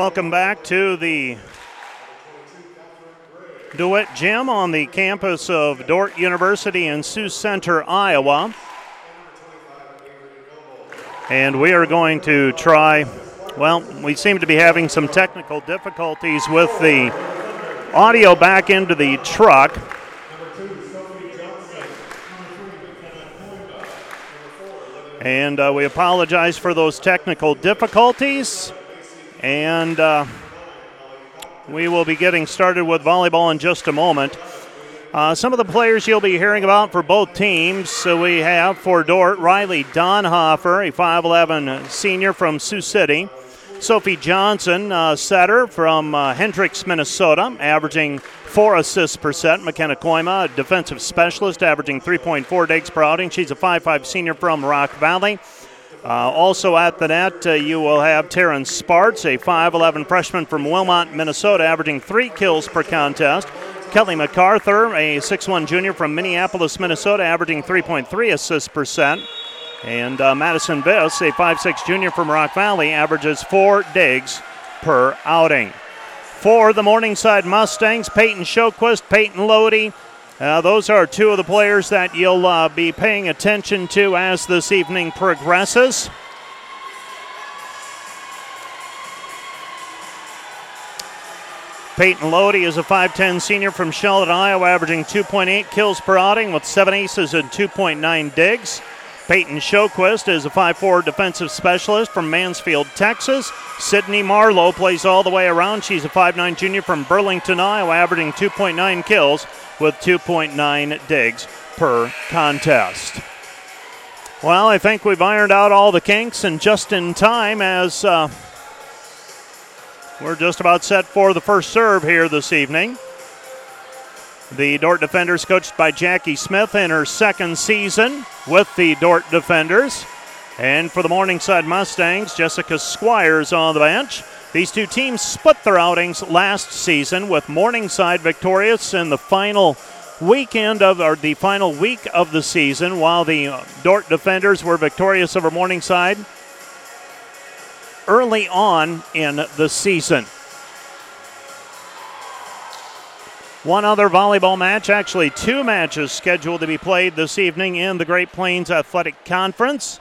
Welcome back to the DeWitt Gym on the campus of Dordt University in Sioux Center, Iowa. And we are going to try, well, we seem to be having some technical difficulties with the audio back into the truck. And uh, we apologize for those technical difficulties. And uh, we will be getting started with volleyball in just a moment. Uh, some of the players you'll be hearing about for both teams. So we have for Dordt, Riley Donhofer, a 5'11 senior from Sioux City. Sophie Johnson, uh, setter from uh, Hendricks, Minnesota, averaging four assists per set. McKenna Kooima, defensive specialist, averaging 3.4 digs per outing. She's a 5'5 senior from Rock Valley. Uh, also at the net, uh, you will have Taryn Sparts, a 5'11 freshman from Wilmot, Minnesota, averaging three kills per contest. Kelly MacArthur, a 6'1 junior from Minneapolis, Minnesota, averaging 3.3 assists per set. And uh, Madison Viss, a 5'6 junior from Rock Valley, averages four digs per outing. For the Morningside Mustangs, Peyton Shoquist, Peyton Lodi. Uh, those are two of the players that you'll uh, be paying attention to as this evening progresses. Peyton Lodi is a 5'10 senior from Sheldon, Iowa, averaging 2.8 kills per outing with seven aces and 2.9 digs. Peyton Shoquist is a 5'4 defensive specialist from Mansfield, Texas. Sydney Marlowe plays all the way around. She's a 5'9 junior from Burlington, Iowa, averaging 2.9 kills with 2.9 digs per contest. Well, I think we've ironed out all the kinks and just in time as uh, we're just about set for the first serve here this evening. The Dordt Defenders, coached by Jackie Smith in her second season with the Dordt Defenders. And for the Morningside Mustangs, Jessica Squires on the bench. These two teams split their outings last season with Morningside victorious in the final weekend of or the final week of the season, while the Dordt Defenders were victorious over Morningside early on in the season. One other volleyball match, actually, two matches scheduled to be played this evening in the Great Plains Athletic Conference.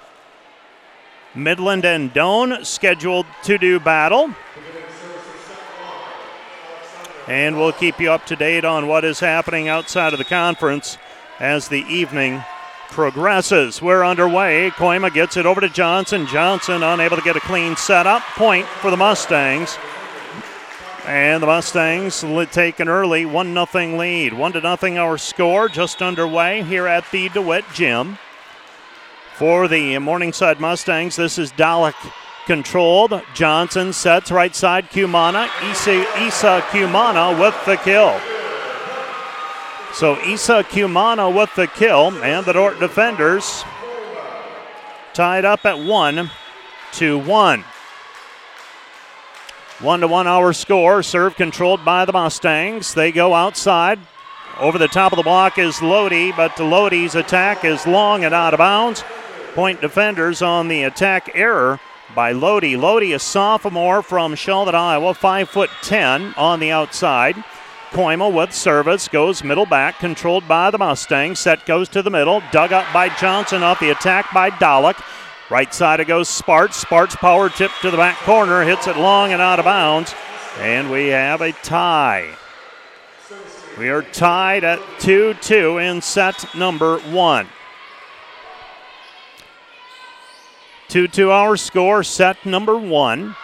Midland and Doane scheduled to do battle. And we'll keep you up to date on what is happening outside of the conference as the evening progresses. We're underway. Kooima gets it over to Johnson. Johnson unable to get a clean setup. Point for the Mustangs. And the Mustangs take an early 1 0 lead. 1 to nothing our score just underway here at the DeWitt Gym. For the Morningside Mustangs, this is Dalek controlled. Johnson sets right side Cumana. Isa, Cumana with the kill. So Isa Cumana with the kill, and the Dordt defenders tied up at 1 to 1. One to one our score. Serve controlled by the Mustangs. They go outside. Over the top of the block is Lodi, but Lodi's attack is long and out of bounds. Point defenders on the attack error by Lodi. Lodi, a sophomore from Sheldon, Iowa, 5 foot 10 on the outside. Kooima with service goes middle back, controlled by the Mustangs. Set goes to the middle, dug up by Johnson off the attack by Dalek. Right side it goes Sparts. Sparts power tip to the back corner, hits it long and out of bounds. And we have a tie. We are tied at 2 2 in set number one. 2 2 our score, set number one.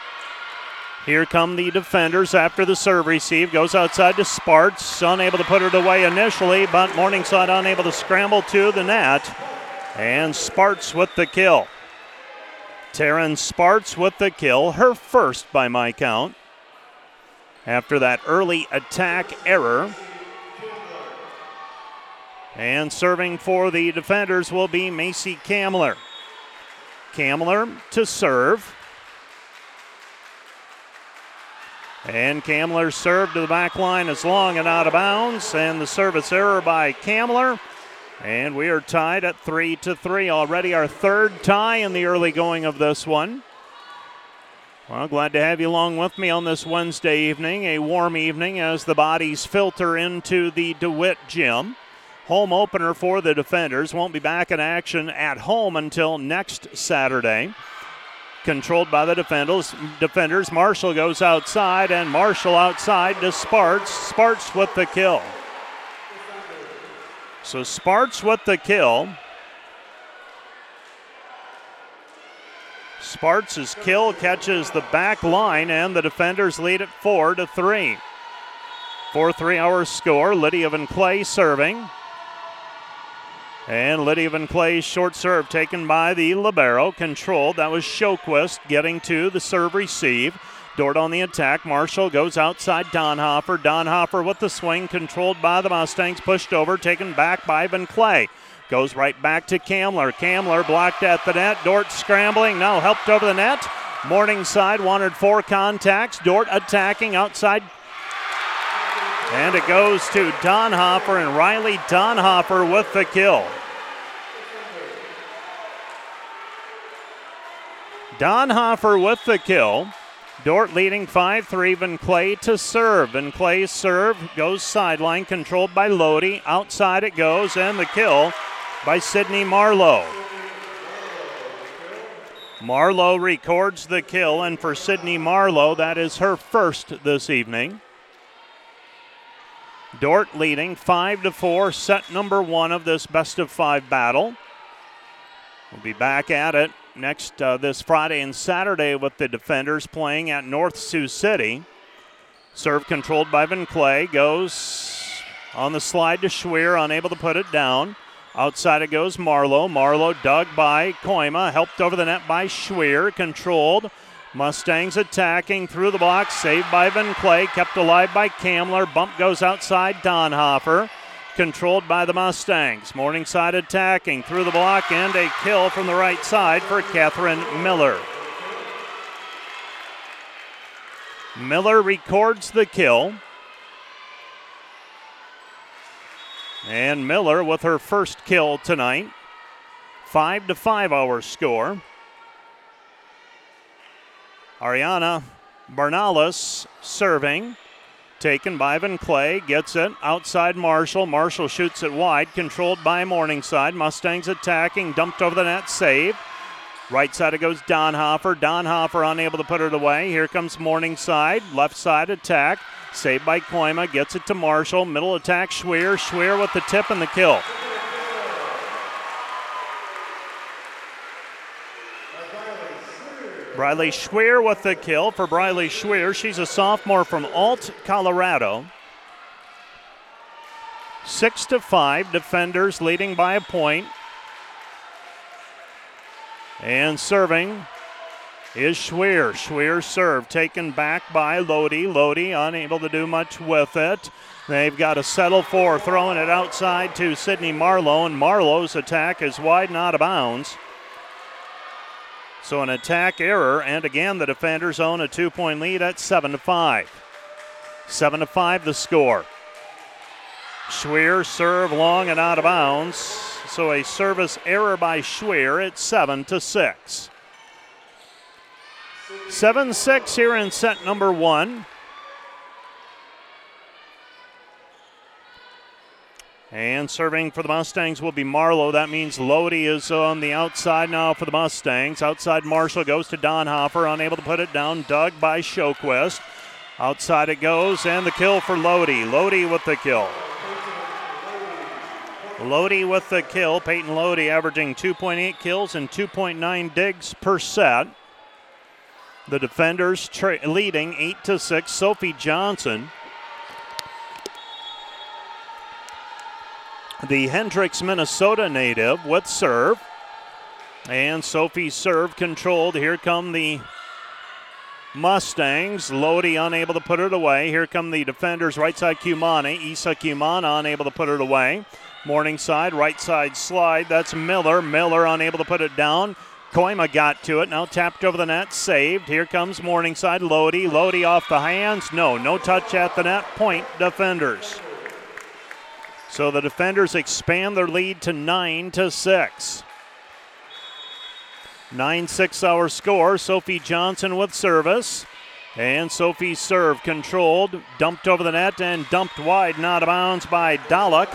Here come the defenders after the serve receive. Goes outside to Sparts. Unable to put it away initially, but Morningside unable to scramble to the net. And Sparts with the kill. Taryn Sparts with the kill, her first by my count. After that early attack error. And serving for the defenders will be Macy Kamler. Kamler to serve. And Kamler's served to the back line is long and out of bounds. And the service error by Kamler. And we are tied at three to three already. Our third tie in the early going of this one. Well, glad to have you along with me on this Wednesday evening, a warm evening as the bodies filter into the DeWitt gym. Home opener for the defenders won't be back in action at home until next Saturday. Controlled by the defenders. Defenders. Marshall goes outside, and Marshall outside to Sparts. Sparts with the kill. So Sparts with the kill. Sparts' kill catches the back line, and the defenders lead it four to three. Four three-hour score. Lydia Van Clay serving. And Lydia Van Clay's short serve taken by the Libero. Controlled. That was Shoquist getting to the serve receive. Dordt on the attack. Marshall goes outside Donhofer. Donhofer with the swing, controlled by the Mustangs, pushed over, taken back by Van Clay. Goes right back to Kamler. Kamler blocked at the net. Dordt scrambling, now helped over the net. Morningside wanted four contacts. Dordt attacking outside. And it goes to Donhofer and Riley Donhofer with the kill. Donhofer with the kill. Dordt leading 5 3. Van Clay to serve. Van Clay's serve goes sideline, controlled by Lodi. Outside it goes, and the kill by Sydney Marlowe. Marlowe records the kill, and for Sydney Marlowe, that is her first this evening. Dordt leading 5 to 4, set number one of this best of five battle. We'll be back at it next uh, this Friday and Saturday with the defenders playing at North Sioux City. Serve controlled by Van Clay goes on the slide to Schwer, unable to put it down. Outside it goes Marlowe. Marlowe dug by Kooima, helped over the net by Schwer, controlled. Mustangs attacking through the block, saved by Van Clay, kept alive by Kamler. Bump goes outside Donhofer, controlled by the Mustangs. Morningside attacking through the block, and a kill from the right side for Catherine Miller. Miller records the kill. And Miller with her first kill tonight. Five to five our score. Ariana Barnalis serving. Taken by Van Clay, gets it outside Marshall. Marshall shoots it wide, controlled by Morningside. Mustangs attacking, dumped over the net, save. Right side it goes Donhofer. Donhofer unable to put it away. Here comes Morningside. Left side attack. Saved by Kooima. Gets it to Marshall. Middle attack, Schwer. Schwer with the tip and the kill. Briley Schwer with the kill for Briley Schwer. She's a sophomore from Ault, Colorado. Six to five, defenders leading by a point. And serving is Schwer. Schwer serve taken back by Lodi. Lodi unable to do much with it. They've got to settle for throwing it outside to Sydney Marlowe, and Marlowe's attack is wide and out of bounds. So an attack error, and again the defenders own a two-point lead at seven to five. Seven to five the score. Schwer serve long and out of bounds. So a service error by Schwer at seven to six. 7 6 here in set number one. And serving for the Mustangs will be Marlowe. That means Lodi is on the outside now for the Mustangs. Outside Marshall goes to Donhofer, unable to put it down. Dug by Shoquist. Outside it goes, and the kill for Lodi. Lodi with the kill. Lodi with the kill. Peyton Lodi averaging 2.8 kills and 2.9 digs per set. The defenders tra- leading 8 to 6. Sophie Johnson the Hendricks, Minnesota native with serve. And Sophie serve controlled. Here come the Mustangs. Lodi unable to put it away. Here come the defenders, right side Cumana. Isa Cumana unable to put it away. Morningside, right side slide. That's Miller. Miller unable to put it down. Kooima got to it. Now tapped over the net. Saved. Here comes Morningside. Lodi. Lodi off the hands. No, no touch at the net. Point defenders. So the defenders expand their lead to 9 to 6. 9 6 hour score. Sophie Johnson with service. And Sophie serve controlled, dumped over the net and dumped wide, not of bounds by Dalek.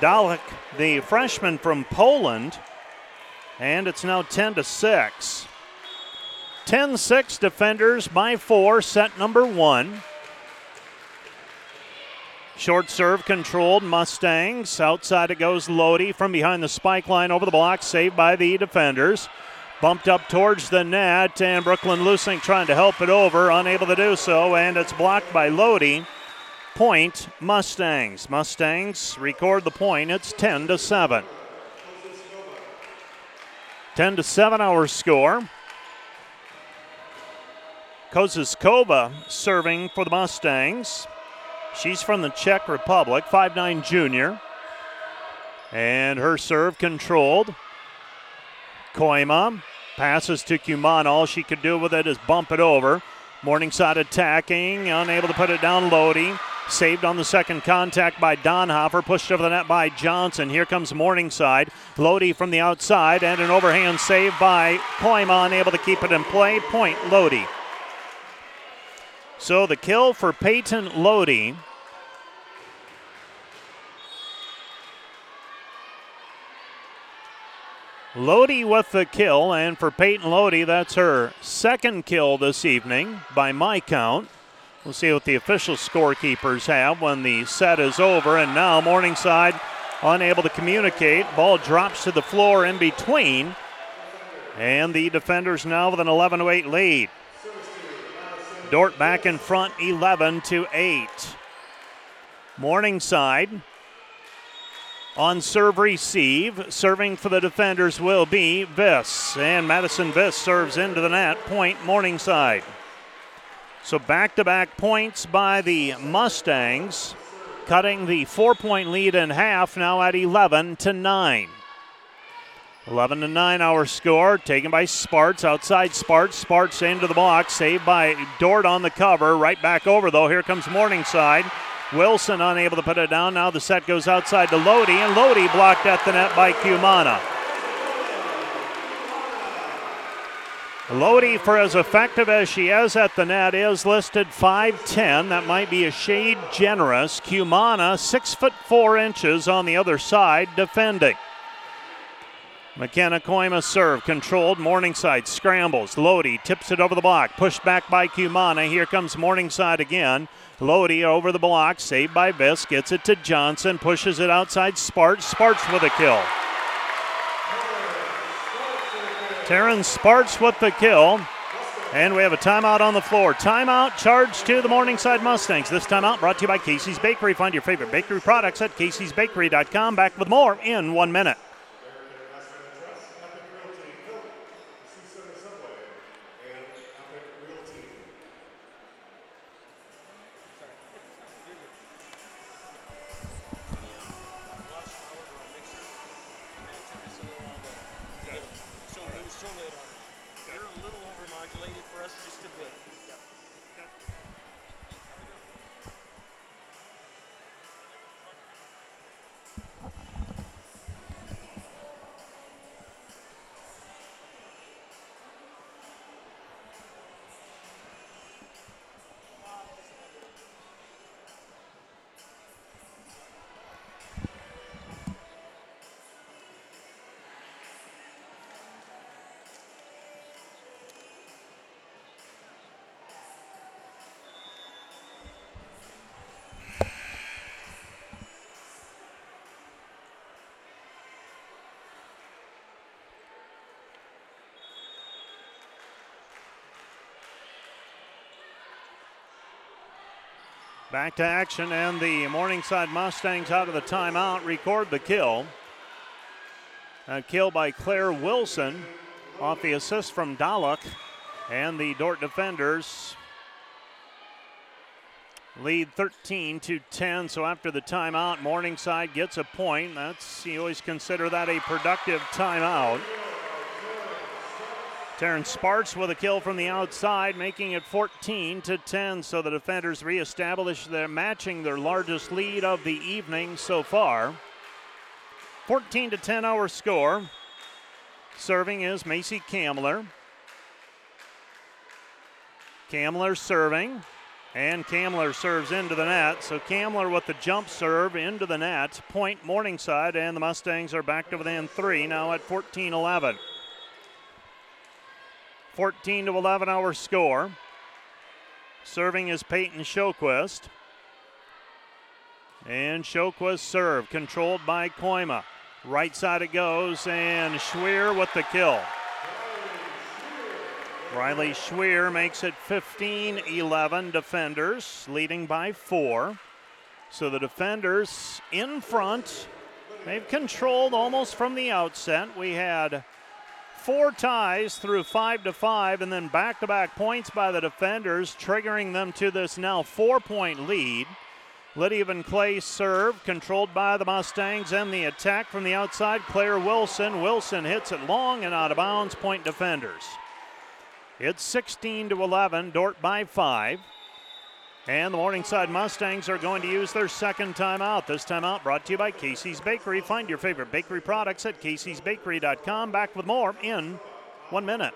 Dalek, the freshman from Poland. And it's now 10 to 6. 10 6 defenders by four, set number one. Short serve controlled, Mustangs. Outside it goes Lodi from behind the spike line over the block, saved by the defenders. Bumped up towards the net, and Brooklyn Lusink trying to help it over, unable to do so, and it's blocked by Lodi. Point Mustangs. Mustangs record the point. It's 10 to 7. 10 to 7 our score. Koziskova serving for the Mustangs. She's from the Czech Republic, 5'9 junior. And her serve controlled. Kooima passes to Cumana. All she could do with it is bump it over. Morningside attacking, unable to put it down. Lodi saved on the second contact by Donhofer, pushed over the net by Johnson. Here comes Morningside. Lodi from the outside, and an overhand save by Kooima, unable to keep it in play. Point Lodi. So the kill for Peyton Lodi. Lodi with the kill, and for Peyton Lodi, that's her second kill this evening by my count. We'll see what the official scorekeepers have when the set is over. And now Morningside unable to communicate. Ball drops to the floor in between. And the defenders now with an 11 8 lead. Dordt back in front 11 to 8. Morningside on serve receive. Serving for the defenders will be Viss. And Madison Viss serves into the net. Point Morningside. So back to back points by the Mustangs, cutting the four point lead in half now at 11 to 9. 11 to 9 our score, taken by Sparts. Outside Sparts. Sparts into the block. Saved by Dordt on the cover. Right back over, though. Here comes Morningside. Wilson unable to put it down. Now the set goes outside to Lodi, and Lodi blocked at the net by Cumana. Lodi, for as effective as she is at the net, is listed 5'10. That might be a shade generous. Cumana, 6 foot 4 inches on the other side, defending. McKenna Kooima serve, controlled. Morningside scrambles. Lodi tips it over the block. Pushed back by Cumana. Here comes Morningside again. Lodi over the block. Saved by Viss. Gets it to Johnson. Pushes it outside Sparts. Sparts with a kill. Taryn Sparts with the kill. And we have a timeout on the floor. Timeout charged to the Morningside Mustangs. This timeout brought to you by Casey's Bakery. Find your favorite bakery products at caseysbakery.com. Back with more in one minute. Back to action, and the Morningside Mustangs out of the timeout record the kill. A kill by Claire Wilson off the assist from Dalek. And the Dordt defenders lead 13 to 10. So after the timeout, Morningside gets a point. That's you always consider that a productive timeout. Terrence Sparks with a kill from the outside, making it 14 to 10. So the defenders reestablish their matching their largest lead of the evening so far. 14 to 10 our score. Serving is Macy Kamler. Kamler serving. And Kamler serves into the net. So Kamler with the jump serve into the net. Point Morningside, and the Mustangs are back to within three now at 14 11. 14 to 11 our score. Serving is Peyton Shoquist. And Shoquist serve, controlled by Kooima. Right side it goes, and Schwer with the kill. Riley Schwer makes it 15 11 defenders, leading by four. So the defenders in front. They've controlled almost from the outset. We had four ties through five to five, and then back to back points by the defenders, triggering them to this now four point lead. Lydia Van Clay serve, controlled by the Mustangs, and the attack from the outside, Claire Wilson. Wilson hits it long and out of bounds, point defenders. It's 16 to 11, Dordt by five. And the Morningside Mustangs are going to use their second timeout. This timeout brought to you by Casey's Bakery. Find your favorite bakery products at caseysbakery.com. Back with more in one minute.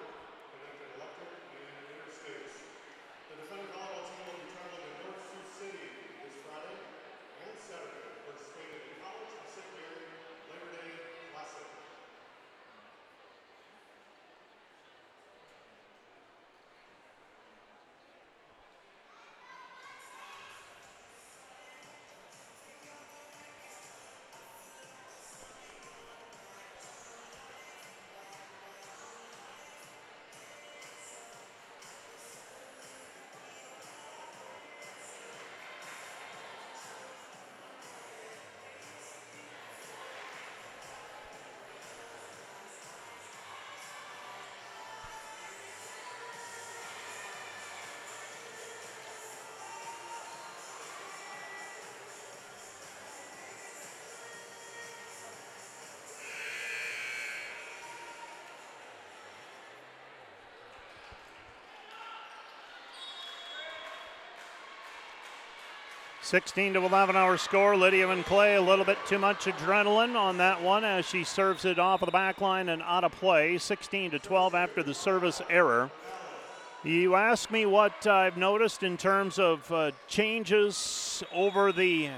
Sixteen to eleven our score. Lydia Van Clay a little bit too much adrenaline on that one as she serves it off of the back line and out of play. 16 to 12 after the service error. You ask me what I've noticed in terms of uh, changes over the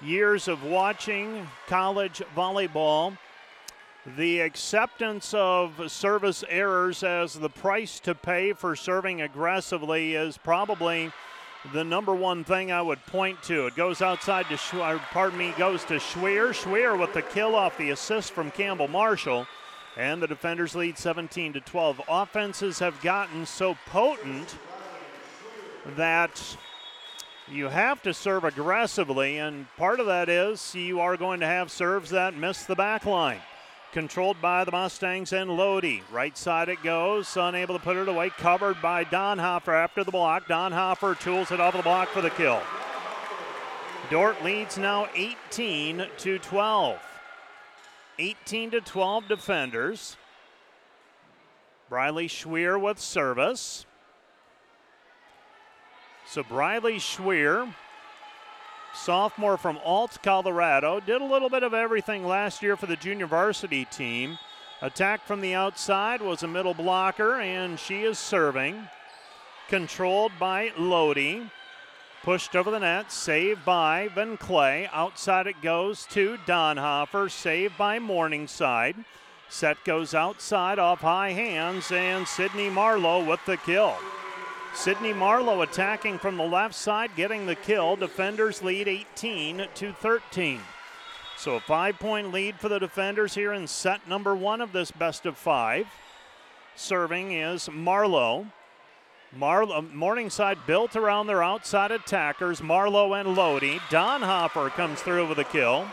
years of watching college volleyball. The acceptance of service errors as the price to pay for serving aggressively is probably the number one thing I would point to. It goes outside to, Schwer, pardon me, goes to Schwer. Schwer with the kill off the assist from Campbell Marshall. And the defenders lead 17 to 12. Offenses have gotten so potent that you have to serve aggressively, and part of that is you are going to have serves that miss the back line. Controlled by the Mustangs and Lodi. Right side it goes. Unable to put it away. Covered by Donhofer after the block. Donhofer tools it off the block for the kill. Dordt leads now 18 to 12. 18 to 12 defenders. Briley Schwer with service. So Briley Schwer sophomore from Ault, Colorado. Did a little bit of everything last year for the junior varsity team. Attack from the outside was a middle blocker, and she is serving. Controlled by Lodi. Pushed over the net, saved by Van Clay. Outside it goes to Donhofer, saved by Morningside. Set goes outside off high hands, and Sydney Marlowe with the kill. Sydney Marlowe attacking from the left side, getting the kill. Defenders lead 18 to 13. So a five point lead for the defenders here in set number one of this best of five. Serving is Marlowe. Marlowe, uh, Morningside built around their outside attackers, Marlowe and Lodi. Donhofer comes through with a kill.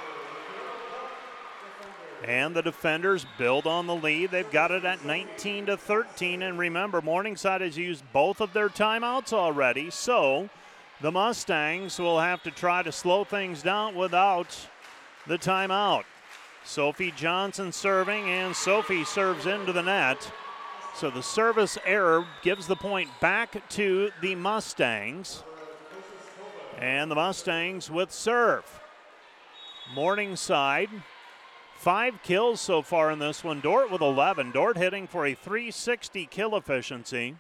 And the defenders build on the lead. They've got it at 19 to 13. And remember, Morningside has used both of their timeouts already. So the Mustangs will have to try to slow things down without the timeout. Sophie Johnson serving, and Sophie serves into the net. So the service error gives the point back to the Mustangs. And the Mustangs with serve. Morningside Five kills so far in this one. Dordt with 11. Dordt hitting for a 360 kill efficiency.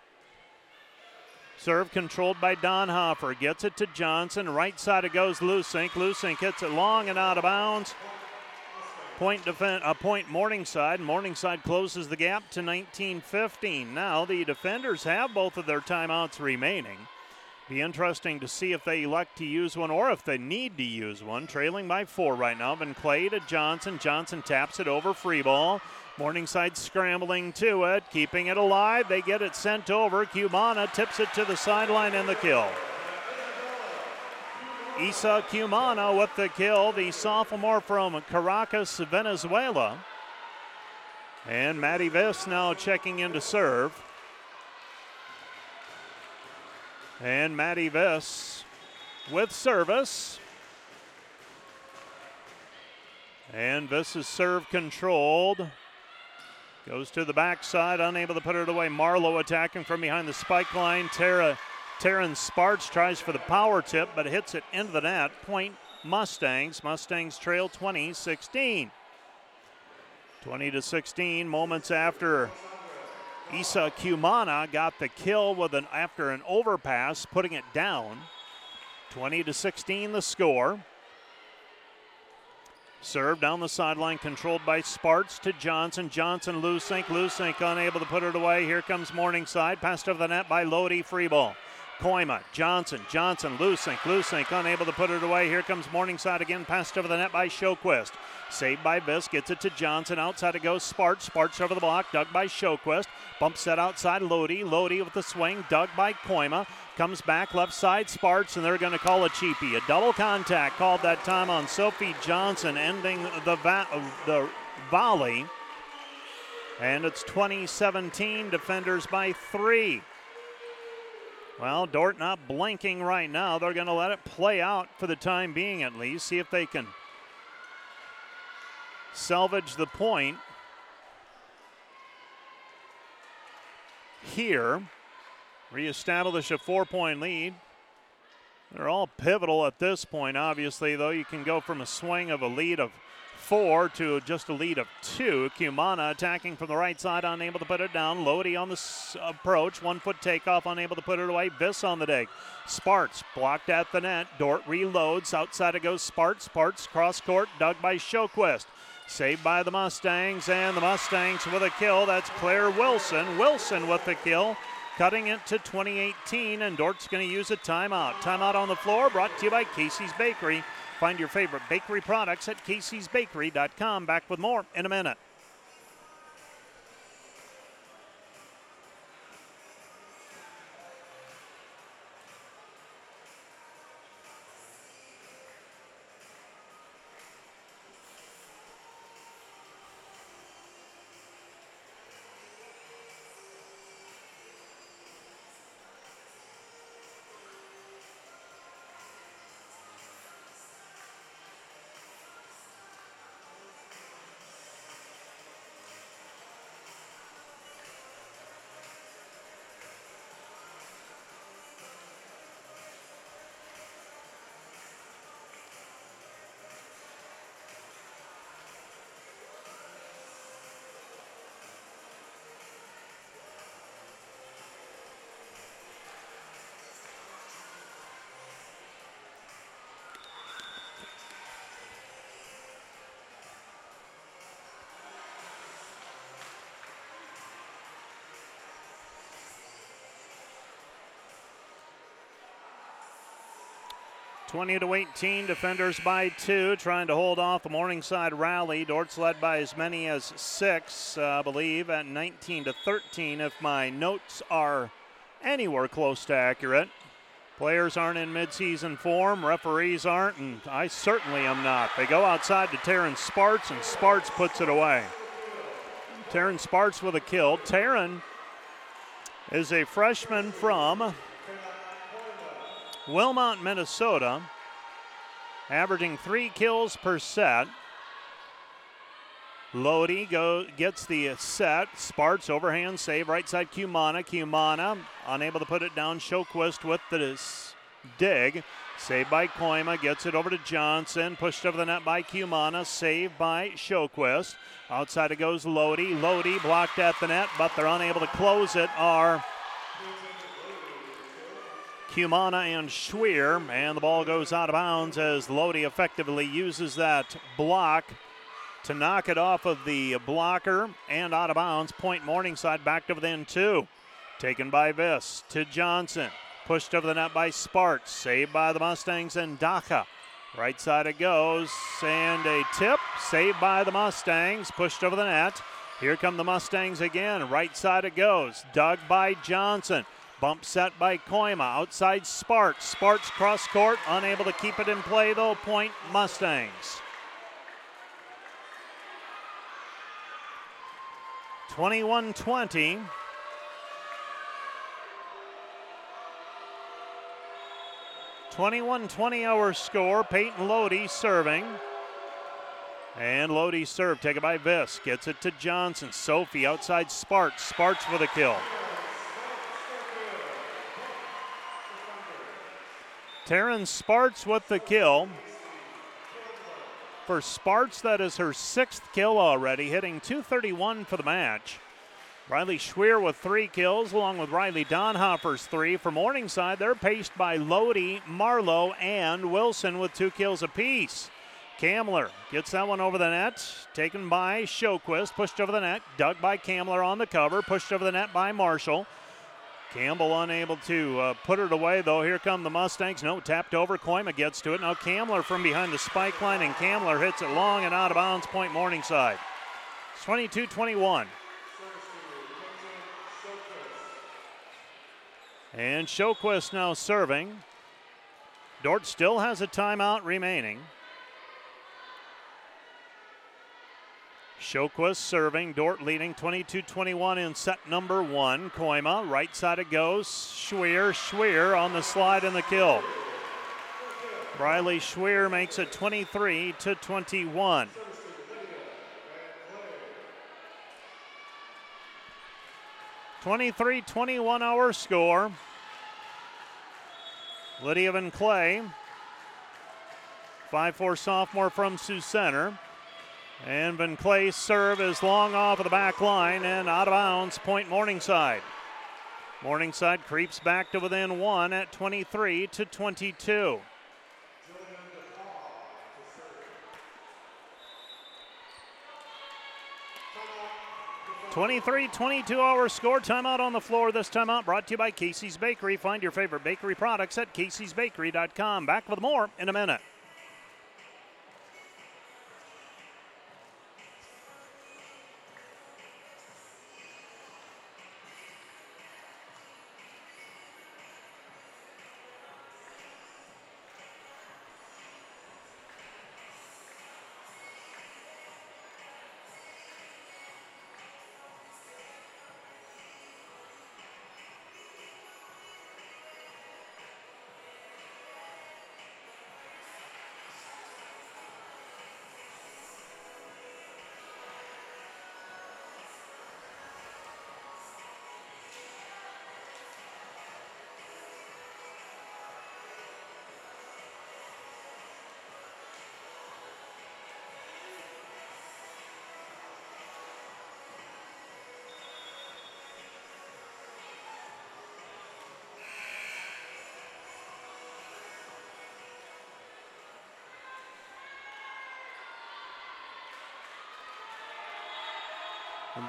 Serve controlled by Donhofer. Gets it to Johnson. Right side it goes Lusink. Lusink hits it long and out of bounds. Point defend, a point Morningside. Morningside closes the gap to 19-15. Now the defenders have both of their timeouts remaining. Be interesting to see if they elect to use one or if they need to use one. Trailing by four right now. Van Clay to Johnson. Johnson taps it over free ball. Morningside scrambling to it, keeping it alive. They get it sent over. Cumana tips it to the sideline and the kill. Isa Cumana with the kill, the sophomore from Caracas, Venezuela. And Maddie Viss now checking in to serve. And Maddie Viss with service. And Viss is serve controlled. Goes to the backside, unable to put it away. Marlowe attacking from behind the spike line. Tara, Taryn Sparks tries for the power tip, but hits it into the net. Point Mustangs. Mustangs trail 20 16. 20 to 16, moments after Isa Cumana got the kill with an after an overpass, putting it down. 20 to 16 the score. Serve down the sideline, controlled by Sparts to Johnson. Johnson, Lusink. Lusink unable to put it away. Here comes Morningside. Passed over the net by Lodi. Free ball. Kooima, Johnson, Johnson, Lusink, Lusink unable to put it away. Here comes Morningside again, passed over the net by Showquist. Saved by Viss, gets it to Johnson. Outside it goes Sparts. Sparts over the block, dug by Showquist. Bump set outside Lodi. Lodi with the swing, dug by Kooima. Comes back left side, Sparts, and they're going to call a cheapie. A double contact called that time on Sophie Johnson, ending the, va- the volley. And it's 2017, defenders by three. Well, Dordt not blinking right now. They're going to let it play out for the time being at least, see if they can salvage the point here, reestablish a four point lead. They're all pivotal at this point, obviously, though. You can go from a swing of a lead of four to just a lead of two. Cumana attacking from the right side, unable to put it down. Lodi on the approach, one foot takeoff, unable to put it away. Viss on the dig. Sparks blocked at the net. Dordt reloads. Outside it goes Sparks. Sparks cross court, dug by Showquist. Saved by the Mustangs, and the Mustangs with a kill. That's Claire Wilson. Wilson with the kill cutting it to 2018, and Dordt's going to use a timeout. Timeout on the floor brought to you by Casey's Bakery. Find your favorite bakery products at caseysbakery.com. Back with more in a minute. Twenty to eighteen, defenders by two, trying to hold off the Morningside rally. Dordt's led by as many as six, uh, I believe, at 19 to 13, if my notes are anywhere close to accurate. Players aren't in midseason form, referees aren't, and I certainly am not. They go outside to Taryn Sparts, and Sparts puts it away. Taryn Sparts with a kill. Taryn is a freshman from Wilmot, Minnesota, averaging three kills per set. Lodi go, gets the set. Sparts overhand save right side Cumana. Cumana unable to put it down. Showquist with the dig. Saved by Kooima, gets it over to Johnson, pushed over the net by Cumana, saved by Showquist. Outside it goes Lodi. Lodi blocked at the net, but they're unable to close it. Are Cumana and Schwer, and the ball goes out of bounds as Lodi effectively uses that block to knock it off of the blocker and out of bounds. Point Morningside back to within two. Taken by Viss to Johnson. Pushed over the net by Sparks. Saved by the Mustangs and Daca. Right side it goes. And a tip. Saved by the Mustangs. Pushed over the net. Here come the Mustangs again. Right side it goes. Dug by Johnson. Bump set by Kooima. Outside Sparks. Sparks cross court. Unable to keep it in play though. Point Mustangs. 21 20. Twenty-one twenty our score. Peyton Lodi serving. And Lodi serve taken by Viss. Gets it to Johnson. Sophie outside Sparks. Sparks for the kill. Taryn Sparks with the kill. For Sparks, that is her sixth kill already, hitting 231 for the match. Riley Schwer with three kills, along with Riley Donhofer's three. For Morningside, they're paced by Lodi, Marlowe, and Wilson with two kills apiece. Kamler gets that one over the net, taken by Showquist, pushed over the net, dug by Kamler on the cover, pushed over the net by Marshall. Campbell unable to uh, put it away, though. Here come the Mustangs. No, tapped over. Kooima gets to it. Now Kamler from behind the spike line, and Kamler hits it long and out of bounds. Point Morningside. 22 21. And Showquist now serving. Dordt still has a timeout remaining. Showquist serving. Dordt leading 22 21 in set number one. Kooima, right side it goes. Schwer, Schwer on the slide and the kill. Riley Schwer makes it 23 to 21. Twenty-three, twenty-one hour score. Lydia Van Clay, 5'4 sophomore from Sioux Center. And Van Clay's serve is long off of the back line and out of bounds, point Morningside. Morningside creeps back to within one at 23 to 22. Twenty-three, 22 hour score. Timeout on the floor. This timeout brought to you by Casey's Bakery. Find your favorite bakery products at caseysbakery.com. Back with more in a minute.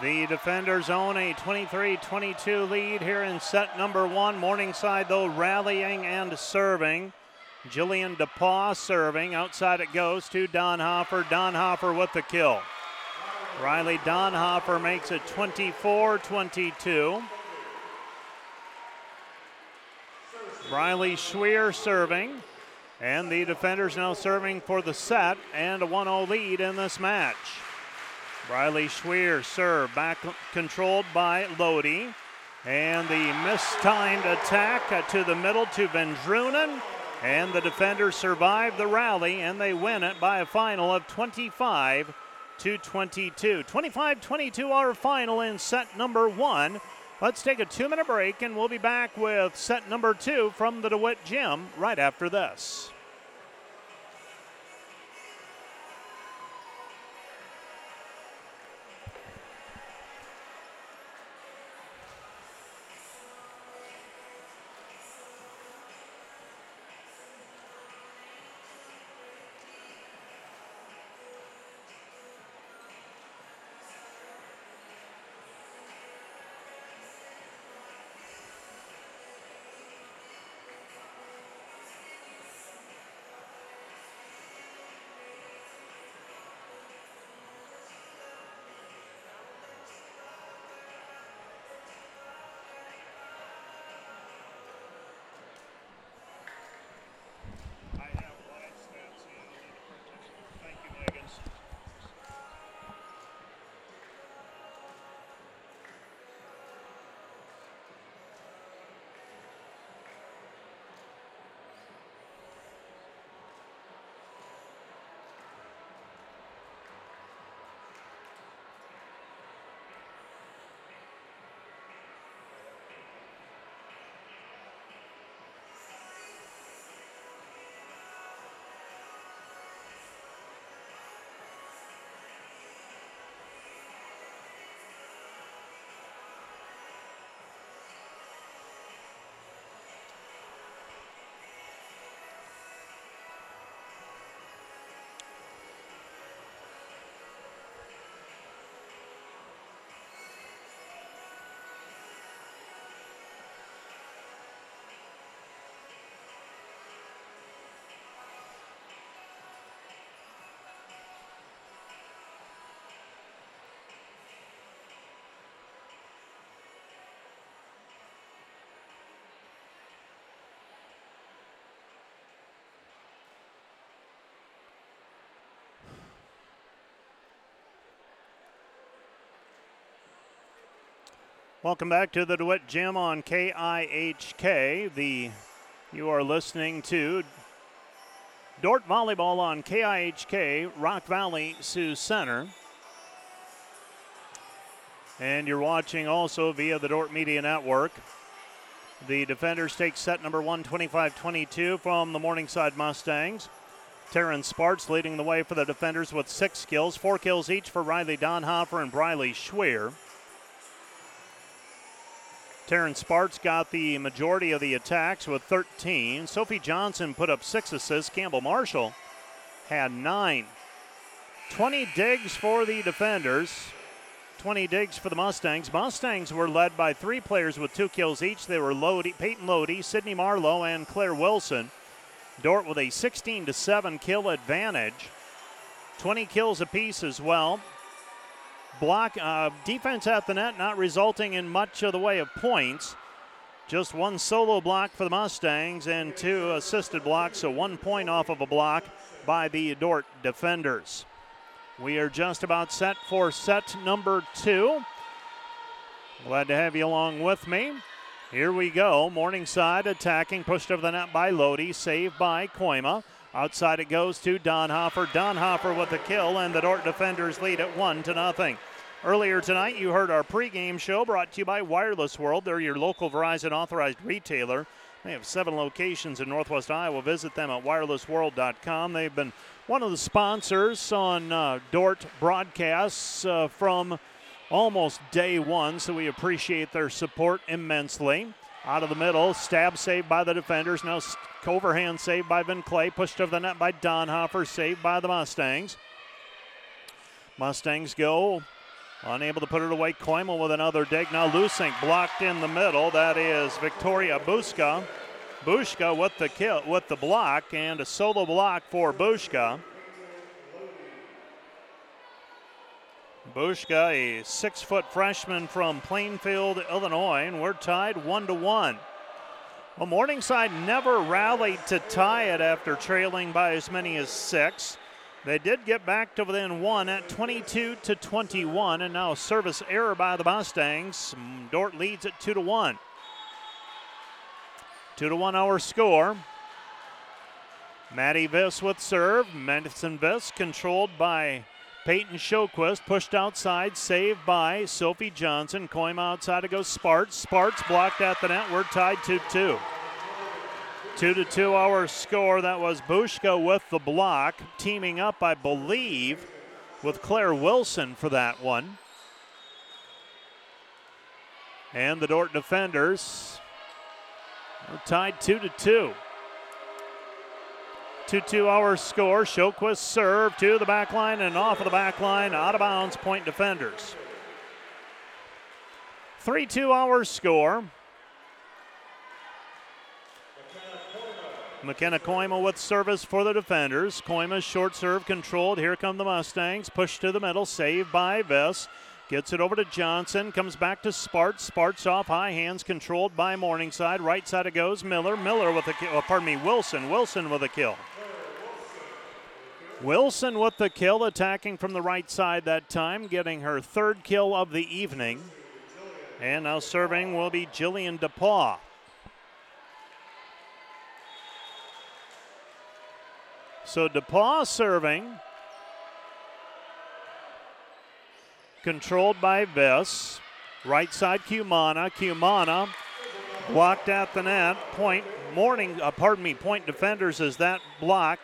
The defenders own a 23 22 lead here in set number one. Morningside, though, rallying and serving. Jillian DePaw serving. Outside it goes to Donhofer. Donhofer with the kill. Riley Donhofer makes it 24 22. Riley Schwer serving. And the defenders now serving for the set and a 1 0 lead in this match. Riley Schwer serve back controlled by Lodi. And the mistimed attack to the middle to Vendrunen. And the defenders survive the rally and they win it by a final of 25 to 22. 25 22 our final in set number one. Let's take a two minute break and we'll be back with set number two from the DeWitt Gym right after this. Welcome back to the DeWitt Gym on KIHK. The you are listening to Dordt Volleyball on KIHK, Rock Valley Sioux Center. And you're watching also via the Dordt Media Network. The defenders take set number 125 22 from the Morningside Mustangs. Taryn Sparks leading the way for the defenders with six kills, four kills each for Riley Donhofer and Briley Schweer. Taryn Sparks got the majority of the attacks with 13. Sophie Johnson put up six assists. Campbell Marshall had nine. 20 digs for the defenders. 20 digs for the Mustangs. Mustangs were led by three players with two kills each. They were Lodi, Peyton Lodi, Sydney Marlowe, and Claire Wilson. Dordt with a 16 to 7 kill advantage. 20 kills apiece as well block uh, defense at the net, not resulting in much of the way of points. Just one solo block for the Mustangs and two assisted blocks, so one point off of a block by the Dordt defenders. We are just about set for set number two. Glad to have you along with me. Here we go. Morningside attacking, pushed over the net by Lodi, saved by Kooima. Outside it goes to Donhofer. Donhofer with the kill, and the Dordt defenders lead at one to nothing. Earlier tonight, you heard our pregame show brought to you by Wireless World. They're your local Verizon authorized retailer. They have seven locations in Northwest Iowa. Visit them at wirelessworld.com. They've been one of the sponsors on uh, Dordt broadcasts uh, from almost day one, so we appreciate their support immensely. Out of the middle, stab saved by the defenders. Now overhand saved by Van Clay. Pushed over the net by Donhofer. Saved by the Mustangs. Mustangs go. Unable to put it away. Koimel with another dig. Now Lusink blocked in the middle. That is Victoria Bushka. Bushka with the kill with the block and a solo block for Bushka. Bushka, a six-foot freshman from Plainfield, Illinois, and we're tied one to one. Well, Morningside never rallied to tie it after trailing by as many as six. They did get back to within one at 22 to 21, and now service error by the Mustangs. Dordt leads at two to one. Two to one our score. Maddie Viss with serve. Madison Viss controlled by Peyton Showquist pushed outside, saved by Sophie Johnson. Coim outside to go Sparts. Sparts blocked at the net. We're tied 2 2. 2 to 2 our score. That was Bushka with the block, teaming up, I believe, with Claire Wilson for that one. And the Dordt defenders are tied 2 to 2. 2 2 hour score. Showquist serve to the back line and off of the back line, out of bounds, point defenders. 3 2 hour score. McKenna Kooima with service for the defenders. Kooima's short serve controlled. Here come the Mustangs. Push to the middle. Saved by Viss. Gets it over to Johnson. Comes back to Sparts. Sparts off high hands, controlled by Morningside. Right side it goes. Miller. Miller with a kill. Oh, pardon me, Wilson. Wilson with a kill. Wilson with the kill, attacking from the right side that time, getting her third kill of the evening. And now serving will be Jillian DePaw. So DePaw serving. Controlled by Viss. Right side Cumana. Cumana blocked at the net. Point morning, uh, pardon me, point defenders as that block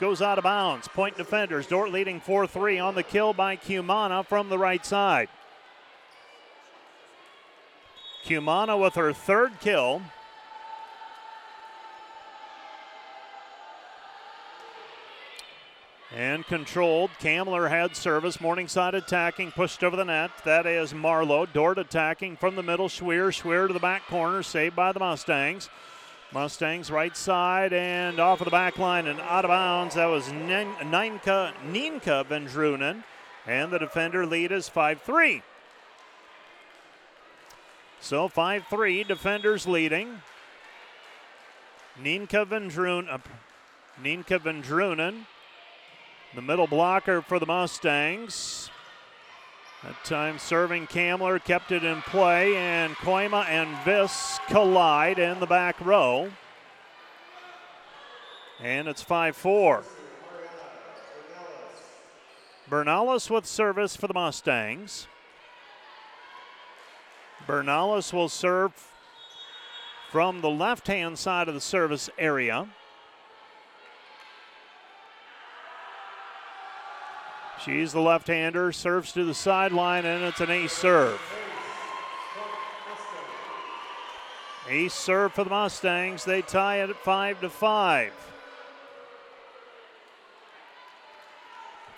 goes out of bounds. Point defenders. Dordt leading 4 3 on the kill by Cumana from the right side. Cumana with her third kill. And controlled. Kamler had service. Morningside attacking, pushed over the net. That is Marlowe. Dordt attacking from the middle. Schweer. Schweer to the back corner, saved by the Mustangs. Mustangs right side and off of the back line and out of bounds. That was Ninka, Ninka Vendrunen. And the defender lead is 5 3. So 5 3, defenders leading. Ninka Vendrunen, uh, Ninka Vendrunen, the middle blocker for the Mustangs. That time serving Kamler kept it in play, and Kooima and Viss collide in the back row. And it's 5 4. Bernales with service for the Mustangs. Bernales will serve from the left hand side of the service area. She's the left hander, serves to the sideline, and it's an ace serve. Ace serve for the Mustangs. They tie it at 5 to 5.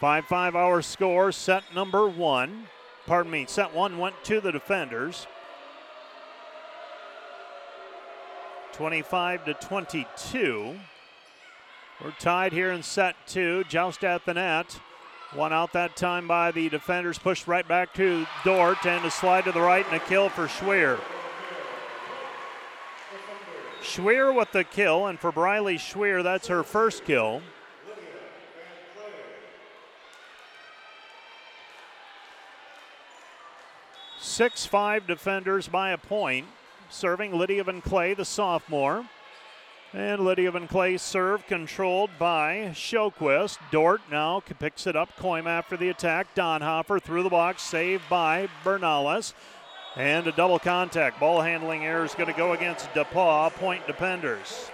5 5 hour score, set number one. Pardon me, set one went to the defenders. 25 to 22. We're tied here in set two. Joust at the net. One out that time by the defenders, pushed right back to Dordt, and a slide to the right and a kill for Schweer. Schweer with the kill, and for Briley Schweer, that's her first kill. Six five defenders by a point, serving Lydia Van Clay, the sophomore. And Lydia Van Clay serve controlled by Showquist. Dordt now picks it up. Coim after the attack. Donhofer through the box, saved by Bernales. And a double contact. Ball handling error is going to go against DePaw, point defenders.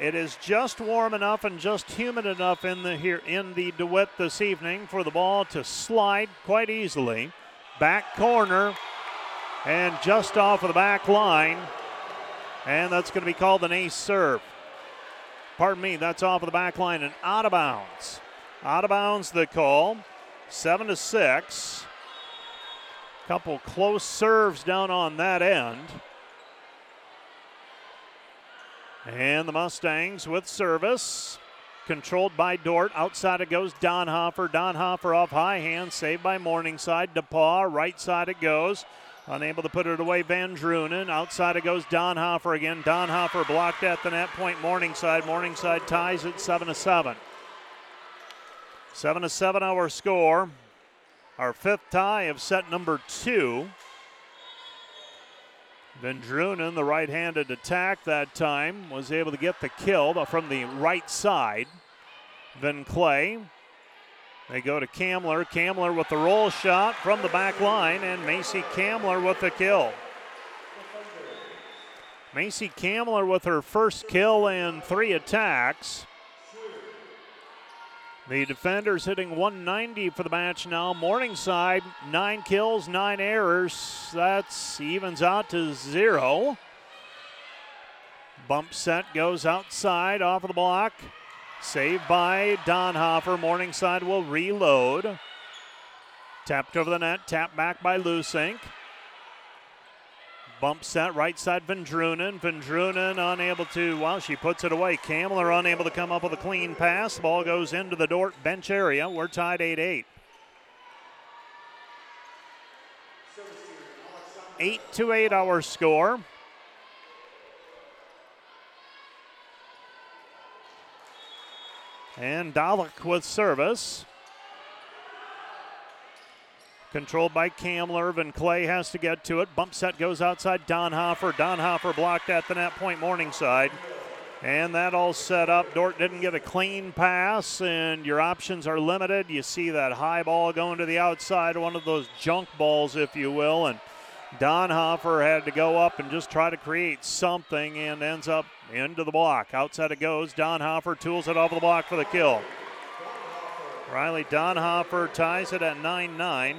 It is just warm enough and just humid enough in the here in the DeWitt this evening for the ball to slide quite easily. Back corner and just off of the back line. And that's going to be called an ace serve. Pardon me, that's off of the back line and out of bounds. Out of bounds the call. Seven to six. Couple close serves down on that end. And the Mustangs with service. Controlled by Dordt. Outside it goes Donhofer. Donhofer off high hand. Saved by Morningside. DePaw. Right side it goes. Unable to put it away, Van Drunen. Outside it goes Donhofer again. Donhofer blocked at the net point, Morningside. Morningside ties at 7 to 7. 7 to 7 our score. Our fifth tie of set number two. Van Drunen, the right handed attack that time, was able to get the kill from the right side. Van Clay They go to Kamler. Kamler with the roll shot from the back line, and Macy Kamler with the kill. Macy Kamler with her first kill in three attacks. The defenders hitting 190 for the match now. Morningside, nine kills, nine errors. That's evens out to zero. Bump set goes outside off of the block. Saved by Donhofer. Morningside will reload. Tapped over the net, tapped back by Lusink. Bump set right side Vendrunen. Vendrunen unable to, well, she puts it away. Kamler unable to come up with a clean pass. Ball goes into the Dordt bench area. We're tied 8 8. 8 to 8 our score. And Dalek with service. Controlled by Kamler. and Clay has to get to it. Bump set goes outside Donhofer. Donhofer blocked at the net point Morningside. And that all set up. Dordt didn't get a clean pass, and your options are limited. You see that high ball going to the outside, one of those junk balls, if you will. And Donhofer had to go up and just try to create something and ends up into the block. Outside it goes. Donhofer tools it off the block for the kill. Riley Donhofer ties it at 9 9.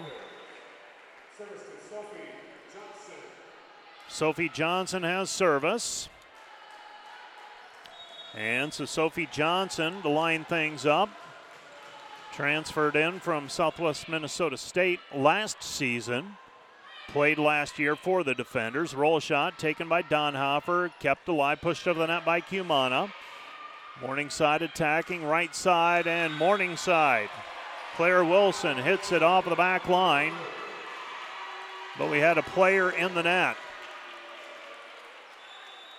Sophie Johnson has service. And so Sophie Johnson to line things up. Transferred in from Southwest Minnesota State last season. Played last year for the defenders. Roll shot taken by Donhofer. Kept alive, pushed over the net by Cumana. Morningside attacking right side and Morningside. Claire Wilson hits it off of the back line. But we had a player in the net.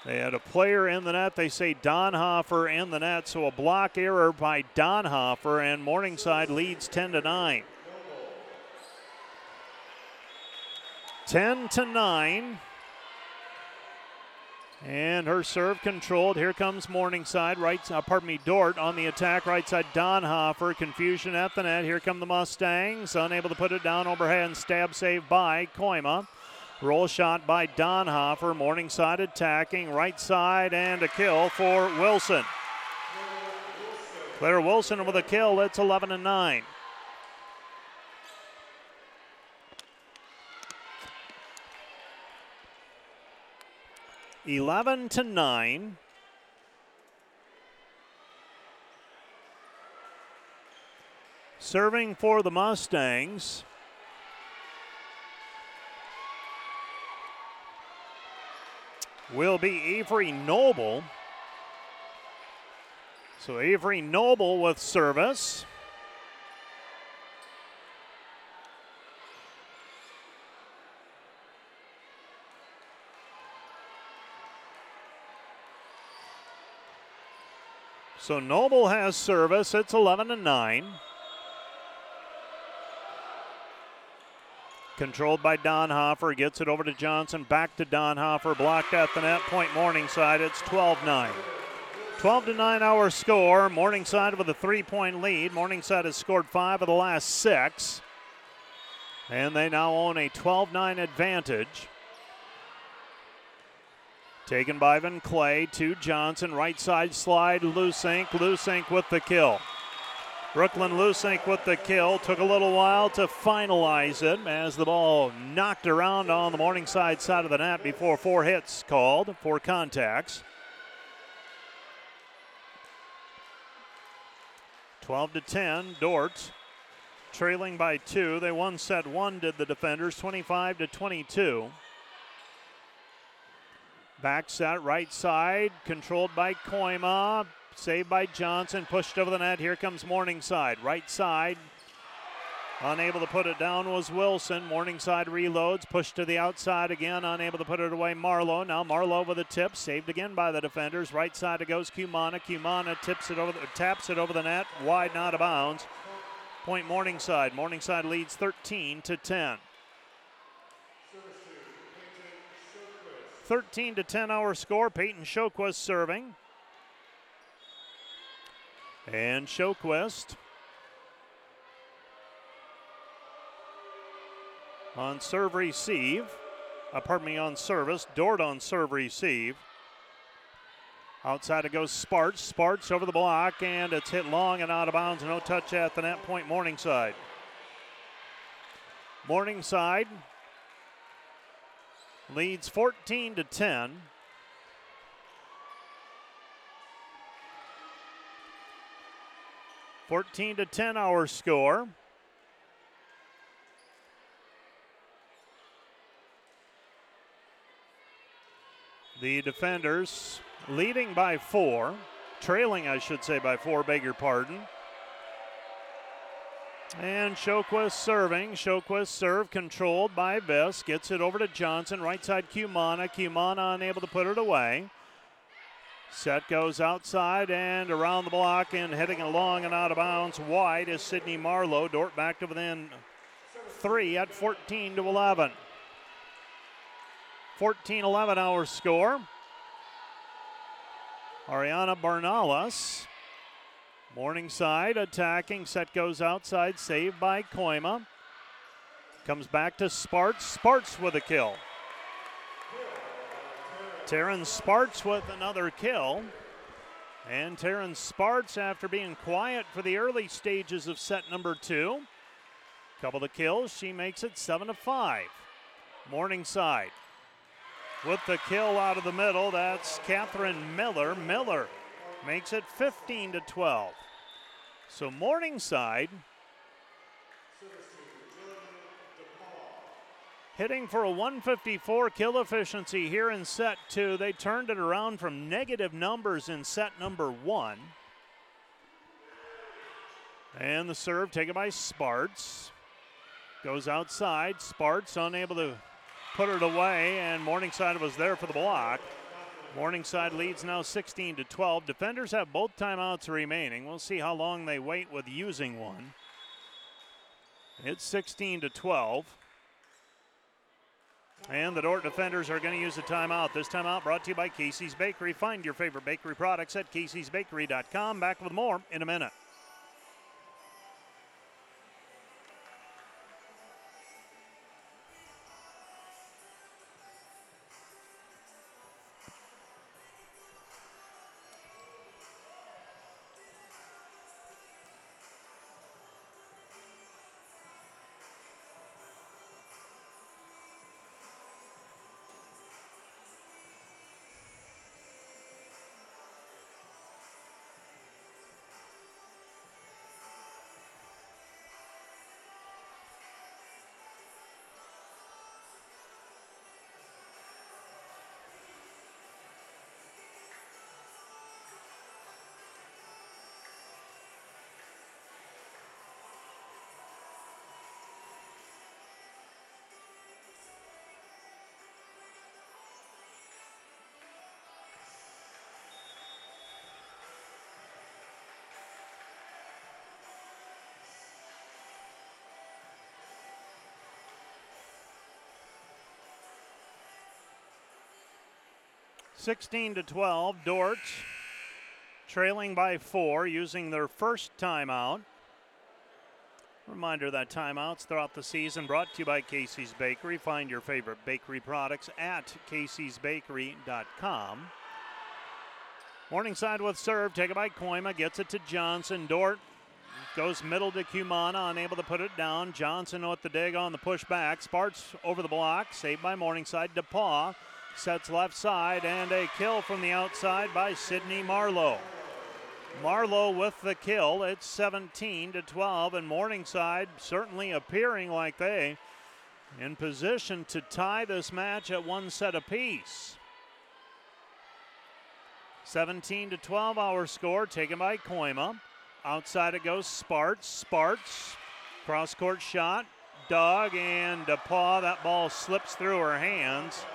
They had a player in the net. They say Donhofer in the net, so a block error by Donhofer, and Morningside leads 10 to 9. 10 to 9. And her serve controlled. Here comes Morningside. Right, uh, pardon me, Dordt on the attack. Right side, Donhofer. Confusion at the net. Here come the Mustangs. Unable to put it down overhead. Stab save by Kooima. Roll shot by Donhofer. Morningside attacking. Right side and a kill for Wilson. Claire Wilson with a kill. It's 11 and 9. Eleven to nine. Serving for the Mustangs. will be Avery Noble. So Avery Noble with service. So Noble has service. It's 11 and 9. Controlled by Donhofer, gets it over to Johnson, back to Donhofer, blocked at the net, point Morningside. It's 12 9. 12 to 9 our score. Morningside with a three point lead. Morningside has scored five of the last six. And they now own a 12 9 advantage. Taken by Van Clay to Johnson. Right side slide. Lusink. Lusink with the kill. Brooklyn Lusink with the kill. Took a little while to finalize it as the ball knocked around on the Morningside side of the net before four hits called, four contacts. 12 to 10, Dordt trailing by two. They won set one, did the defenders, 25 to 22. Back set right side, controlled by Kooima. Saved by Johnson, pushed over the net. Here comes Morningside. Right side. Unable to put it down was Wilson. Morningside reloads, pushed to the outside again, unable to put it away. Marlowe. Now Marlowe with a tip, saved again by the defenders. Right side it goes Cumana. Cumana tips it over, the, taps it over the net, wide, not of bounds. Point Morningside. Morningside leads 13 to 10. 13 to 10 hour score. Peyton Showquist serving. And Showquest on serve receive. Uh, pardon me, on service. Dordt on serve receive. Outside it goes Sparts. Sparts over the block, and it's hit long and out of bounds. No touch at the net point, Morningside. Morningside leads 14 to 10. Fourteen to ten, our score. The defenders leading by four, trailing, I should say, by four, beg your pardon. And Shoquist serving. Shoquist serve controlled by Viss. Gets it over to Johnson. Right side Cumana. Cumana unable to put it away. Set goes outside and around the block and heading along and out of bounds. Wide is Sydney Marlowe. Dordt back to within three at 14 to 11. 14 11 our score. Ariana Bernales. Morningside attacking. Set goes outside. Saved by Kooima. Comes back to Sparts. Sparts with a kill. Taryn Sparts with another kill. And Taryn Sparts, after being quiet for the early stages of set number two, couple of kills, she makes it seven to five. Morningside with the kill out of the middle. That's Catherine Miller. Miller makes it 15 to 12. So Morningside hitting for a 154 kill efficiency here in set two. They turned it around from negative numbers in set number one. And the serve taken by Sparts. Goes outside. Sparts unable to put it away, and Morningside was there for the block. Morningside leads now 16 to 12. Defenders have both timeouts remaining. We'll see how long they wait with using one. It's 16 to 12. And the Dordt defenders are going to use a timeout. This timeout brought to you by Casey's Bakery. Find your favorite bakery products at caseysbakery.com. Back with more in a minute. 16 to 12, Dordt trailing by four using their first timeout. Reminder that timeouts throughout the season brought to you by Casey's Bakery. Find your favorite bakery products at caseysbakery.com. Morningside with serve, taken by Kooima, gets it to Johnson. Dordt goes middle to Cumana, unable to put it down. Johnson with the dig on the push back. Sparts over the block, saved by Morningside. DePaul Sets left side and a kill from the outside by Sydney Marlowe. Marlowe with the kill. It's 17 to 12, and Morningside certainly appearing like they in position to tie this match at one set apiece. 17 to 12, our score taken by Kooima. Outside it goes Sparts. Sparts, cross court shot, dog, and DePaul. That ball slips through her hands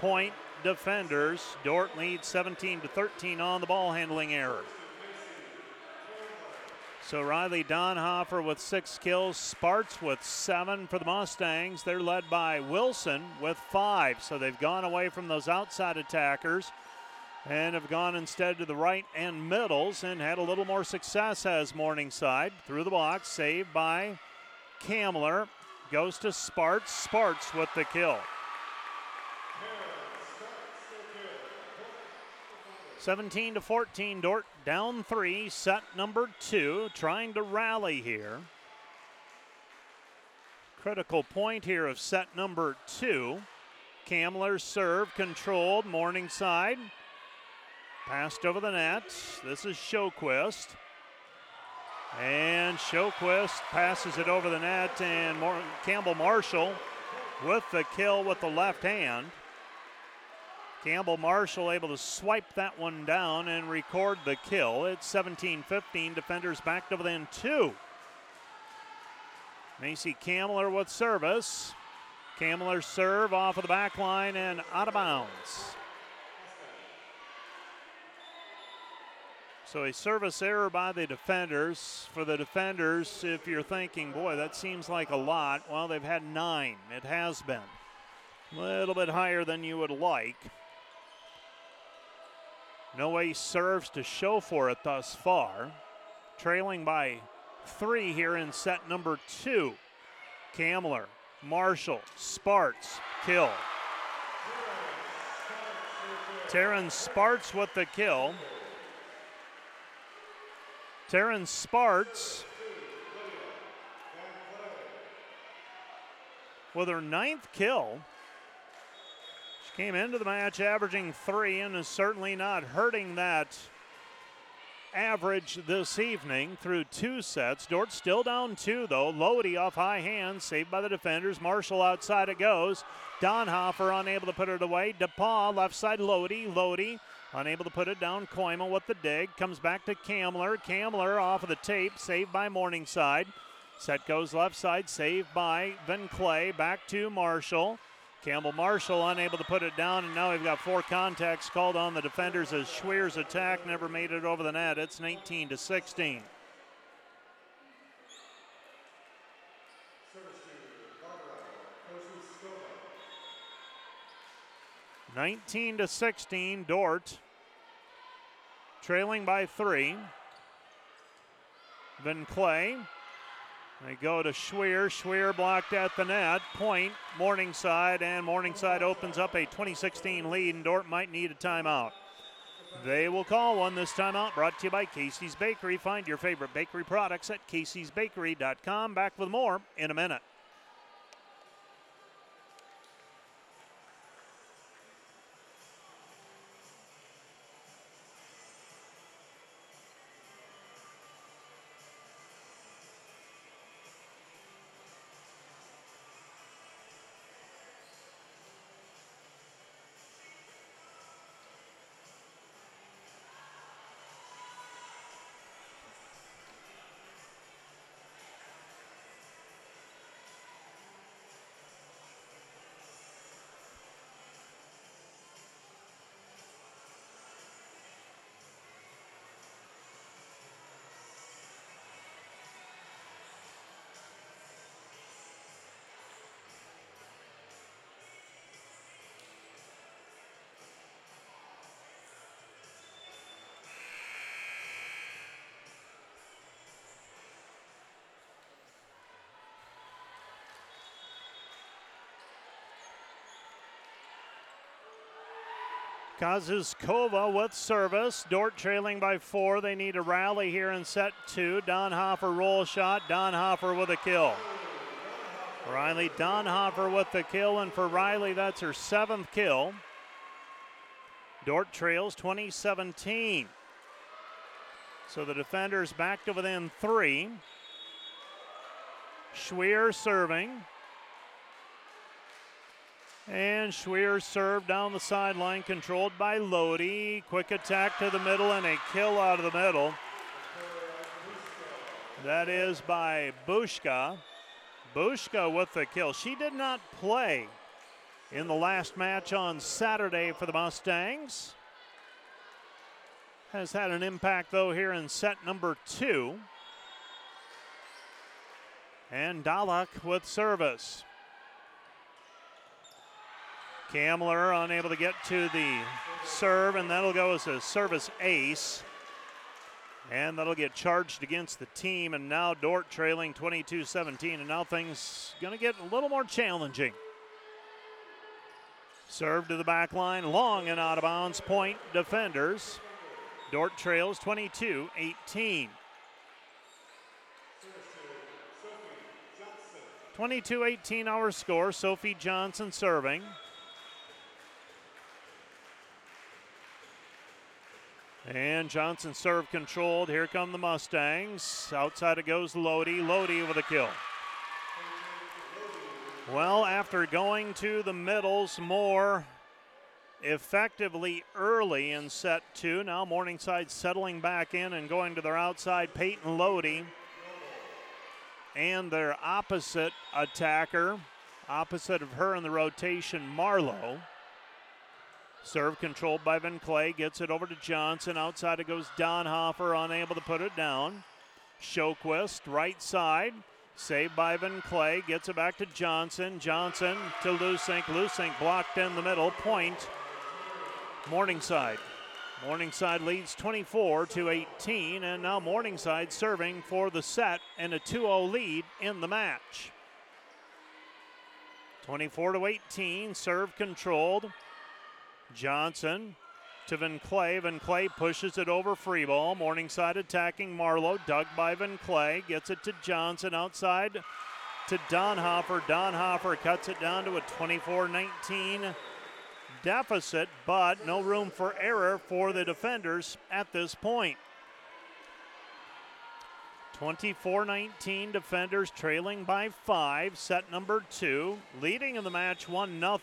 point defenders. Dordt leads 17 to 13 on the ball handling error. So Riley Donhofer with six kills, Sparts with seven for the Mustangs. They're led by Wilson with five. So they've gone away from those outside attackers and have gone instead to the right and middles and had a little more success as Morningside. Through the box, saved by Kamler. goes to Sparts. Sparts with the kill. 17 to 14, Dordt down three, set number two, trying to rally here. Critical point here of set number two. Kamler serve controlled, Morningside. Passed over the net. This is Showquist. And Showquist passes it over the net, and Campbell Marshall with the kill with the left hand. Campbell Marshall able to swipe that one down and record the kill. It's 17 15. Defenders back to within two. Macy Kamler with service. Kamler serve off of the back line and out of bounds. So a service error by the defenders. For the defenders, if you're thinking, boy, that seems like a lot, well, they've had nine. It has been. A little bit higher than you would like. No ace serves to show for it thus far. Trailing by three here in set number two. Kamler, Marshall, Sparts, kill. Taryn Sparts with the kill. Taryn Sparts with her ninth kill. Came into the match averaging three and is certainly not hurting that average this evening through two sets. Dordt still down two, though. Lodi off high hand, saved by the defenders. Marshall outside it goes. Donhofer unable to put it away. DePaul left side Lodi. Lodi unable to put it down. Kooima with the dig. Comes back to Kamler. Kamler off of the tape, saved by Morningside. Set goes left side, saved by Van Clay. Back to Marshall. Campbell Marshall unable to put it down, and now we've got four contacts called on the defenders as Schweer's attack never made it over the net. It's 19 to 16. Nineteen to sixteen, Dordt trailing by three. Van Clay they go to Schweer. Schweer blocked at the net. Point, Morningside, and Morningside opens up a 2016 lead, and Dordt might need a timeout. They will call one this timeout brought to you by Casey's Bakery. Find your favorite bakery products at caseysbakery.com. Back with more in a minute. Kazuskova with service. Dordt trailing by four. They need a rally here in set two. Donhofer roll shot. Donhofer with a kill. Riley Donhofer with the kill, and for Riley, that's her seventh kill. Dordt trails 2017. So the defenders back to within three. Schweer serving. And Schweer served down the sideline, controlled by Lodi. Quick attack to the middle and a kill out of the middle. That is by Bushka. Bushka with the kill. She did not play in the last match on Saturday for the Mustangs. Has had an impact, though, here in set number two. And Dalak with service. Kamler unable to get to the serve, and that'll go as a service ace. And that'll get charged against the team. And now Dordt trailing 22 17. And now things going to get a little more challenging. Serve to the back line, long and out of bounds. Point defenders. Dordt trails 22 18. 22 18 our score. Sophie Johnson serving. And Johnson serve controlled. Here come the Mustangs. Outside it goes Lodi. Lodi with a kill. Well, after going to the middles more effectively early in set two, now Morningside settling back in and going to their outside. Peyton Lodi and their opposite attacker, opposite of her in the rotation, Marlowe. Serve controlled by Van Clay. Gets it over to Johnson. Outside it goes Donhofer, unable to put it down. Shoquist, right side. Saved by Van Clay. Gets it back to Johnson. Johnson to Lusink. Lusink blocked in the middle. Point. Morningside. Morningside leads 24 to 18, and now Morningside serving for the set and a 2 0 lead in the match. 24 to 18, serve controlled. Johnson to Van Clay. Van Clay pushes it over free ball. Morningside attacking Marlowe. Dug by Van Clay. Gets it to Johnson outside to Donhofer. Donhofer cuts it down to a 24 19 deficit, but no room for error for the defenders at this point. 24 19 defenders trailing by five, set number two, leading in the match 1 0.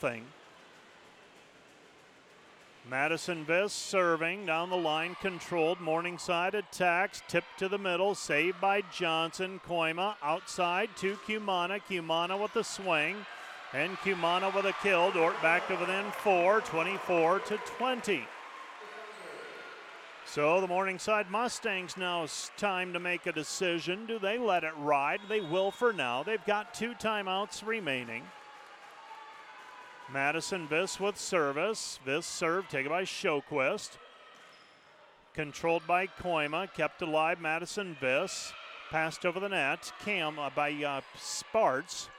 Madison Viss serving down the line, controlled. Morningside attacks, tipped to the middle, saved by Johnson. Kooima outside to Cumana. Cumana with the swing. And Cumana with a kill. Dordt back to within four, 24 to 20. So the Morningside Mustangs now it's time to make a decision. Do they let it ride? They will for now. They've got two timeouts remaining. Madison Viss with service. Viss serve taken by Shoquist. Controlled by Kooima. Kept alive Madison Viss. Passed over the net. Cam uh, by uh, Sparts.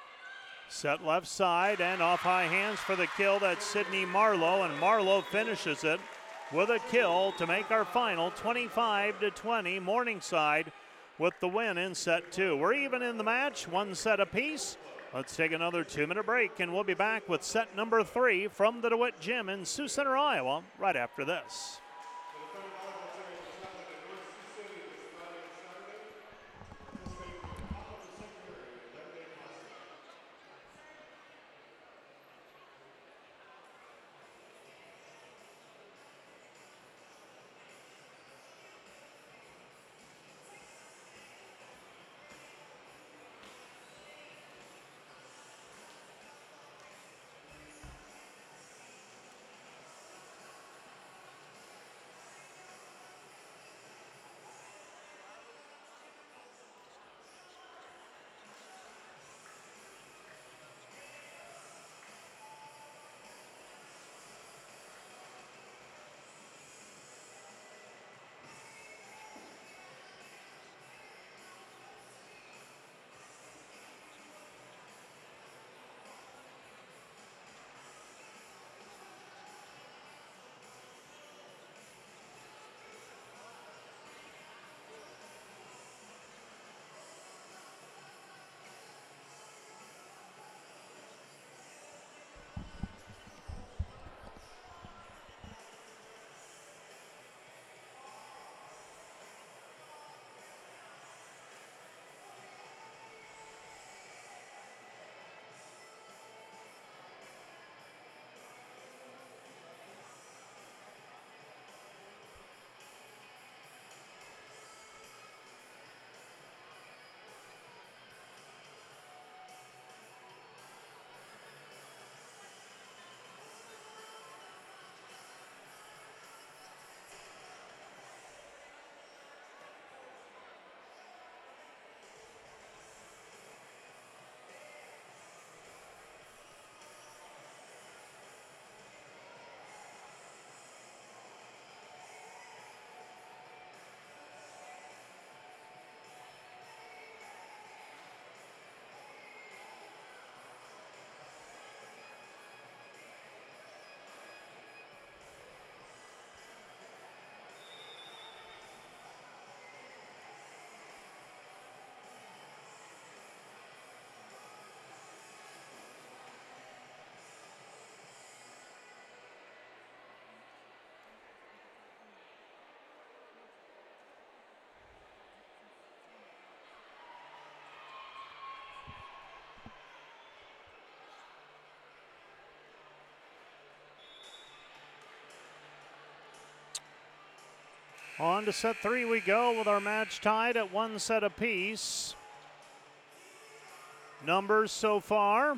Set left side and off high hands for the kill. That's Sydney Marlowe, and Marlowe finishes it with a kill to make our final 25 to 20. Morningside with the win in set two. We're even in the match, one set apiece. Let's take another two minute break, and we'll be back with set number three from the DeWitt Gym in Sioux Center, Iowa, right after this. On to set three we go with our match tied at one set apiece. Numbers so far.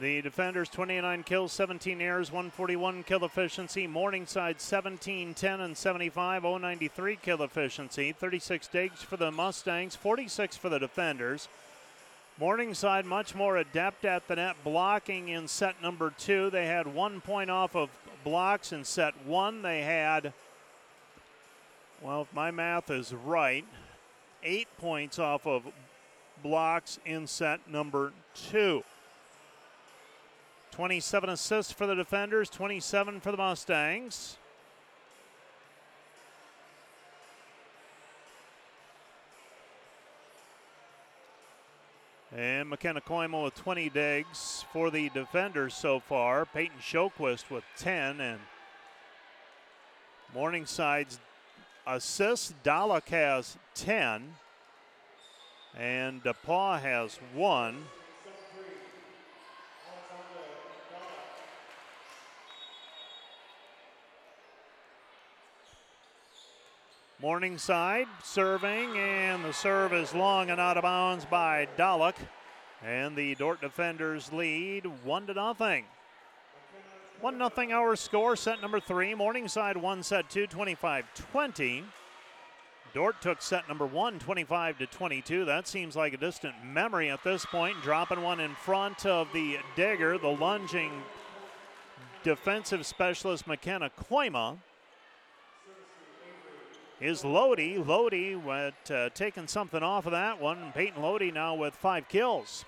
The defenders 29 kills, 17 errors, 141 kill efficiency. Morningside 17, 10, and 75, 093 kill efficiency. 36 digs for the Mustangs, 46 for the defenders. Morningside much more adept at the net blocking in set number two. They had one point off of blocks in set one. They had, well, if my math is right, eight points off of blocks in set number two. 27 assists for the defenders, 27 for the Mustangs. And McKenna Kooima with 20 digs for the defenders so far. Peyton Showquist with 10 and Morningside's assists. Dalek has 10 and DePaul has one. Morningside serving, and the serve is long and out of bounds by Dalek. And the Dordt defenders lead one to nothing. One nothing our score, set number three. Morningside one set two, 25-20. Dordt took set number one, 25 to 22. That seems like a distant memory at this point. Dropping one in front of the digger, the lunging defensive specialist McKenna Kooima is Lodi. Lodi went, uh, taking something off of that one. Peyton Lodi now with five kills.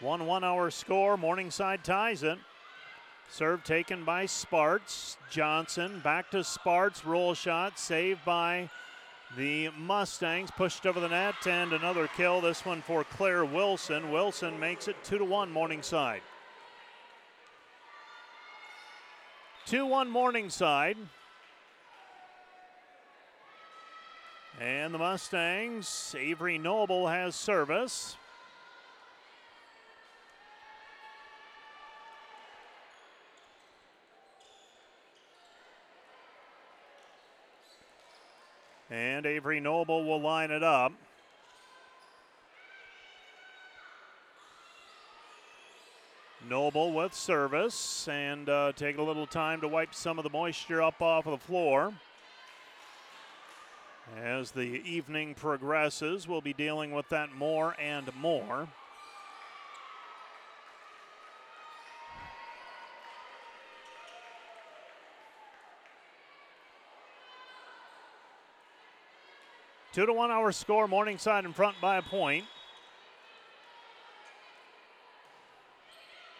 1 1 hour score. Morningside ties it. Serve taken by Sparts. Johnson back to Sparts. Roll shot saved by the Mustangs. Pushed over the net and another kill. This one for Claire Wilson. Wilson makes it 2 to 1 Morningside. 2 1 Morningside. And the Mustangs, Avery Noble has service. And Avery Noble will line it up. Noble with service and uh, take a little time to wipe some of the moisture up off of the floor. As the evening progresses, we'll be dealing with that more and more. Two to one hour score, Morningside in front by a point.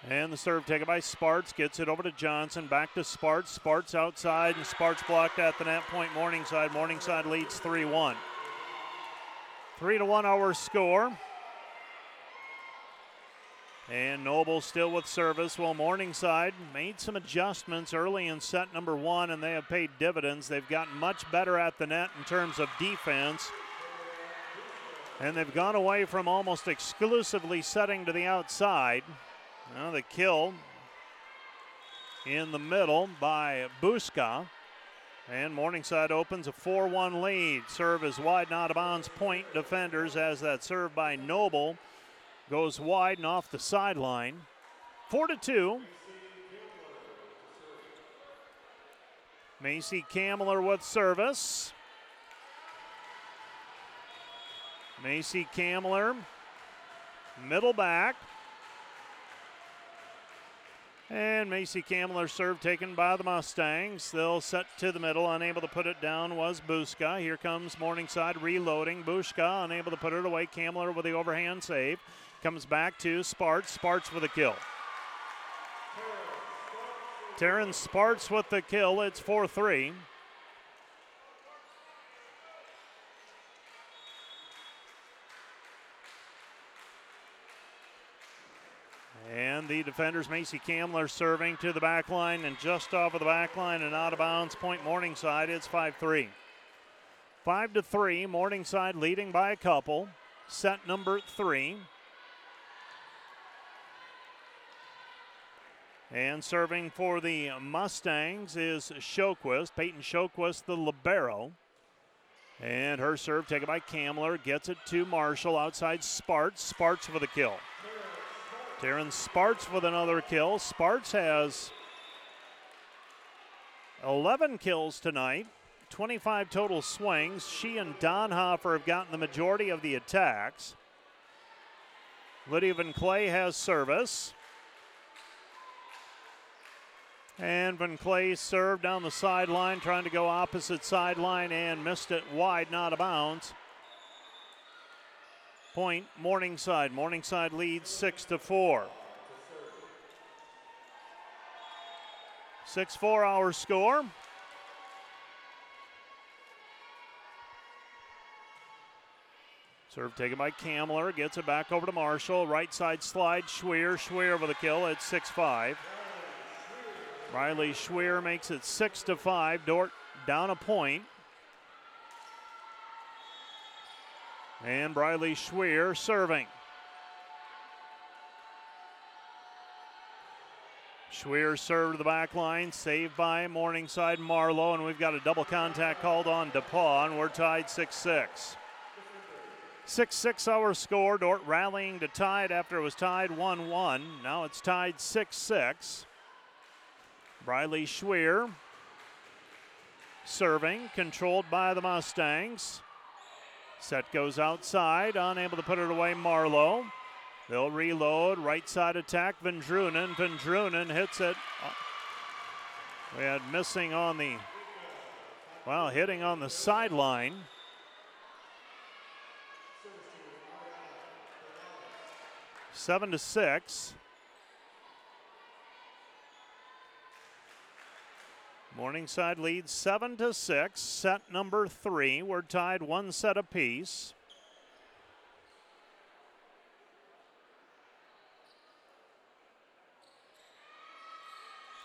And the serve taken by Sparts gets it over to Johnson. Back to Sparts. Sparts outside, and Sparts blocked at the net point. Morningside. Morningside leads 3 1. 3 to 1 our score. And Noble still with service. Well, Morningside made some adjustments early in set number one, and they have paid dividends. They've gotten much better at the net in terms of defense. And they've gone away from almost exclusively setting to the outside. Now the kill in the middle by Buska. And Morningside opens a 4 1 lead. Serve is wide, not a bounds. Point defenders as that serve by Noble goes wide and off the sideline. 4 to 2. Macy Kamler with service. Macy Kamler, middle back. And Macy Kamler serve taken by the Mustangs. They'll set to the middle. Unable to put it down was Buska. Here comes Morningside reloading. Buska unable to put it away. Kamler with the overhand save. Comes back to Sparts. Sparts with a kill. Taryn Sparts with the kill. It's 4 3. And the defenders, Macy Kamler serving to the back line and just off of the back line and out of bounds. Point Morningside. It's 5 3. 5 to 3. Morningside leading by a couple. Set number three. And serving for the Mustangs is Showquist, Peyton Showquist, the libero. And her serve taken by Kamler. Gets it to Marshall outside Sparts. Sparts for the kill. Taryn Sparts with another kill. Sparts has 11 kills tonight, 25 total swings. She and Donhofer have gotten the majority of the attacks. Lydia Van Clay has service. And Van Clay served down the sideline, trying to go opposite sideline and missed it wide, not a bounds. Point Morningside. Morningside leads six to four. Six four hour score. Serve taken by Kamler. Gets it back over to Marshall. Right side slide. Schweer. Schweer with a kill. It's 6 5. Riley Schweer makes it 6 to 5. Dordt down a point. And Briley Schweer serving. Schweer served to the back line, saved by Morningside Marlowe, and we've got a double contact called on DePaul, and we're tied 6 6. 6 6 hour score. Dordt rallying to tie it after it was tied 1 1. Now it's tied 6 6. Briley Schweer serving, controlled by the Mustangs. Set goes outside, unable to put it away, Marlowe. They'll reload, right side attack, Vendrunen. Vendrunen hits it. We had missing on the, well, hitting on the sideline. Seven to six. Morningside leads seven to six. Set number three. We're tied one set apiece.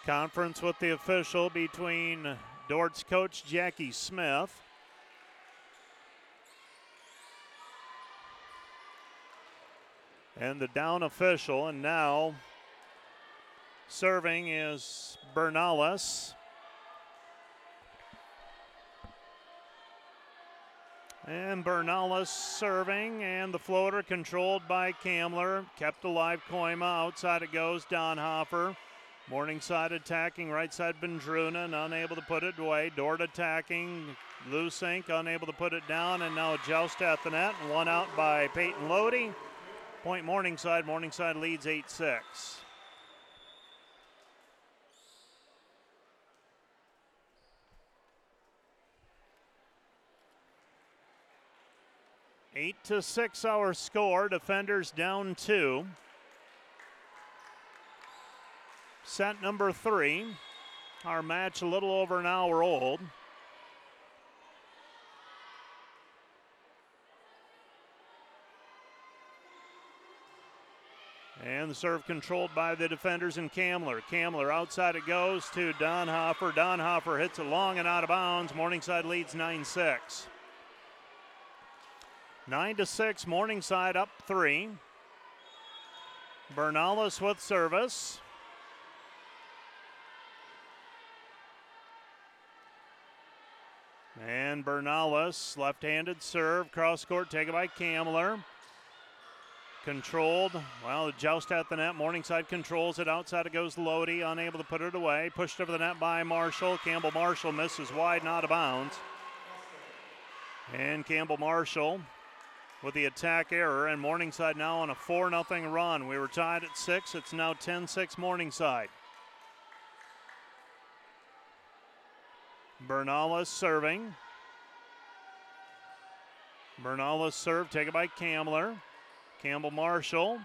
Conference with the official between Dordt's coach Jackie Smith. And the down official, and now serving is Bernales. And Bernales serving, and the floater controlled by Kamler. Kept alive Kooima. Outside it goes. Donhofer. Morningside attacking, right side Vendrunen, unable to put it away. Dordt attacking, Lusink unable to put it down, and now Joust at the net. One out by Peyton Lodi. Point Morningside. Morningside leads 8 6. Eight to six our score. Defenders down two. Set number three. Our match a little over an hour old. And the serve controlled by the defenders in Kamler. Kamler outside it goes to Donhofer. Donhofer hits it long and out of bounds. Morningside leads 9 6. 9 to 6, Morningside up three. Bernales with service. And Bernales, left handed serve, cross court taken by Kamler. Controlled. Well, joust at the net. Morningside controls it. Outside it goes Lodi, unable to put it away. Pushed over the net by Marshall. Campbell Marshall misses wide, not out of bounds. And Campbell Marshall with the attack error, and Morningside now on a 4 0 run. We were tied at 6. It's now 10 6 Morningside. Bernales serving. Bernales serve taken by Kamler. Campbell Marshall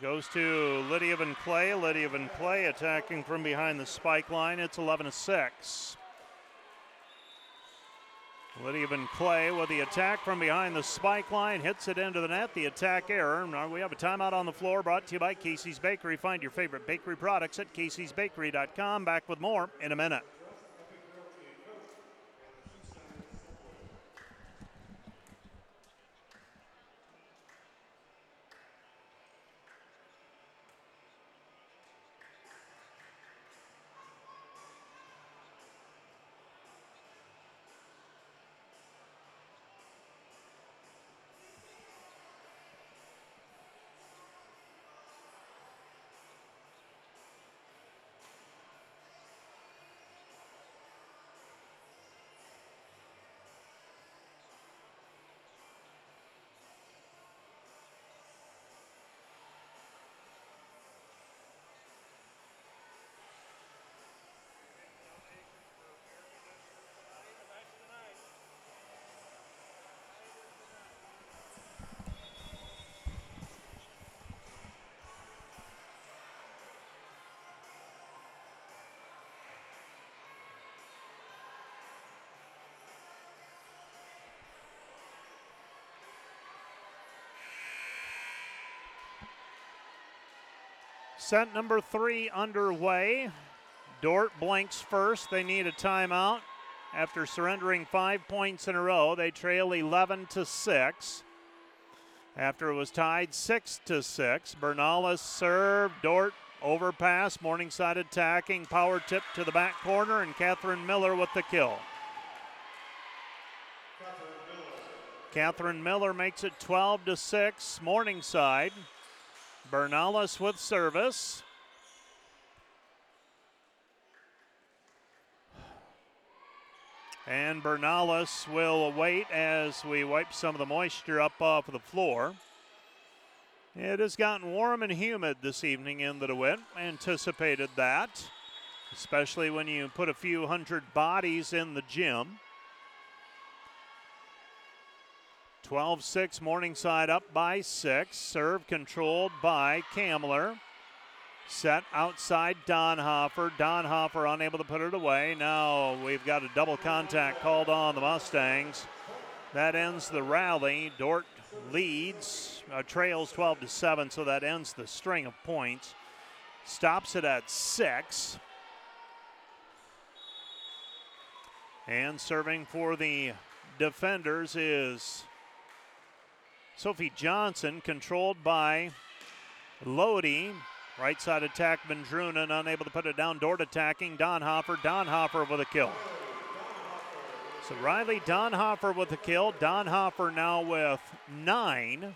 goes to Lydia Van Clay. Lydia Van Clay attacking from behind the spike line. It's 11 6. Lydia Van Clay with the attack from behind the spike line, hits it into the net. The attack error. We have a timeout on the floor brought to you by Casey's Bakery. Find your favorite bakery products at caseysbakery.com. Back with more in a minute. Set number three underway. Dordt blinks first. They need a timeout after surrendering five points in a row. They trail 11 to 6. After it was tied 6 to 6, Bernales served. Dordt overpass. Morningside attacking. Power tip to the back corner, and Catherine Miller with the kill. Catherine Miller makes it 12 to 6. Morningside. Bernales with service. And Bernales will wait as we wipe some of the moisture up off the floor. It has gotten warm and humid this evening in the DeWitt. Anticipated that, especially when you put a few hundred bodies in the gym. 12 6 Morningside up by six. Serve controlled by Kamler. Set outside Donhofer. Donhofer unable to put it away. Now we've got a double contact called on the Mustangs. That ends the rally. Dordt leads, uh, trails 12 to 7, so that ends the string of points. Stops it at six. And serving for the defenders is Sophie Johnson, controlled by Lodi. Right side attack, Vendrunen unable to put it down. Dordt attacking. Donhofer. Donhofer with a kill. So Riley Donhofer with a kill. Donhofer now with nine.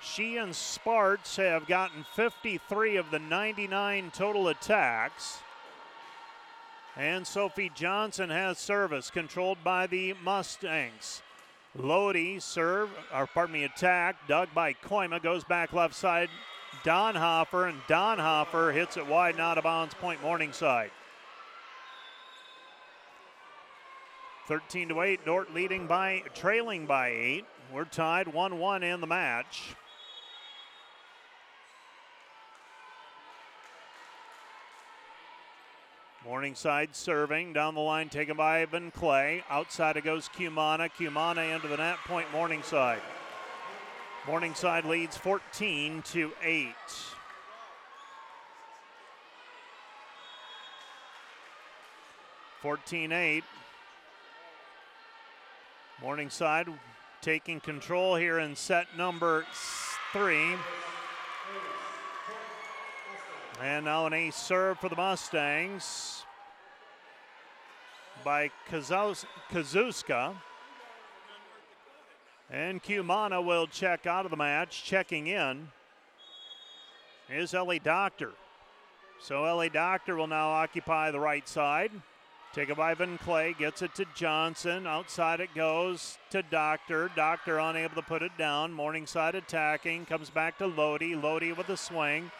She and Sparts have gotten 53 of the 99 total attacks. And Sophie Johnson has service controlled by the Mustangs. Lodi serve, or pardon me, attack. Dug by Kooima, goes back left side. Donhofer, and Donhofer hits it wide and out of bounds, point Morningside. 13 to 8, Dordt leading by, trailing by 8. We're tied 1 1 in the match. Morningside serving down the line, taken by Van Clay. Outside it goes Cumana. Cumana into the net, point Morningside. Morningside leads 14 to 8. Fourteen eight. Morningside taking control here in set number three. And now an ace serve for the Mustangs by Kazuska. And Cumana will check out of the match. Checking in is Ellie Doctor. So Ellie Doctor will now occupy the right side. Take it by Van Clay, gets it to Johnson. Outside it goes to Doctor. Doctor unable to put it down. Morningside attacking. Comes back to Lodi. Lodi with a swing.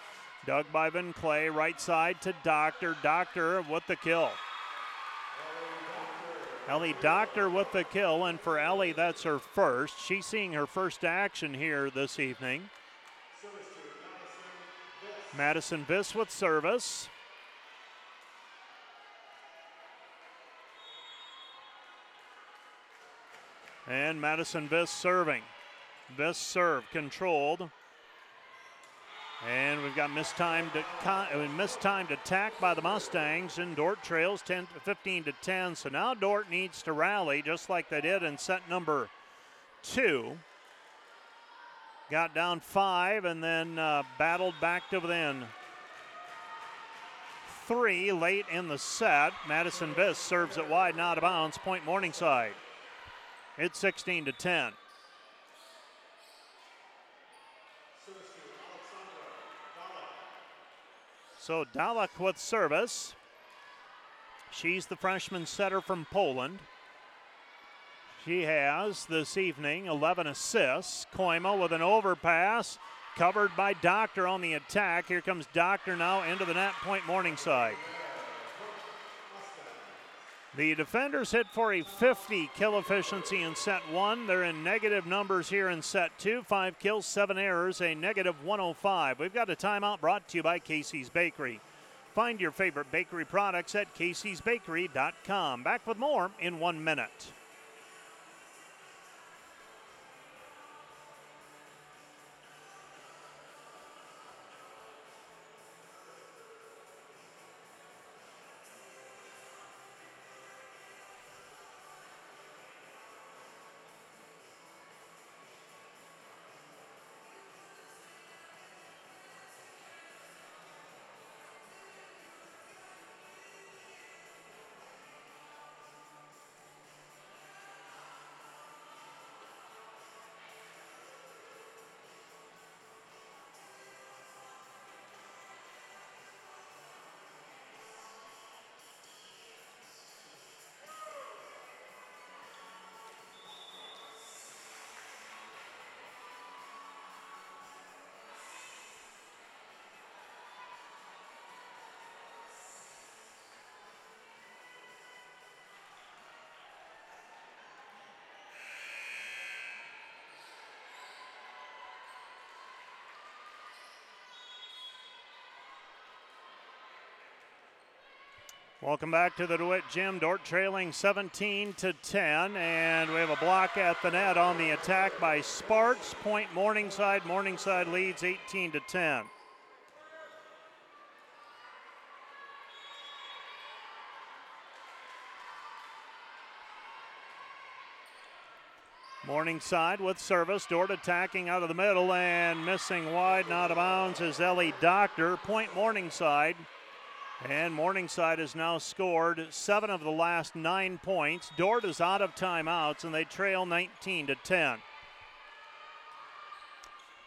Dug by Van Clay. Right side to Doctor. Doctor with the kill. Ellie Doctor with the kill, and for Ellie, that's her first. She's seeing her first action here this evening. Madison Viss with service. And Madison Viss serving. Viss serve controlled. And we've got mistimed, mistimed attack by the Mustangs, and Dordt trails 10, to 15 to 10. So now Dordt needs to rally just like they did in set number two. Got down five and then uh, battled back to within three late in the set. Madison Viss serves it wide not out of bounds. Point Morningside. It's 16 to 10. So Dalek with service. She's the freshman setter from Poland. She has this evening 11 assists. Kooima with an overpass, covered by Doctor on the attack. Here comes Doctor now into the net point Morningside. The defenders hit for a 50 kill efficiency in set one. They're in negative numbers here in set two. Five kills, seven errors, a negative 105. We've got a timeout brought to you by Casey's Bakery. Find your favorite bakery products at caseysbakery.com. Back with more in one minute. Welcome back to the DeWitt Gym. Dordt trailing 17 to 10, and we have a block at the net on the attack by Sparts. Point Morningside. Morningside leads 18 to 10. Morningside with service. Dordt attacking out of the middle and missing wide not out of bounds is Ellie Doctor. Point Morningside. And Morningside has now scored seven of the last nine points. Dordt is out of timeouts and they trail 19 to 10.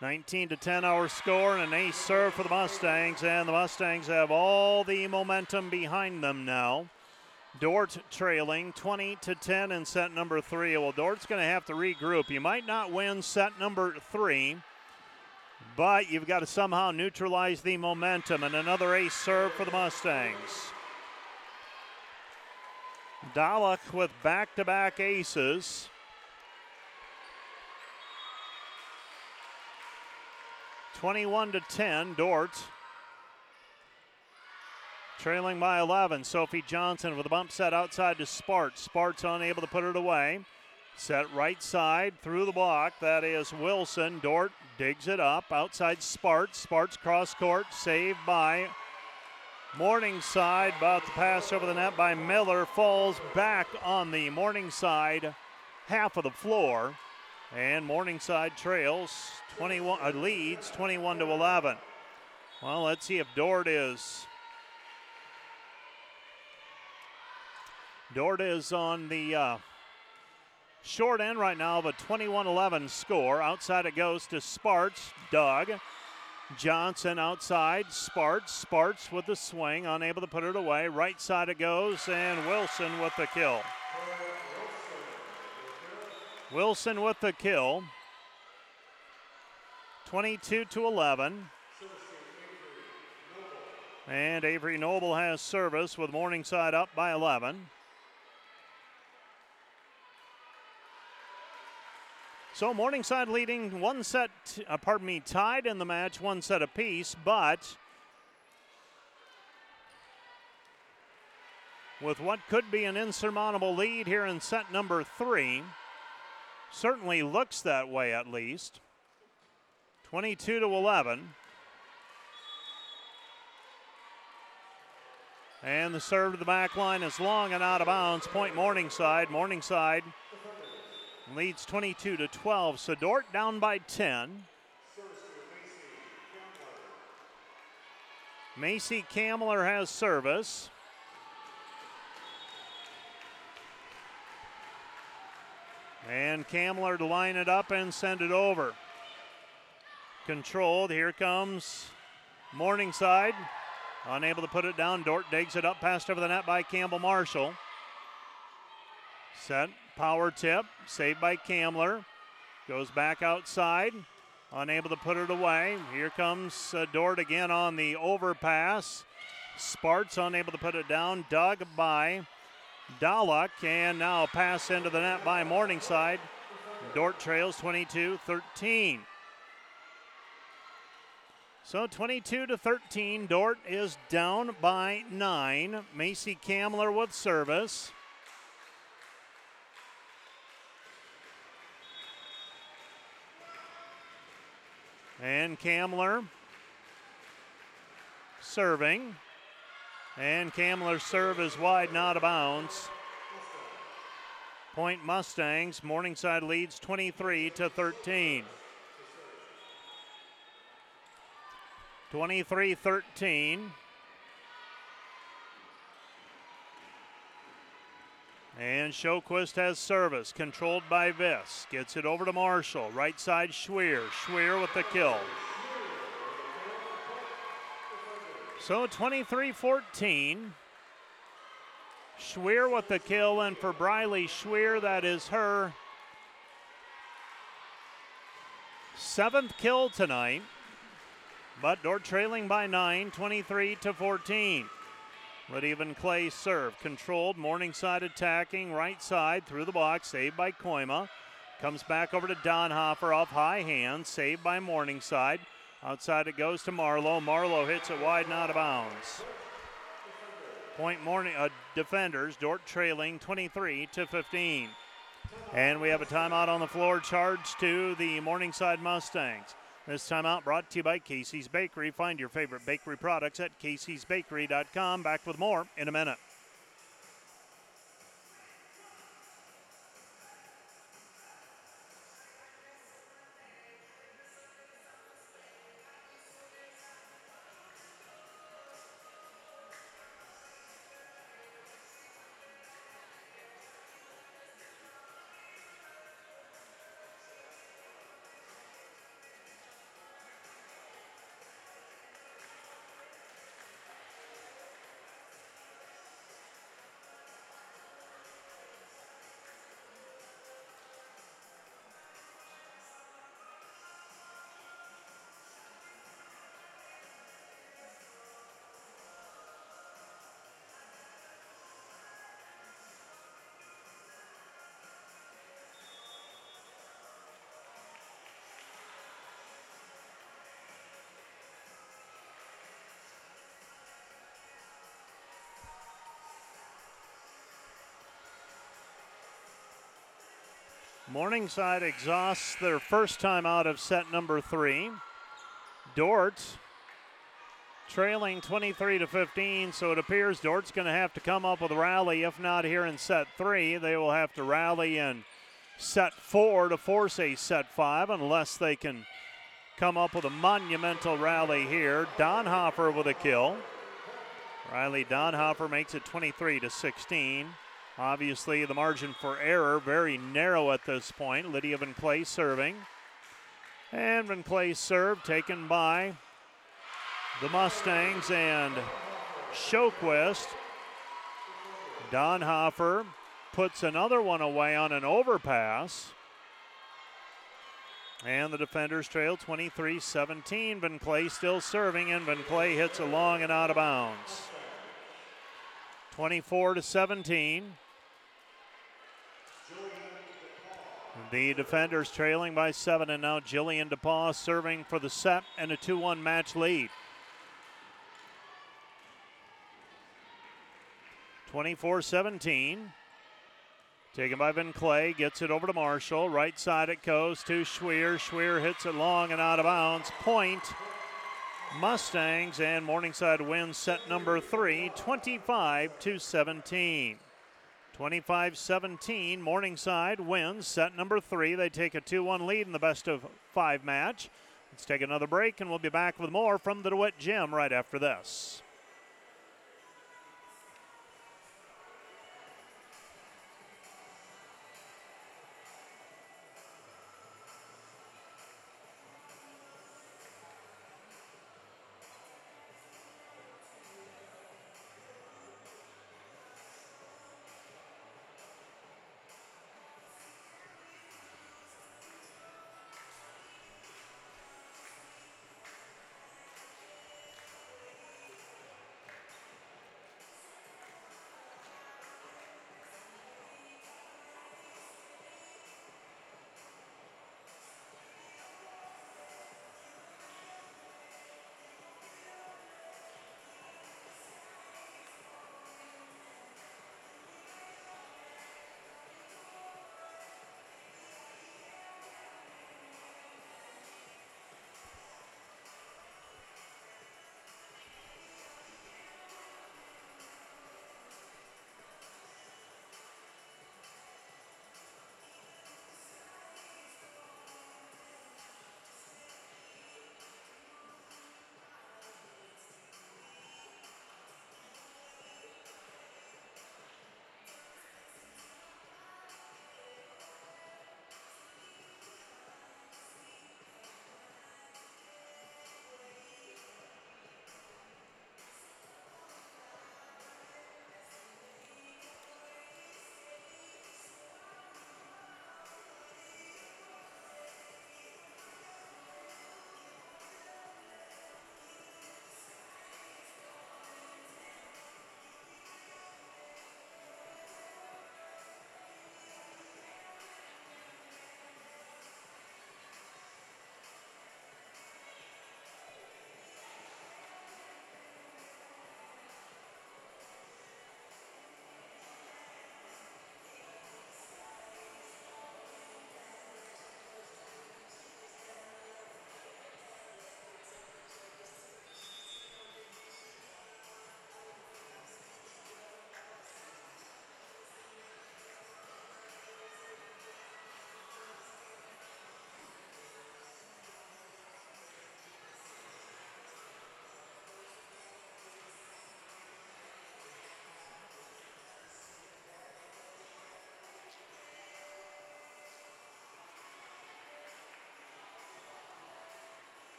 19 to 10 our score and an ace serve for the Mustangs, and the Mustangs have all the momentum behind them now. Dordt trailing 20 to 10 in set number three. Well, Dordt's going to have to regroup. You might not win set number three but you've got to somehow neutralize the momentum. And another ace serve for the Mustangs. Dalek with back to back aces. Twenty-one to ten, Dordt trailing by 11. Sophie Johnson with a bump set outside to Sparts. Sparts unable to put it away. Set right side through the block. That is Wilson. Dordt digs it up. Outside Sparts. Sparts cross court. Saved by Morningside. About to pass over the net by Miller. Falls back on the Morningside half of the floor. And Morningside trails 21 uh, leads 21 to 11. Well, let's see if Dordt is Dordt is on the uh, Short end right now of a 21 11 score. Outside it goes to Sparts. Doug. Johnson outside. Sparts. Sparts with the swing, unable to put it away. Right side it goes, and Wilson with the kill. Wilson with the kill. 22 to 11. And Avery Noble has service with Morningside up by 11. So Morningside leading one set, uh, pardon me, tied in the match, one set apiece, but with what could be an insurmountable lead here in set number three, certainly looks that way at least. 22 to 11. And the serve to the back line is long and out of bounds. Point Morningside. Morningside leads 22 to 12. So Dordt down by 10. Macy Kamler has service. And Kamler to line it up and send it over. Controlled. Here comes Morningside. Unable to put it down. Dordt digs it up, passed over the net by Campbell Marshall. Set Power tip, saved by Kamler. Goes back outside, unable to put it away. Here comes uh, Dordt again on the overpass. Sparts unable to put it down. Dug by Dalek, and now pass into the net by Morningside. Dordt trails 22 13. So 22 to 13, Dordt is down by nine. Macy Kamler with service. And Kamler serving. And Kamler's serve is wide, not out of bounds. Point Mustangs. Morningside leads 23 to 13. 23 13. And Showquist has service, controlled by Viss. Gets it over to Marshall. Right side, Schweer. Schweer with the kill. So 23 14. Schweer with the kill, and for Briley Schweer, that is her seventh kill tonight. But Dordt trailing by nine, 23 to 14. Lydia Van Clay serve. Controlled. Morningside attacking. Right side through the box. Saved by Kooima. Comes back over to Donhofer off high hand. Saved by Morningside. Outside it goes to Marlowe. Marlowe hits it wide and out of bounds. Point Morning uh, defenders. Dordt trailing 23 to 15. And we have a timeout on the floor charged to the Morningside Mustangs. This timeout brought to you by Casey's Bakery. Find your favorite bakery products at caseysbakery.com. Back with more in a minute. Morningside exhausts their first time out of set number three. Dordt trailing 23 to 15, so it appears Dordt's going to have to come up with a rally. If not here in set three, they will have to rally in set four to force a set five, unless they can come up with a monumental rally here. Donhofer with a kill. Riley Donhofer makes it 23 to 16. Obviously, the margin for error very narrow at this point. Lydia Van Clay serving. And Van Clay serve taken by the Mustangs and Showquist. Donhofer puts another one away on an overpass. And the defenders trail 23 17. Van Clay still serving, and Van Clay hits a long and out of bounds. 24 to 17. The defenders trailing by seven, and now Jillian DePaul serving for the set and a 2 1 match lead. 24 17. Taken by Van Clay, gets it over to Marshall. Right side it goes to Schweer. Schweer hits it long and out of bounds. Point Mustangs and Morningside wins set number three, 25 to 17. 25 17. Morningside wins set number three. They take a 2 1 lead in the best of five match. Let's take another break and we'll be back with more from the DeWitt Gym right after this.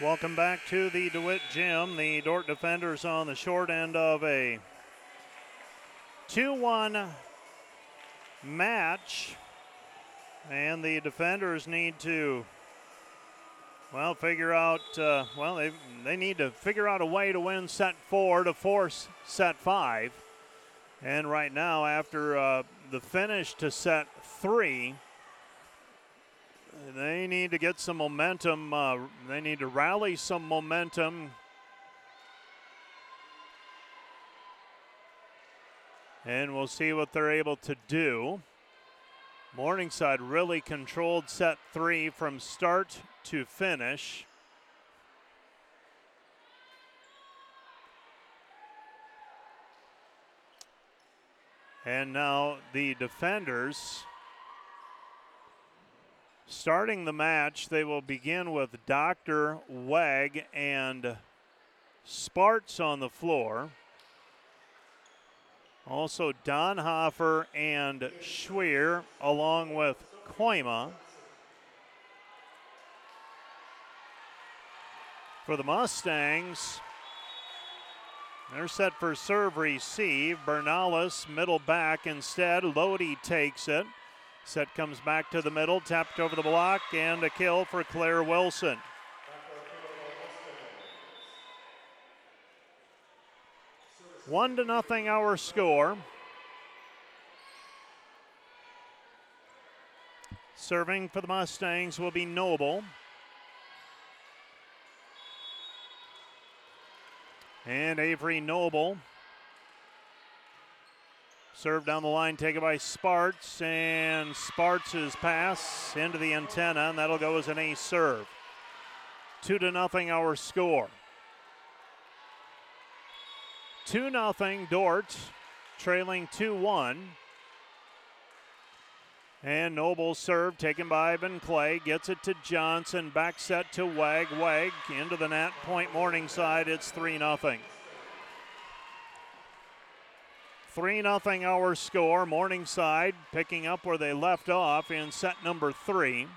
Welcome back to the DeWitt Gym. The Dordt defenders on the short end of a 2 1 match. And the defenders need to, well, figure out, uh, well, they, they need to figure out a way to win set four to force set five. And right now, after uh, the finish to set three, they need to get some momentum. Uh, they need to rally some momentum. And we'll see what they're able to do. Morningside really controlled set three from start to finish. And now the defenders Starting the match, they will begin with Dr. Weg and Sparts on the floor. Also, Donhofer and Schweer, along with Kooima. For the Mustangs, they're set for serve receive. Bernales, middle back instead. Lodi takes it. Set comes back to the middle, tapped over the block, and a kill for Claire Wilson. One to nothing our score. Serving for the Mustangs will be Noble. And Avery Noble Serve down the line taken by Sparts, and Sparts' pass into the antenna, and that'll go as an ace serve. Two to nothing our score. Two nothing Dordt, trailing two one. And Noble serve taken by Ivan Clay. Gets it to Johnson. Back set to Wag. Wag into the net. Point Morningside. It's 3 0. 3 0 our score. Morningside picking up where they left off in set number three.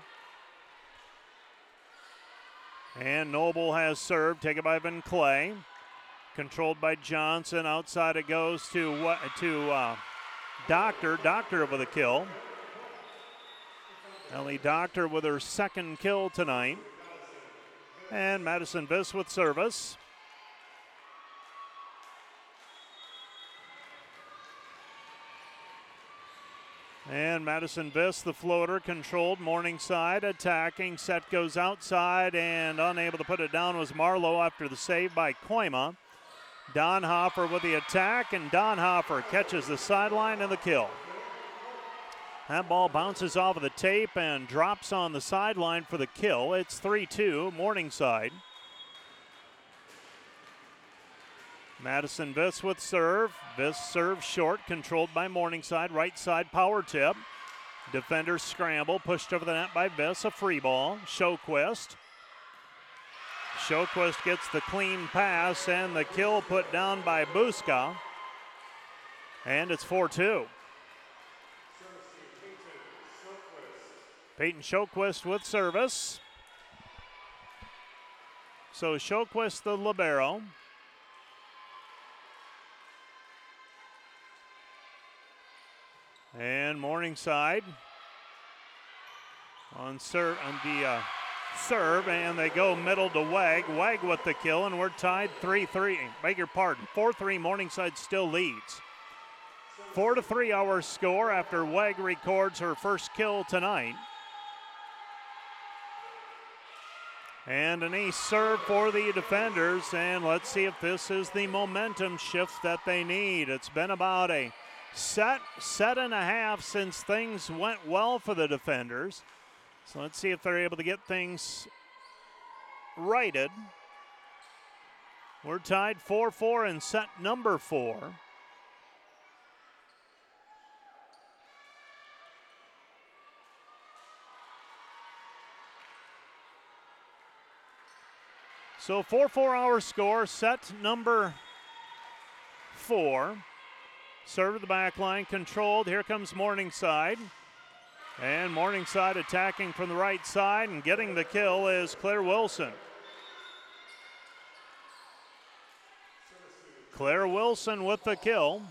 And Noble has served, taken by Van Clay. Controlled by Johnson. Outside it goes to, to uh, Doctor. Doctor with a kill. Ellie Doctor with her second kill tonight. And Madison Viss with service. And Madison Viss, the floater, controlled. Morningside attacking. Set goes outside and unable to put it down was Marlowe after the save by Kooima. Donhofer with the attack, and Donhofer catches the sideline and the kill. That ball bounces off of the tape and drops on the sideline for the kill. It's 3 2, Morningside. Madison Viss with serve. Viss serve short, controlled by Morningside. Right side power tip. Defenders scramble, pushed over the net by Viss. A free ball. Showquist. Showquist gets the clean pass and the kill put down by Buska. And it's 4 2. Peyton Showquist with service. So Showquist the libero. And Morningside on, serve, on the uh, serve, and they go middle to Wag. Wag with the kill, and we're tied 3 3. Beg your pardon. 4 3. Morningside still leads. 4 to 3 our score after Wag records her first kill tonight. And an ace serve for the defenders, and let's see if this is the momentum shift that they need. It's been about a set, set and a half since things went well for the defenders. So let's see if they're able to get things righted. We're tied 4 4 in set number four. So 4 4 our score, set number four. Serve the back line, controlled. Here comes Morningside. And Morningside attacking from the right side and getting the kill is Claire Wilson. Claire Wilson with the kill.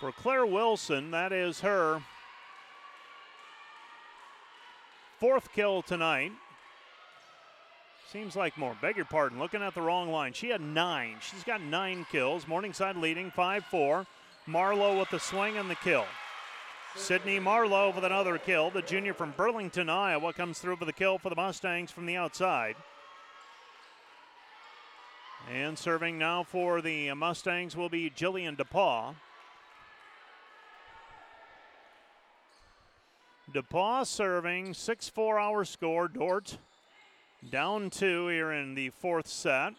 For Claire Wilson, that is her fourth kill tonight. Seems like more. Beg your pardon. Looking at the wrong line. She had nine. She's got nine kills. Morningside leading 5 4. Marlowe with the swing and the kill. Sydney Marlowe with another kill. The junior from Burlington, Iowa, comes through for the kill for the Mustangs from the outside. And serving now for the Mustangs will be Jillian DePaul. DePaul serving, 6 4 our score. Dordt down two here in the fourth set.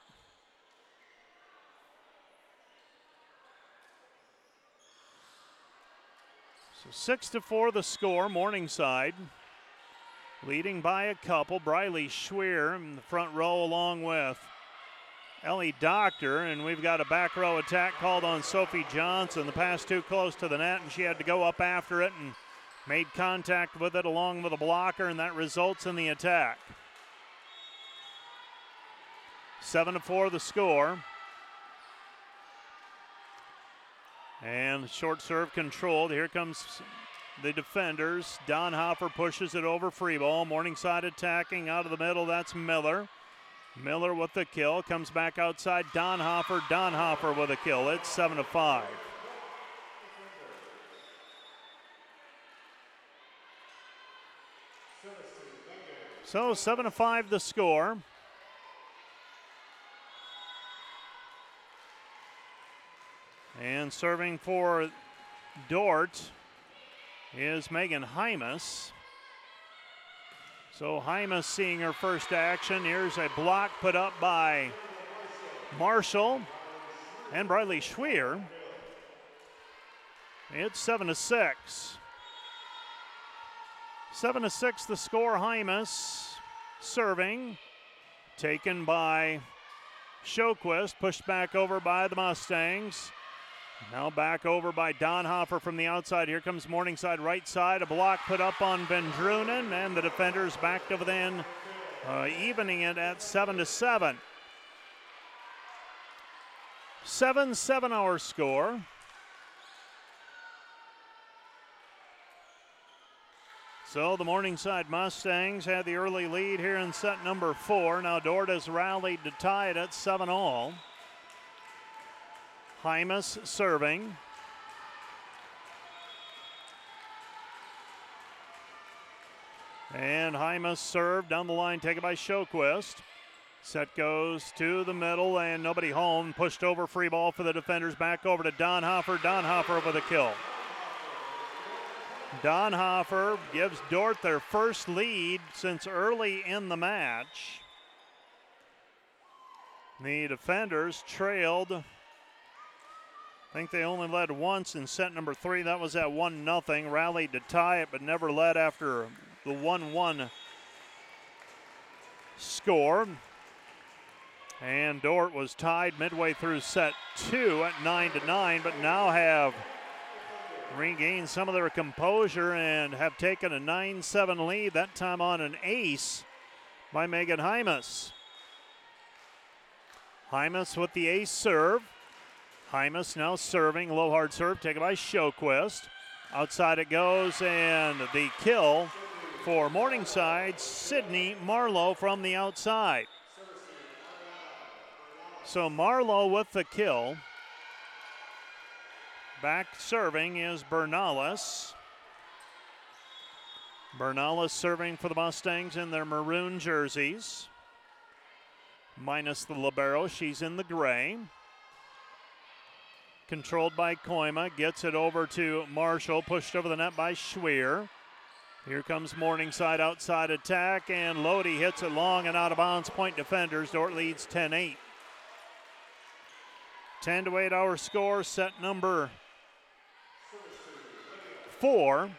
So six to four the score, Morningside. Leading by a couple, Briley Schweer in the front row along with Ellie Doctor, and we've got a back row attack called on Sophie Johnson. The pass too close to the net, and she had to go up after it and made contact with it along with a blocker, and that results in the attack. Seven to four the score. And short serve controlled. Here comes the defenders. Donhofer pushes it over free ball. Morningside attacking out of the middle. That's Miller. Miller with the kill. Comes back outside. Donhofer. Donhofer with a kill. It's seven to five. So seven to five the score. And serving for Dordt is Megan Hymas. So Hymas seeing her first action. Here's a block put up by Marshall and Briley Schweer. It's seven to six. Seven to six the score. Hymas serving. Taken by Showquist, pushed back over by the Mustangs. Now back over by Donhofer from the outside. Here comes Morningside right side. A block put up on Vendrunen, and the defenders back to within, uh, evening it at seven to seven. Seven seven our score. So the Morningside Mustangs had the early lead here in set number four. Now Dordt has rallied to tie it at seven all. Hymas serving. And Hymas served down the line, taken by Showquist. Set goes to the middle and nobody home. Pushed over free ball for the defenders. Back over to Donhofer. Donhofer with a kill. Donhofer gives Dordt their first lead since early in the match. The defenders trailed think they only led once in set number three. That was at 1 0. Rallied to tie it, but never led after the 1 1 score. And Dordt was tied midway through set two at 9 to 9, but now have regained some of their composure and have taken a 9 7 lead, that time on an ace by Megan Hymas. Hymas with the ace serve. Hymas now serving, low hard serve taken by Showquist. Outside it goes, and the kill for Morningside, Sydney Marlowe from the outside. So Marlowe with the kill. Back serving is Bernales. Bernales serving for the Mustangs in their maroon jerseys. Minus the Libero, she's in the gray controlled by Kooima. Gets it over to Marshall, pushed over the net by Schweer. Here comes Morningside outside attack, and Lodi hits it long and out of bounds. Point defenders. Dordt leads 10 8. 10 to 8 our score, set number four.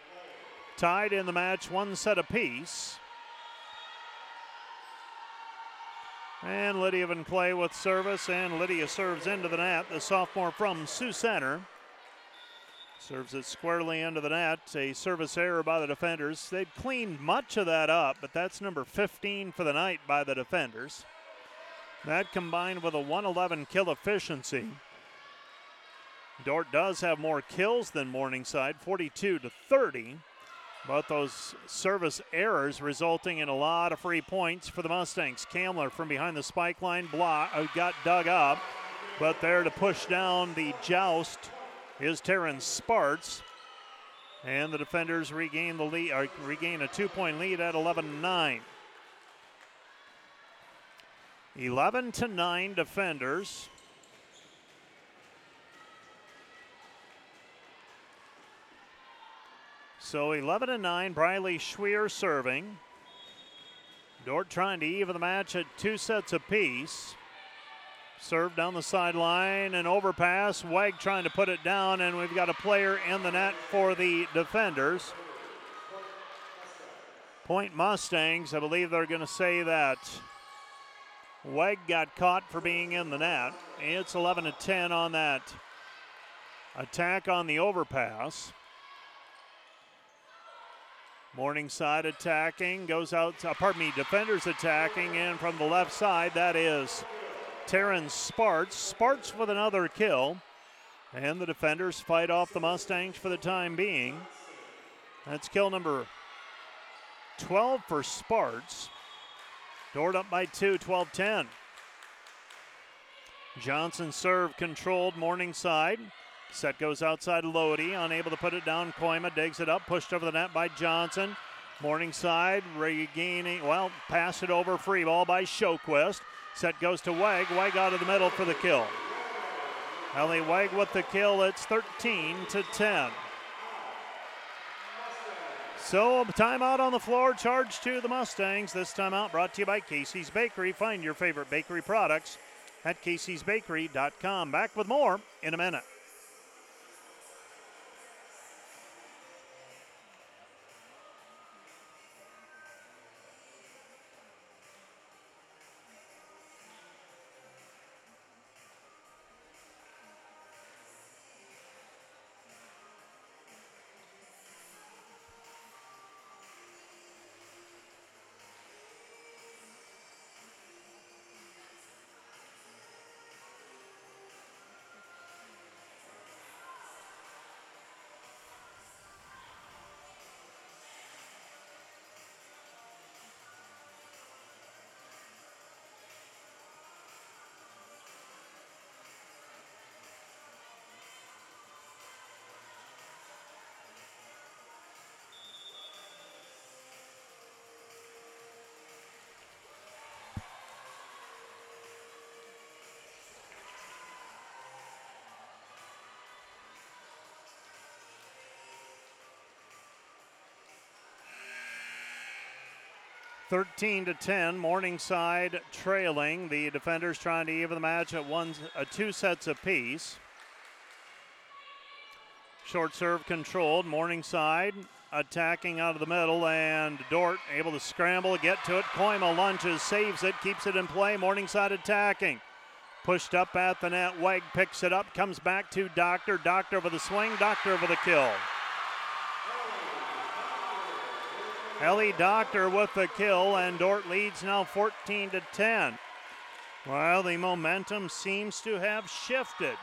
Tied in the match, one set apiece. And Lydia Van Clay with service, and Lydia serves into the net, the sophomore from Sioux Center. Serves it squarely into the net. A service error by the defenders. They've cleaned much of that up, but that's number 15 for the night by the defenders. That combined with a 111 kill efficiency. Dordt does have more kills than Morningside, 42 to 30. But those service errors resulting in a lot of free points for the Mustangs. Kamler from behind the spike line block, uh, got dug up, but there to push down the joust is Terrence Sparts. And the defenders regain the lead, or regain a two-point lead at 11-9. 11 to 9 defenders. So 11 and 9, Briley Schweer serving. Dordt trying to even the match at two sets apiece. Serve down the sideline and overpass. Weg trying to put it down, and we've got a player in the net for the defenders. Point Mustangs, I believe they're going to say that Weg got caught for being in the net. It's 11 to 10 on that attack on the overpass. Morningside attacking, goes out, uh, pardon me, defenders attacking, and from the left side, that is Terrence Sparts. Sparts with another kill, and the defenders fight off the Mustangs for the time being. That's kill number 12 for Sparts. Dordt up by two, 12 10. Johnson serve controlled Morningside. Set goes outside Lodi, unable to put it down. Kooima digs it up, pushed over the net by Johnson. Morningside regaining, well, pass it over, free ball by Showquist. Set goes to Weg. Weg out of the middle for the kill. Ellie Weg with the kill. It's 13 to 10. So, timeout on the floor, charge to the Mustangs. This timeout brought to you by Casey's Bakery. Find your favorite bakery products at caseysbakery.com. Back with more in a minute. 13 to 10, Morningside trailing. The defenders trying to even the match at one, uh, two sets apiece. Short serve controlled. Morningside attacking out of the middle, and Dordt able to scramble, get to it. Kooima lunges, saves it, keeps it in play. Morningside attacking. Pushed up at the net. Weg picks it up, comes back to Doctor. Doctor over the swing, Doctor over the kill. Ellie Doctor with the kill, and Dordt leads now 14 to 10. Well, the momentum seems to have shifted.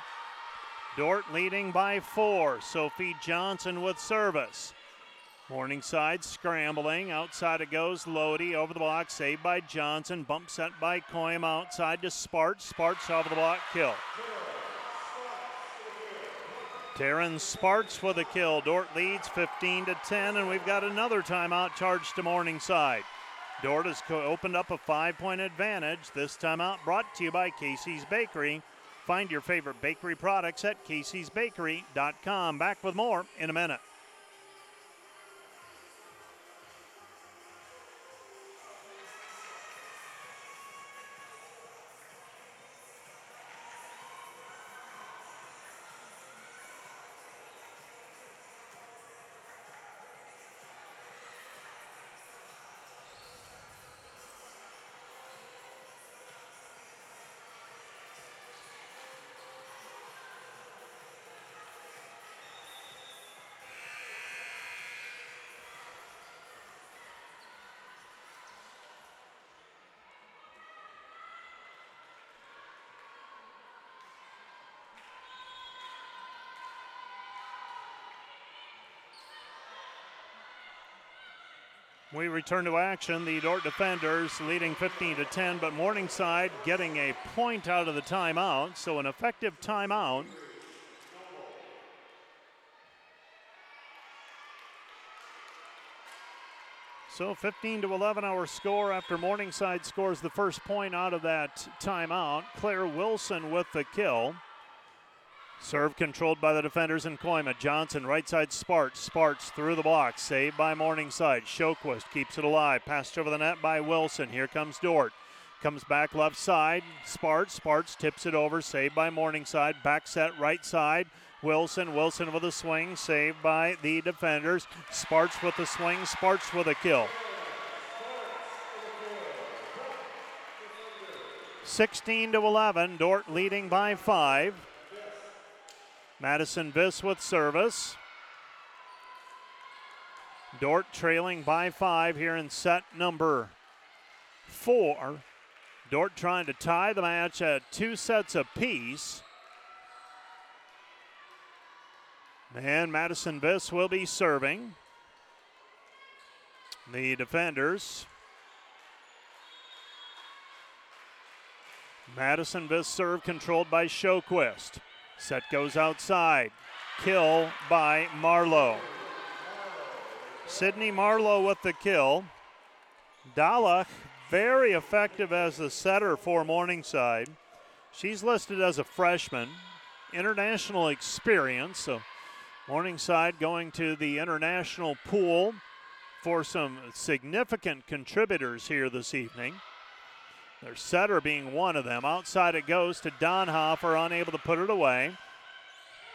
Dordt leading by four. Sophie Johnson with service. Morningside scrambling. Outside it goes Lodi over the block. Saved by Johnson. Bump set by Coim outside to Sparts. Sparts over the block. Kill. Terran Sparts for the kill. Dordt leads 15 to 10, and we've got another timeout charged to Morningside. Dordt has opened up a five point advantage. This timeout brought to you by Casey's Bakery. Find your favorite bakery products at caseysbakery.com. Back with more in a minute. We return to action. The Dordt defenders leading 15 to 10, but Morningside getting a point out of the timeout, so an effective timeout. So 15 to 11 our score after Morningside scores the first point out of that timeout. Claire Wilson with the kill. Serve controlled by the defenders in Kooima. Johnson, right side Sparts. Sparts through the block. Saved by Morningside. Showquist keeps it alive. Passed over the net by Wilson. Here comes Dordt. Comes back left side. Sparts. Sparts tips it over. Saved by Morningside. Back set right side. Wilson. Wilson with a swing. Saved by the defenders. Sparts with the swing. Sparts with a kill. 16 to 11. Dordt leading by five. Madison Viss with service. Dordt trailing by five here in set number four. Dordt trying to tie the match at two sets apiece. And Madison Viss will be serving. The defenders. Madison Viss serve controlled by Showquist. Set goes outside. Kill by Marlowe. Sydney Marlowe with the kill. Dalach, very effective as the setter for Morningside. She's listed as a freshman. International experience. So Morningside going to the international pool for some significant contributors here this evening. Their setter being one of them. Outside it goes to Donhofer, unable to put it away.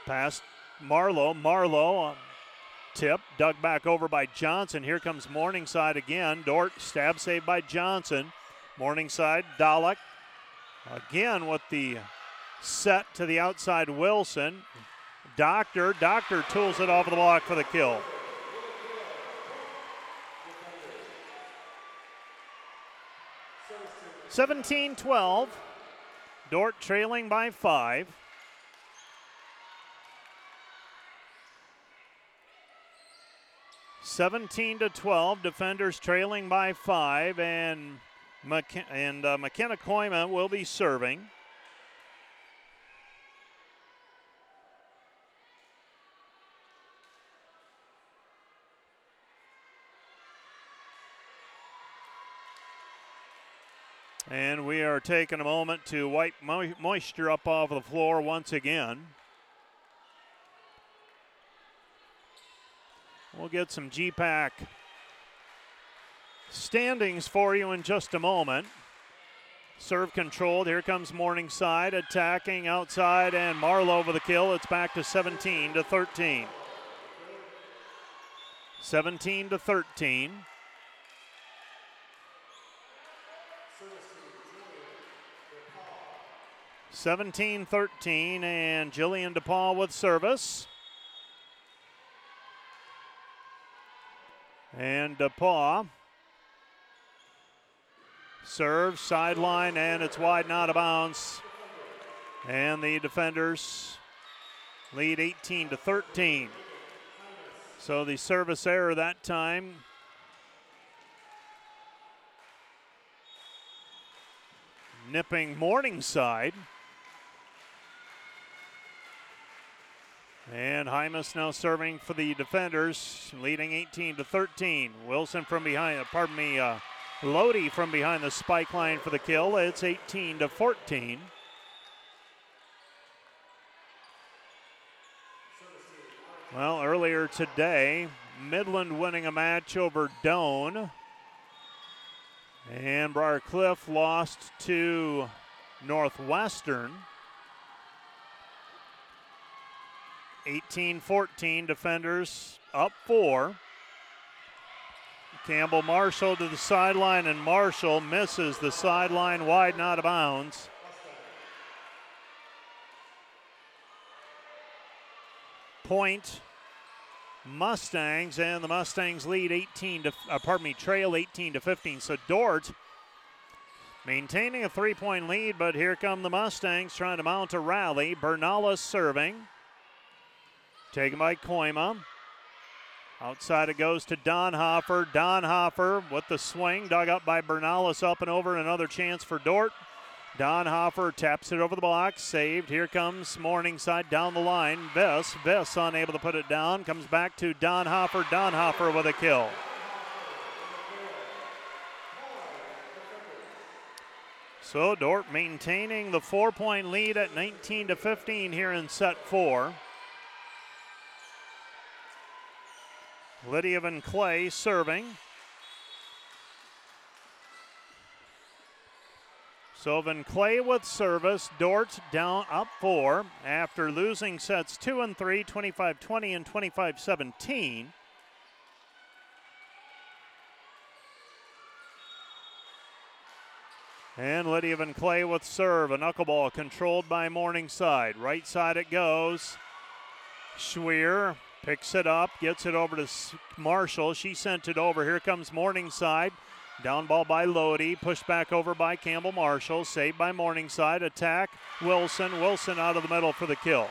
Past Marlowe. Marlowe tip, dug back over by Johnson. Here comes Morningside again. Dordt stab saved by Johnson. Morningside, Dalek again with the set to the outside Wilson. Doctor, Doctor tools it off the block for the kill. 17 12. Dordt trailing by five. Seventeen to twelve, defenders trailing by five, and and uh, McKenna Kooima will be serving. And we are taking a moment to wipe mo- moisture up off the floor once again. We'll get some GPAC standings for you in just a moment. Serve controlled. Here comes Morningside attacking outside, and Marlowe with the kill. It's back to 17 to 13. 17 to 13. 17 13, and Jillian DePaul with service. And DePaul serves sideline, and it's wide and out of bounds. And the defenders lead 18 to 13. So the service error that time nipping Morningside. And Hymas now serving for the defenders, leading 18 to 13. Wilson from behind, uh, pardon me, uh, Lodi from behind the spike line for the kill. It's 18 to 14. Well, earlier today, Midland winning a match over Doane. And Briar Cliff lost to Northwestern. 18 14, defenders up four. Campbell Marshall to the sideline, and Marshall misses the sideline wide and out of bounds. Point Mustangs, and the Mustangs lead 18 to, uh, pardon me, trail 18 to 15. So Dordt maintaining a three point lead, but here come the Mustangs trying to mount a rally. Bernales serving. Taken by Koima. Outside it goes to Donhofer. Donhofer with the swing, dug up by Bernales up and over. Another chance for Dordt. Donhofer taps it over the block, saved. Here comes Morningside down the line. Viss, Viss unable to put it down. Comes back to Donhofer. Donhofer with a kill. So Dordt maintaining the four-point lead at 19 to 15 here in set four. Lydia Van Clay serving. So Van Clay with service. Dordt down up four after losing sets two and three, 25 20 and 25 17. And Lydia Van Clay with serve. A knuckleball controlled by Morningside. Right side it goes. Schweer Picks it up, gets it over to Marshall. She sent it over. Here comes Morningside. Down ball by Lodi, pushed back over by Campbell Marshall, saved by Morningside. Attack Wilson. Wilson out of the middle for the kill.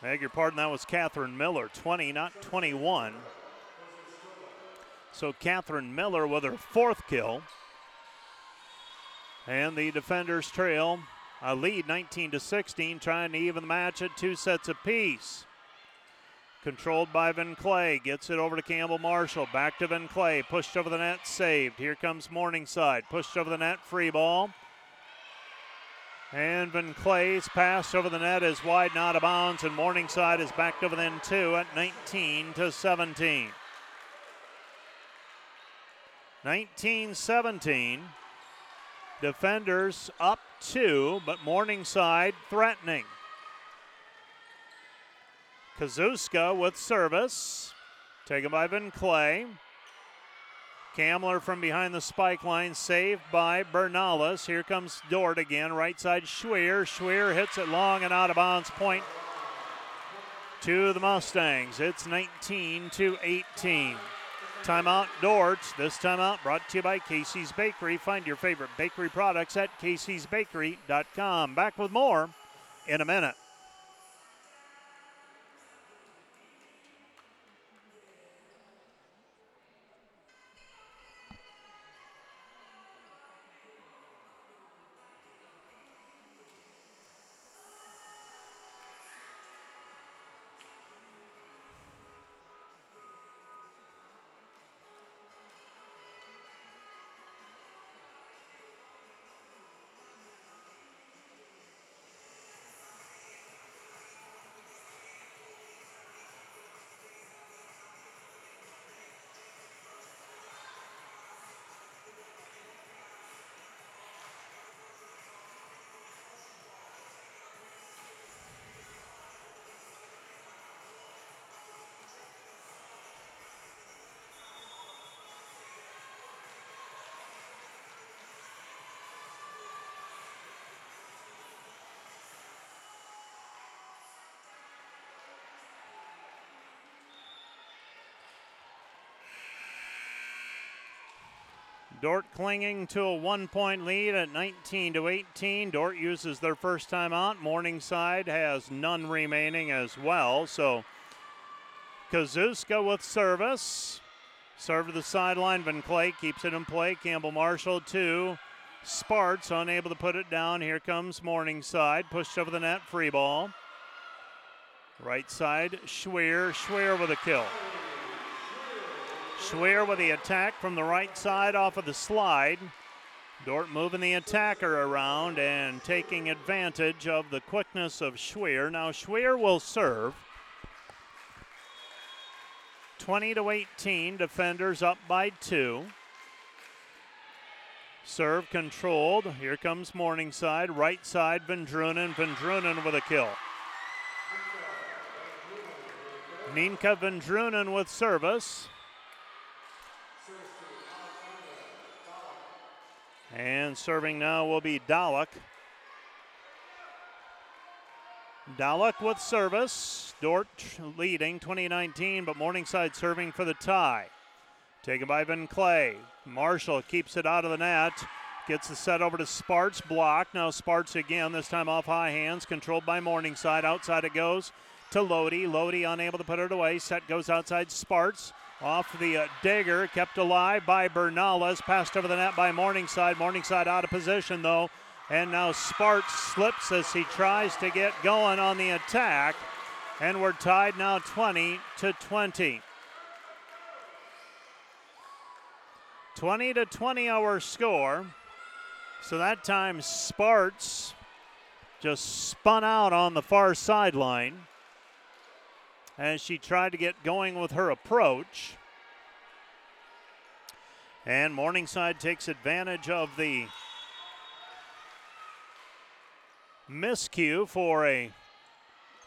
Beg your pardon, that was Catherine Miller, 20, not 21. So Catherine Miller with her fourth kill. And the defenders trail a lead 19 to 16, trying to even the match at two sets apiece. Controlled by Van Clay, gets it over to Campbell Marshall. Back to Van Clay, pushed over the net, saved. Here comes Morningside, pushed over the net, free ball. And Van Clay's pass over the net is wide and out of bounds, and Morningside is backed over then two at 19 to 17. 19 17. Defenders up two, but Morningside threatening. Kazuska with service. Taken by Van Clay. Kamler from behind the spike line, saved by Bernales. Here comes Dordt again, right side Schweer. Schweer hits it long and out of bounds. Point to the Mustangs. It's 19 to 18. Timeout Dordt. This timeout brought to you by Casey's Bakery. Find your favorite bakery products at caseysbakery.com. Back with more in a minute. Dordt clinging to a one point lead at 19 to 18. Dordt uses their first time out. Morningside has none remaining as well. So Kazuska with service. Serve to the sideline. Van Clay keeps it in play. Campbell Marshall, two. Sparts unable to put it down. Here comes Morningside. Pushed over the net. Free ball. Right side, Schweer. Schweer with a kill. Schweer with the attack from the right side off of the slide. Dordt moving the attacker around and taking advantage of the quickness of Schweer. Now Schweer will serve. 20 to 18, defenders up by two. Serve controlled. Here comes Morningside. Right side, Vendrunen. Vendrunen with a kill. Ninka Vendrunen with service. And serving now will be Dalek. Dalek with service. Dordt leading 2019, but Morningside serving for the tie. Taken by Van Clay. Marshall keeps it out of the net. Gets the set over to Sparts. Block. Now Sparts again, this time off high hands. Controlled by Morningside. Outside it goes to Lodi. Lodi unable to put it away. Set goes outside Sparts. Off the uh, dagger, kept alive by Bernales. Passed over the net by Morningside. Morningside out of position though. And now Sparts slips as he tries to get going on the attack. And we're tied now 20 to 20. 20 to 20 our score. So that time Sparts just spun out on the far sideline as she tried to get going with her approach. And Morningside takes advantage of the miscue for a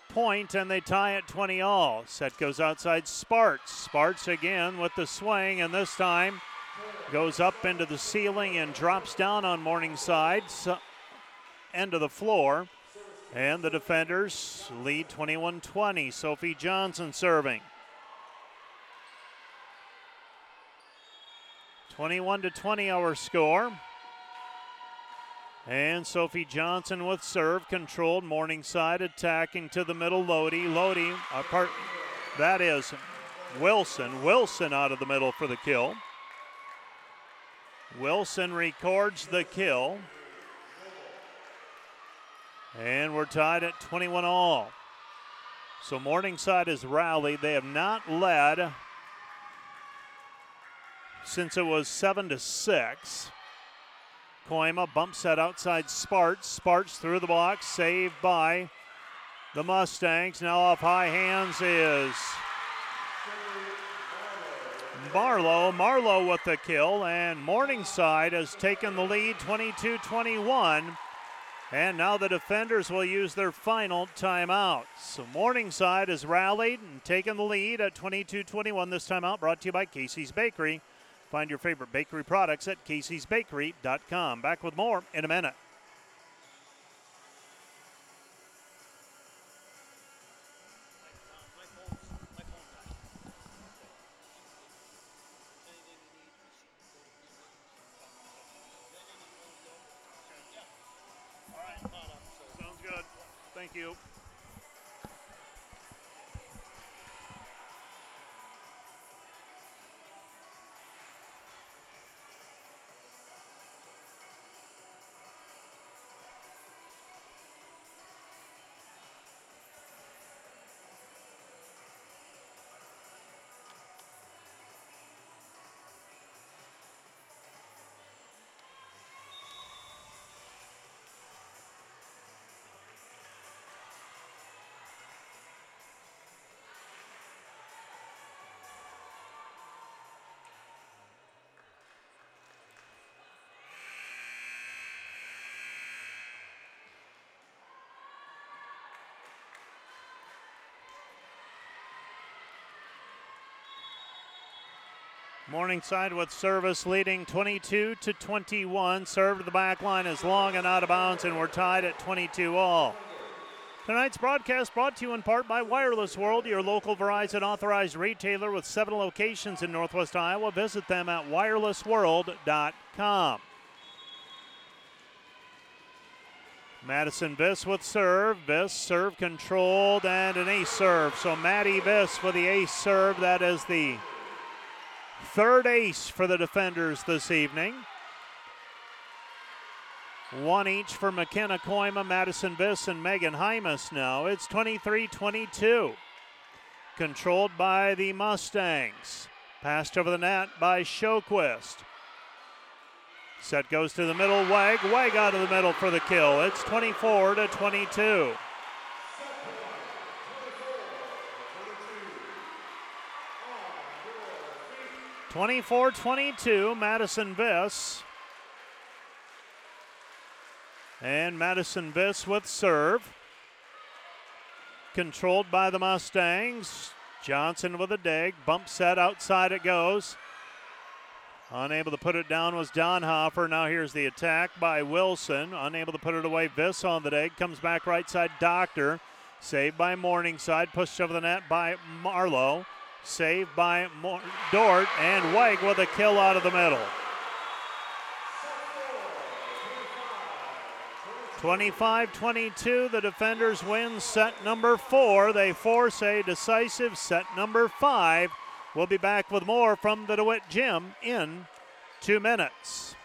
point, and they tie at 20 all. Set goes outside Sparts. Sparts again with the swing, and this time goes up into the ceiling and drops down on Morningside, end of the floor. And the defenders lead 21 20. Sophie Johnson serving. 21 to 20 our score. And Sophie Johnson with serve controlled. Morningside attacking to the middle. Lodi. Lodi, part, that is Wilson. Wilson out of the middle for the kill. Wilson records the kill. And we're tied at 21 all. So Morningside has rallied. They have not led since it was 7 to 6. Kooima bump set outside Sparts. Sparts through the box, saved by the Mustangs. Now off high hands is Marlowe. Marlowe with the kill, and Morningside has taken the lead 22 21. And now the defenders will use their final timeout. So Morningside has rallied and taken the lead at 22 21 this timeout, brought to you by Casey's Bakery. Find your favorite bakery products at caseysbakery.com. Back with more in a minute. Thank you. Morningside with service leading 22 to 21. Serve to the back line is long and out of bounds, and we're tied at 22 all. Tonight's broadcast brought to you in part by Wireless World, your local Verizon authorized retailer with seven locations in Northwest Iowa. Visit them at wirelessworld.com. Madison Viss with serve. Viss serve controlled and an ace serve. So Maddie Viss with the ace serve. That is the Third ace for the defenders this evening. One each for McKenna Kooima, Madison Viss, and Megan Hymas now. It's 23 22. Controlled by the Mustangs. Passed over the net by Showquist. Set goes to the middle. Wag. Wag out of the middle for the kill. It's 24 to 22. 24 22, Madison Viss. And Madison Viss with serve. Controlled by the Mustangs. Johnson with a dig. Bump set outside it goes. Unable to put it down was Donhofer. Now here's the attack by Wilson. Unable to put it away. Viss on the dig. Comes back right side. Doctor. Saved by Morningside. Pushed over the net by Marlowe. Saved by Dordt, and White with a kill out of the middle. 25 22, the defenders win set number four. They force a decisive set number five. We'll be back with more from the DeWitt Gym in two minutes.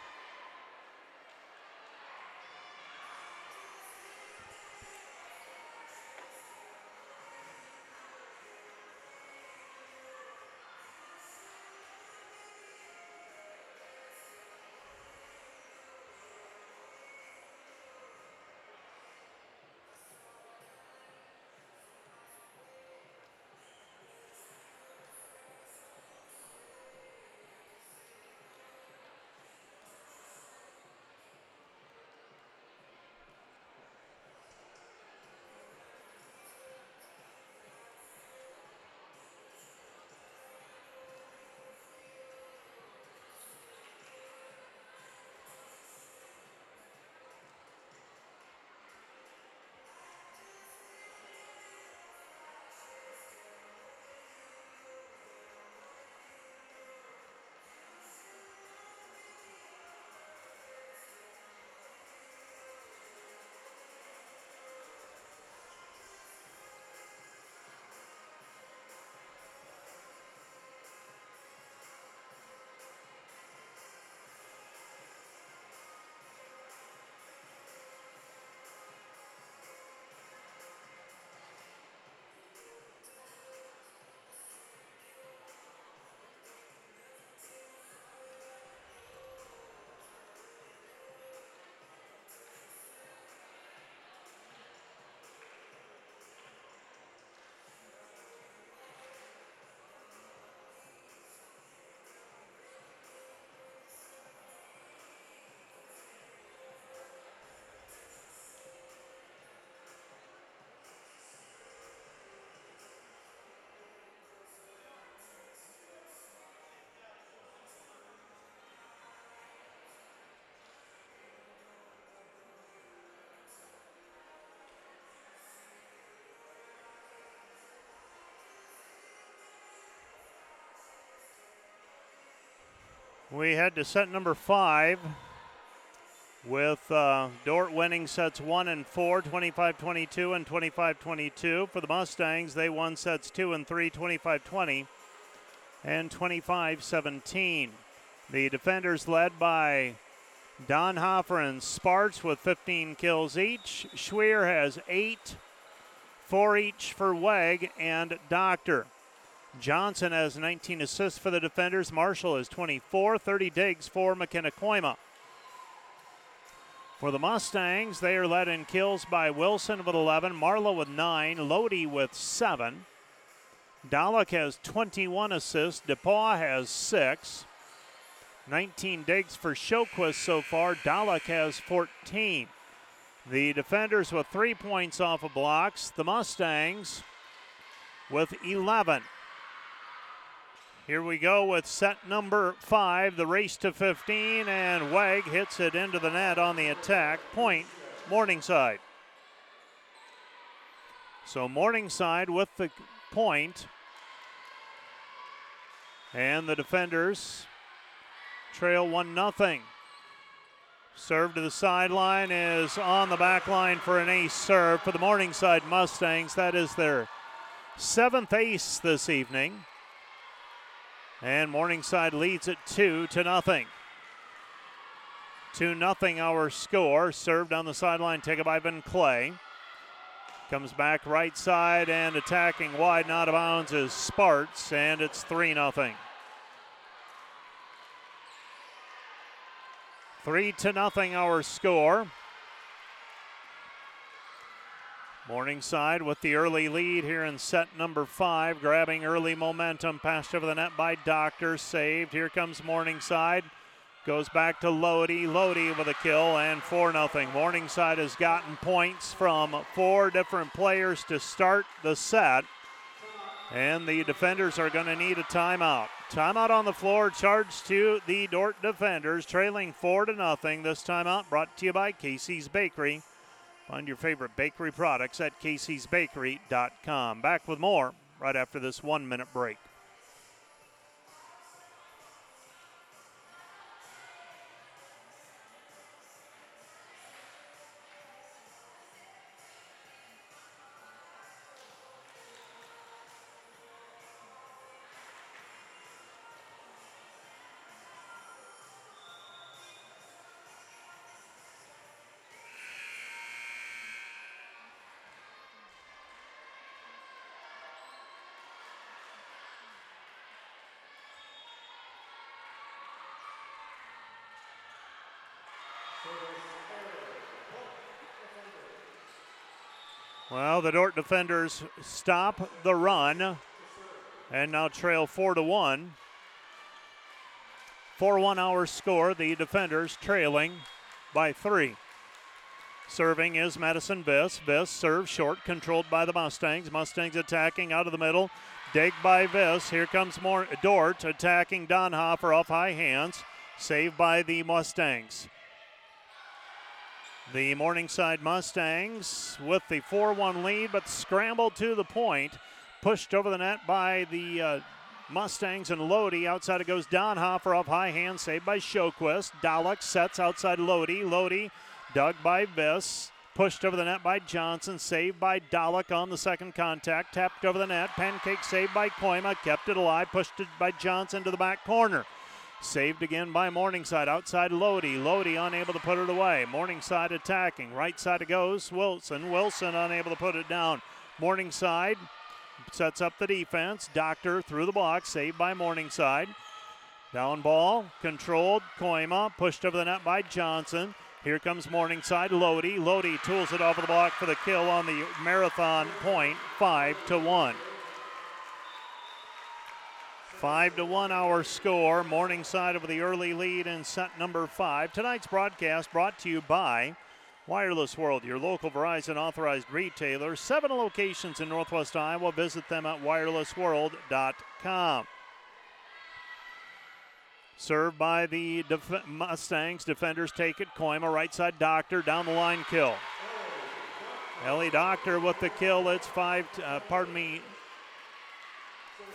We head to set number five with uh, Dordt winning sets one and four, 25 22 and 25 22. For the Mustangs, they won sets two and three, 25 20 and 25 17. The defenders led by Donhofer and Sparts with 15 kills each. Schweer has eight, four each for Weg and Doctor. Johnson has 19 assists for the defenders. Marshall has 24, 30 digs for McKenna Kooima. For the Mustangs, they are led in kills by Wilson with 11, Marlowe with 9, Lodi with 7. Dalek has 21 assists, DePaul has 6. 19 digs for Showquist so far. Dalek has 14. The defenders with three points off of blocks. The Mustangs with 11. Here we go with set number five, the race to 15, and Weg hits it into the net on the attack. Point, Morningside. So Morningside with the point, and the defenders trail 1 0. Serve to the sideline is on the back line for an ace serve for the Morningside Mustangs. That is their seventh ace this evening. And Morningside leads it 2 to nothing. 2 nothing our score. Served on the sideline, taken by Van Clay. Comes back right side and attacking wide not out of bounds is Sparts, and it's 3 nothing. 3 to nothing our score. Morningside with the early lead here in set number five, grabbing early momentum. Passed over the net by Doctor, saved. Here comes Morningside. Goes back to Lodi. Lodi with a kill and 4 0. Morningside has gotten points from four different players to start the set. And the defenders are going to need a timeout. Timeout on the floor, charged to the Dordt defenders, trailing 4 to nothing. This timeout brought to you by Casey's Bakery. Find your favorite bakery products at caseysbakery.com. Back with more right after this one minute break. Well, the Dordt defenders stop the run and now trail 4 to 1. 4 1 hour score. The defenders trailing by 3. Serving is Madison Viss. Viss serves short, controlled by the Mustangs. Mustangs attacking out of the middle. Dig by Viss. Here comes more Dordt attacking Donhofer off high hands. Saved by the Mustangs. The Morningside Mustangs with the 4 1 lead, but scrambled to the point. Pushed over the net by the uh, Mustangs and Lodi. Outside it goes Donhofer off high hand, saved by Showquist. Dalek sets outside Lodi. Lodi dug by Viss. Pushed over the net by Johnson, saved by Dalek on the second contact. Tapped over the net. Pancake saved by Kooima, kept it alive. Pushed it by Johnson to the back corner. Saved again by Morningside. Outside Lodi. Lodi unable to put it away. Morningside attacking. Right side it goes. Wilson. Wilson unable to put it down. Morningside sets up the defense. Doctor through the block. Saved by Morningside. Down ball. Controlled. Kooima. Pushed over the net by Johnson. Here comes Morningside. Lodi. Lodi tools it off of the block for the kill on the marathon point. Five to one. Five to one our score. Morningside over the early lead in set number five. Tonight's broadcast brought to you by Wireless World, your local Verizon authorized retailer. Seven locations in Northwest Iowa. Visit them at wirelessworld.com. Served by the def- Mustangs. Defenders take it. Kooima, right side, Doctor, down the line kill. Ellie Doctor with the kill. It's five, uh, pardon me,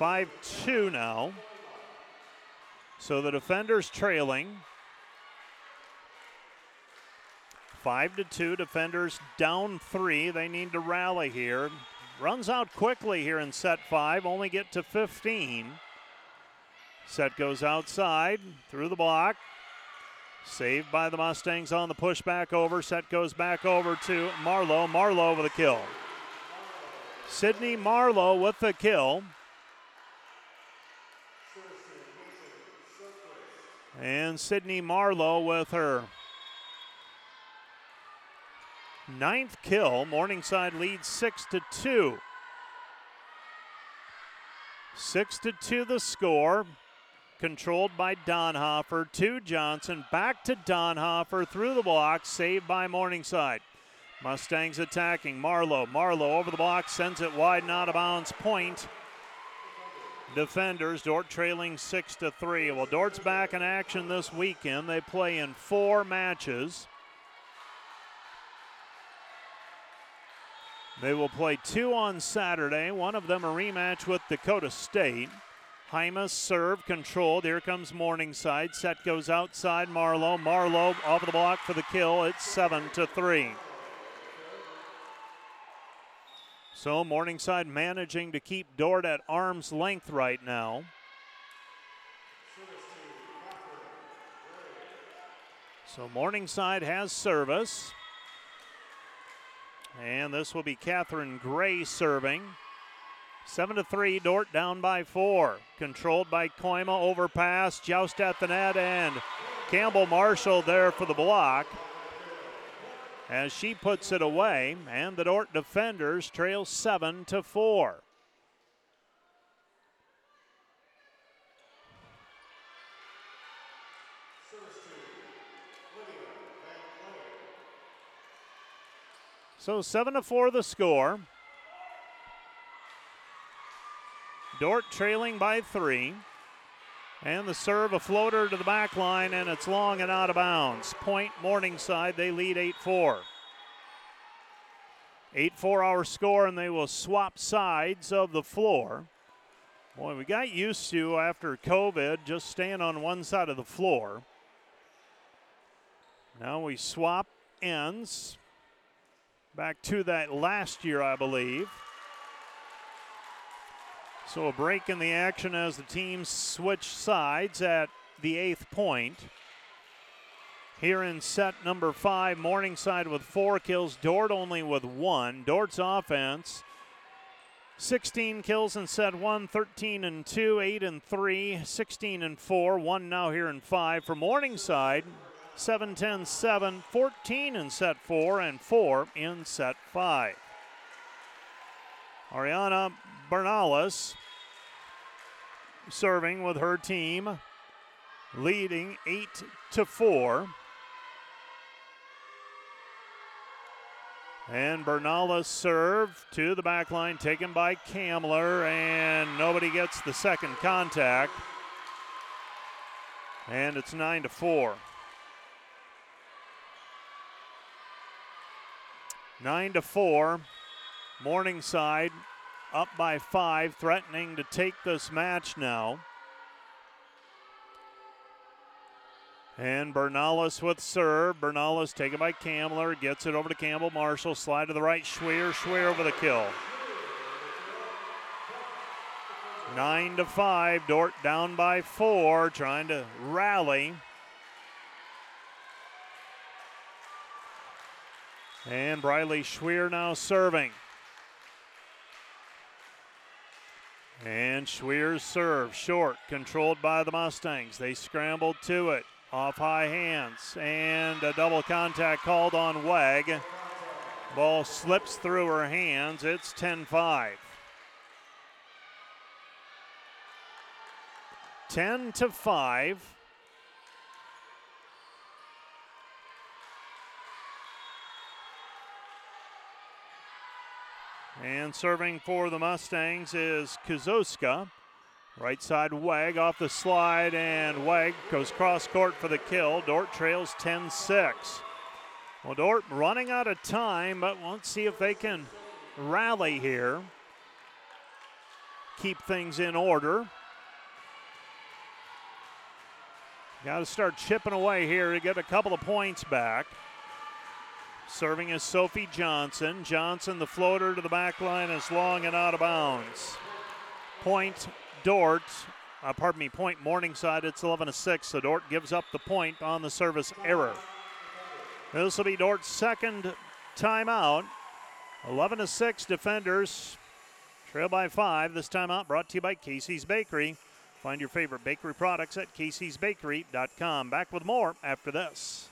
5 2 now. So the defenders trailing. 5 to 2. Defenders down 3. They need to rally here. Runs out quickly here in set 5. Only get to 15. Set goes outside through the block. Saved by the Mustangs on the pushback over. Set goes back over to Marlowe. Marlowe with the kill. Sydney Marlowe with the kill. And Sydney Marlowe with her ninth kill. Morningside leads six to two. Six to two the score. Controlled by Donhofer to Johnson. Back to Donhofer through the block. Saved by Morningside. Mustangs attacking. Marlowe. Marlowe over the block. Sends it wide and out of bounds. Point defenders. Dordt trailing six to three. Well, Dordt's back in action this weekend. They play in four matches. They will play two on Saturday. One of them a rematch with Dakota State. Hymas serve controlled. Here comes Morningside. Set goes outside. Marlowe. Marlowe off the block for the kill. It's seven to three. So Morningside managing to keep Dordt at arm's length right now. So Morningside has service. And this will be Catherine Gray serving. Seven to three, Dordt down by four. Controlled by Kooima, overpass, joust at the net, and Campbell Marshall there for the block as she puts it away, and the Dordt defenders trail seven to four. So seven to four the score. Dordt trailing by three. And the serve, a floater to the back line, and it's long and out of bounds. Point Morningside, they lead 8 4. 8 4 hour score, and they will swap sides of the floor. Boy, we got used to after COVID just staying on one side of the floor. Now we swap ends. Back to that last year, I believe. So a break in the action as the teams switch sides at the eighth point. Here in set number five, Morningside with four kills, Dordt only with one. Dordt's offense 16 kills in set one, 13 and 2, 8 and 3, 16 and 4, 1 now here in 5. For Morningside, 7 10 7, 14 in set 4, and 4 in set 5. Ariana Bernales serving with her team leading 8 to 4. And Bernales serve to the back line taken by Kamler, and nobody gets the second contact. And it's 9 to 4. 9 to 4. Morningside up by 5, threatening to take this match now. And Bernales with serve. Bernales taken by Kamler. Gets it over to Campbell Marshall. Slide to the right. Schweer. Schweer over the kill. Nine to five. Dordt down by four. Trying to rally. And Briley Schweer now serving. And Schweer's serve short, controlled by the Mustangs. They scrambled to it off high hands, and a double contact called on Weg. Ball slips through her hands. It's 10 5. 10 to 5. And serving for the Mustangs is Kazoska. Right side Weg off the slide, and Weg goes cross court for the kill. Dordt trails 10 6. Well, Dordt running out of time, but let's see if they can rally here. Keep things in order. Got to start chipping away here to get a couple of points back. Serving is Sophie Johnson. Johnson, the floater to the back line, is long and out of bounds. Point Dordt, uh, pardon me, point Morningside. It's 11 to 6, so Dordt gives up the point on the service error. This will be Dordt's second timeout. 11 to 6 defenders trail by five. This timeout brought to you by Casey's Bakery. Find your favorite bakery products at caseysbakery.com. Back with more after this.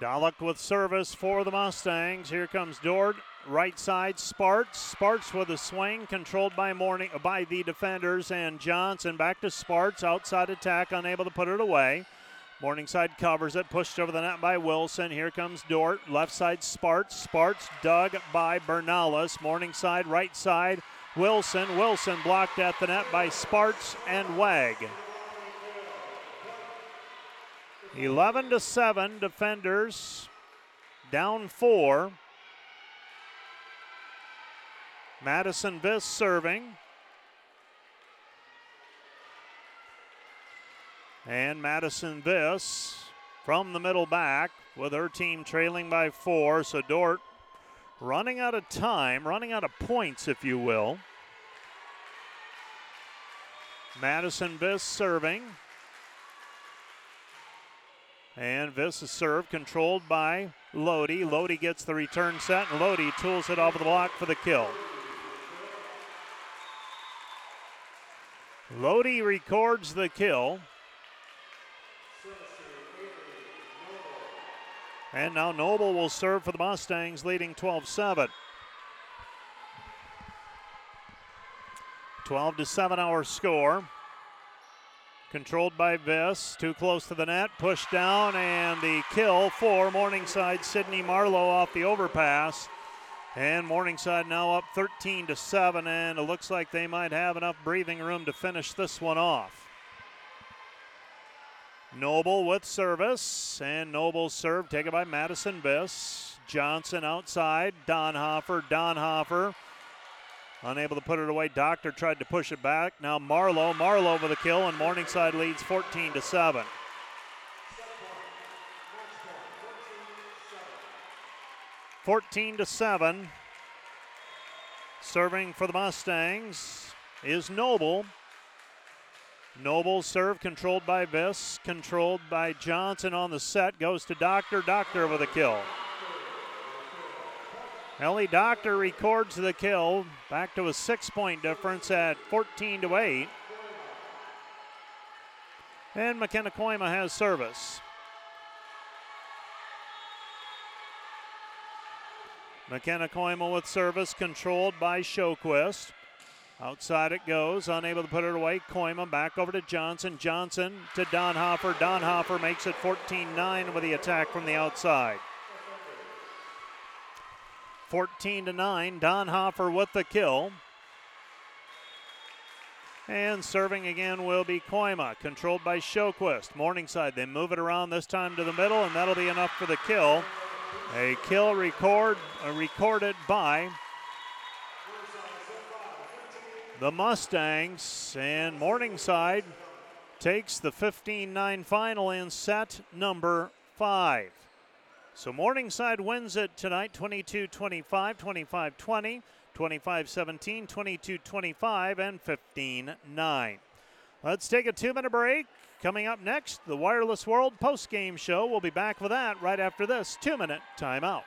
Dalek with service for the Mustangs. Here comes Dordt. Right side, Sparts. Sparts with a swing, controlled by Morning uh, by the defenders, and Johnson back to Sparts. Outside attack, unable to put it away. Morningside covers it, pushed over the net by Wilson. Here comes Dordt. Left side, Sparts. Sparts dug by Bernales. Morningside, right side, Wilson. Wilson blocked at the net by Sparts and Weg. 11 to 7 defenders. Down 4 Madison Viss serving. And Madison Viss from the middle back with her team trailing by 4 so Dordt running out of time running out of points if you will. Madison Viss serving and this is serve controlled by Lodi. Lodi gets the return set, and Lodi tools it off the block for the kill. Lodi records the kill. And now Noble will serve for the Mustangs, leading 12 7. 12 to 7 our score. Controlled by Viss, too close to the net, pushed down, and the kill for Morningside. Sydney Marlowe off the overpass. And Morningside now up 13 to 7, and it looks like they might have enough breathing room to finish this one off. Noble with service, and Noble's serve taken by Madison Viss. Johnson outside, Donhofer, Donhofer. Unable to put it away. Doctor tried to push it back. Now Marlowe, Marlowe with a kill, and Morningside leads 14 to 7. Fourteen to seven. Serving for the Mustangs is Noble. Noble serve controlled by Viss, controlled by Johnson on the set, goes to Doctor. Doctor with a kill. Ellie Doctor records the kill, back to a six point difference at 14 to 8. And McKenna Kooima has service. McKenna Kooima with service controlled by Showquist. Outside it goes, unable to put it away. Kooima back over to Johnson. Johnson to Donhofer. Donhofer makes it 14 9 with the attack from the outside. 14 to 9. Donhofer with the kill. And serving again will be Kooima, controlled by Showquist. Morningside, they move it around this time to the middle, and that'll be enough for the kill. A kill record uh, recorded by the Mustangs, and Morningside takes the 15 9 final in set number five. So Morningside wins it tonight 22 25, 25 20, 25 17, 22 25, and 15 9. Let's take a two minute break. Coming up next, the Wireless World post game show. We'll be back with that right after this two minute timeout.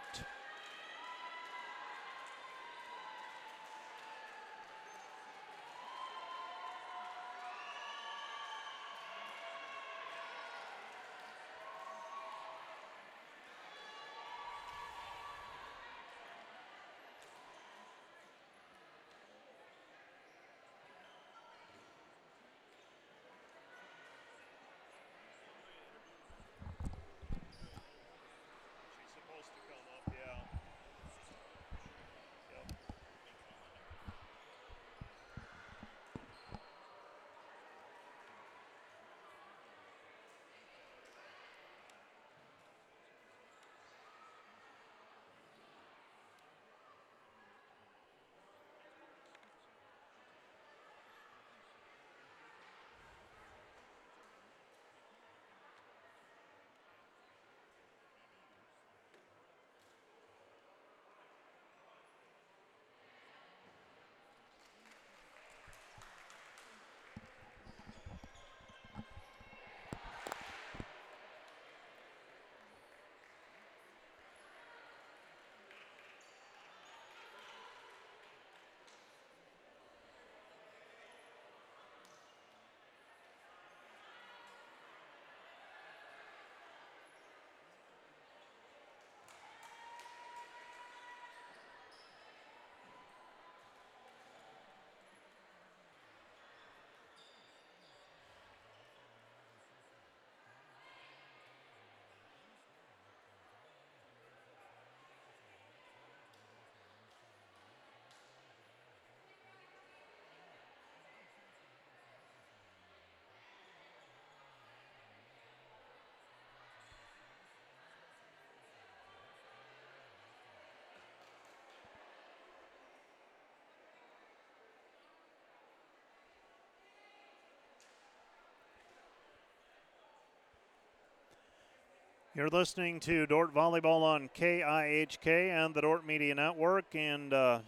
You're listening to Dordt Volleyball on KIHK and the Dordt Media Network. And uh,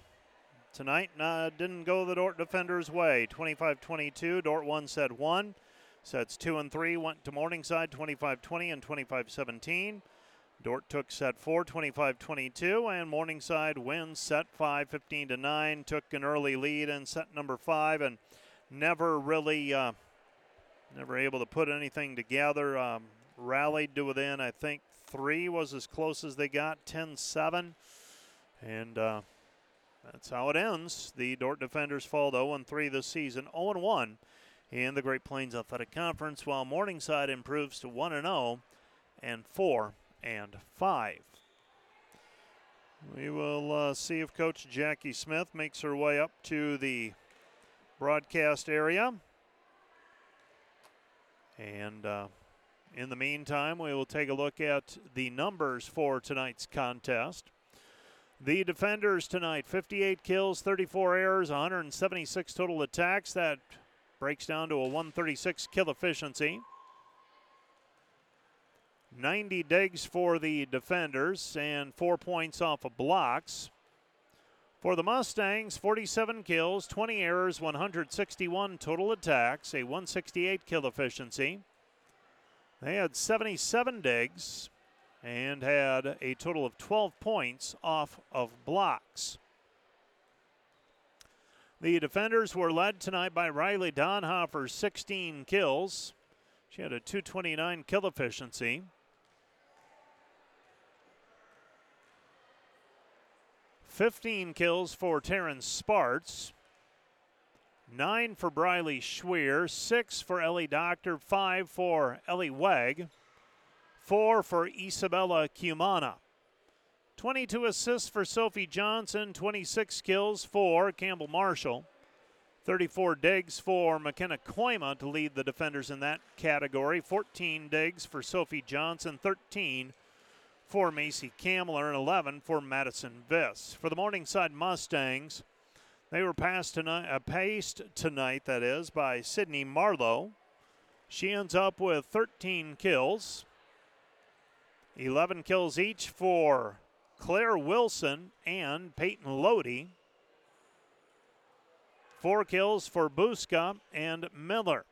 tonight uh, didn't go the Dordt defenders' way. 25 22, Dordt won set one. Sets two and three went to Morningside 25 20 and 25 17. Dordt took set four 25 22, and Morningside wins set five 15 to 9. Took an early lead in set number five and never really. Uh, never able to put anything together. Um, rallied to within, I think, three was as close as they got, 10 7. And uh, that's how it ends. The Dordt defenders fall to 0 3 this season, 0 1 in the Great Plains Athletic Conference, while Morningside improves to 1 0 and 4 and 5. We will uh, see if Coach Jackie Smith makes her way up to the broadcast area. And uh, in the meantime, we will take a look at the numbers for tonight's contest. The defenders tonight 58 kills, 34 errors, 176 total attacks. That breaks down to a 136 kill efficiency. 90 digs for the defenders and four points off of blocks. For the Mustangs, 47 kills, 20 errors, 161 total attacks, a 168 kill efficiency. They had 77 digs and had a total of 12 points off of blocks. The defenders were led tonight by Riley Donhofer, 16 kills. She had a 229 kill efficiency. 15 kills for Taryn Sparts. Nine for Briley Schweer, six for Ellie Doctor, five for Ellie Weg, four for Isabella Cumana. 22 assists for Sophie Johnson, 26 kills for Campbell Marshall, 34 digs for McKenna Kooima to lead the defenders in that category, 14 digs for Sophie Johnson, 13 for Macy Kamler and 11 for Madison Viss. For the Morningside Mustangs, they were passed tonight, uh, paced tonight, that is, by Sydney Marlowe. She ends up with 13 kills, 11 kills each for Claire Wilson and Peyton Lodi. Four kills for Buska and Miller.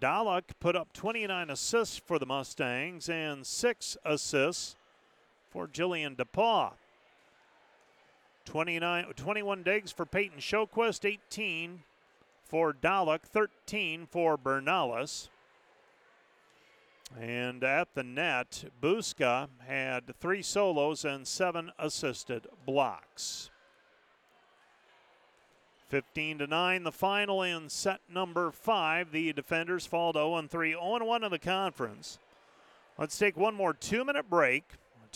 Dalek put up 29 assists for the Mustangs and six assists for Jillian DePaul. 29, 21 digs for Peyton Showquist, 18 for Dalek, 13 for Bernales. And at the net, Buska had three solos and seven assisted blocks. 15 to 9, the final in set number five. The defenders fall to 0 3, 0 1 in the conference. Let's take one more two minute break.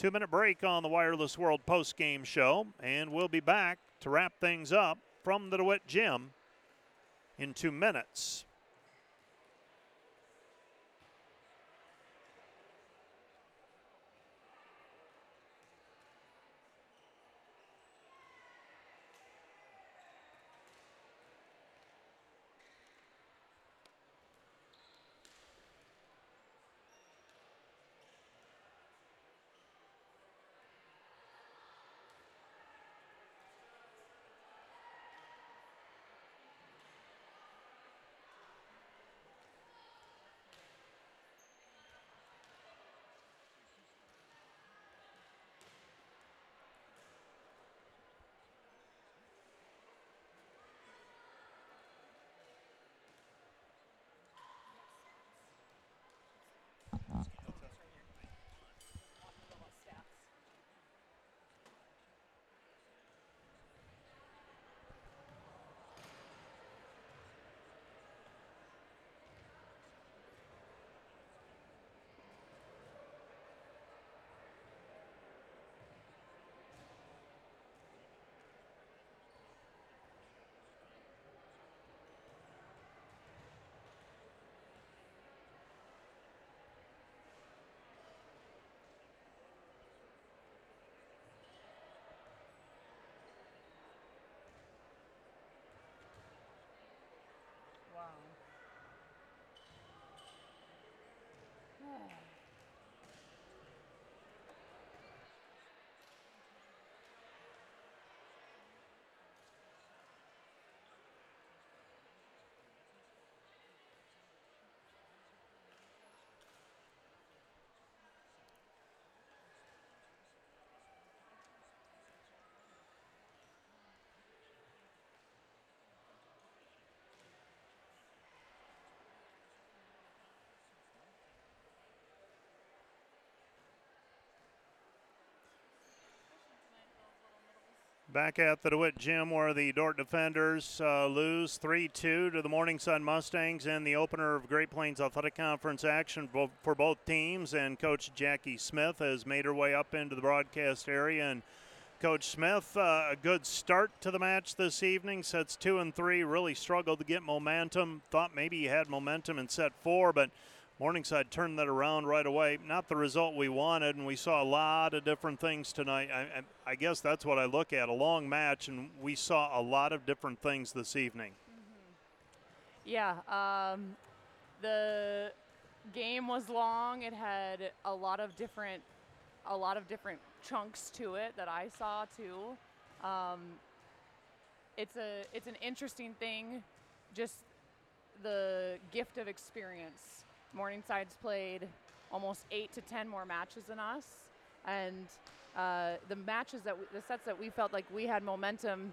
Two minute break on the Wireless World post game show, and we'll be back to wrap things up from the DeWitt Gym in two minutes. Back at the DeWitt Gym, where the Dordt defenders uh, lose 3 2 to the Morningside Mustangs in the opener of Great Plains Athletic Conference action for both teams. And Coach Jackie Smith has made her way up into the broadcast area. And Coach Smith, uh, a good start to the match this evening. Sets two and three, really struggled to get momentum. Thought maybe he had momentum in set four, but Morningside turned that around right away. Not the result we wanted, and we saw a lot of different things tonight. I, I guess that's what I look at a long match, and we saw a lot of different things this evening. Mm-hmm. Yeah, um, the game was long. It had a lot of different, a lot of different chunks to it that I saw too. Um, it's a, it's an interesting thing, just the gift of experience Morningside's played almost eight to ten more matches than us, and uh, the matches that we, the sets that we felt like we had momentum.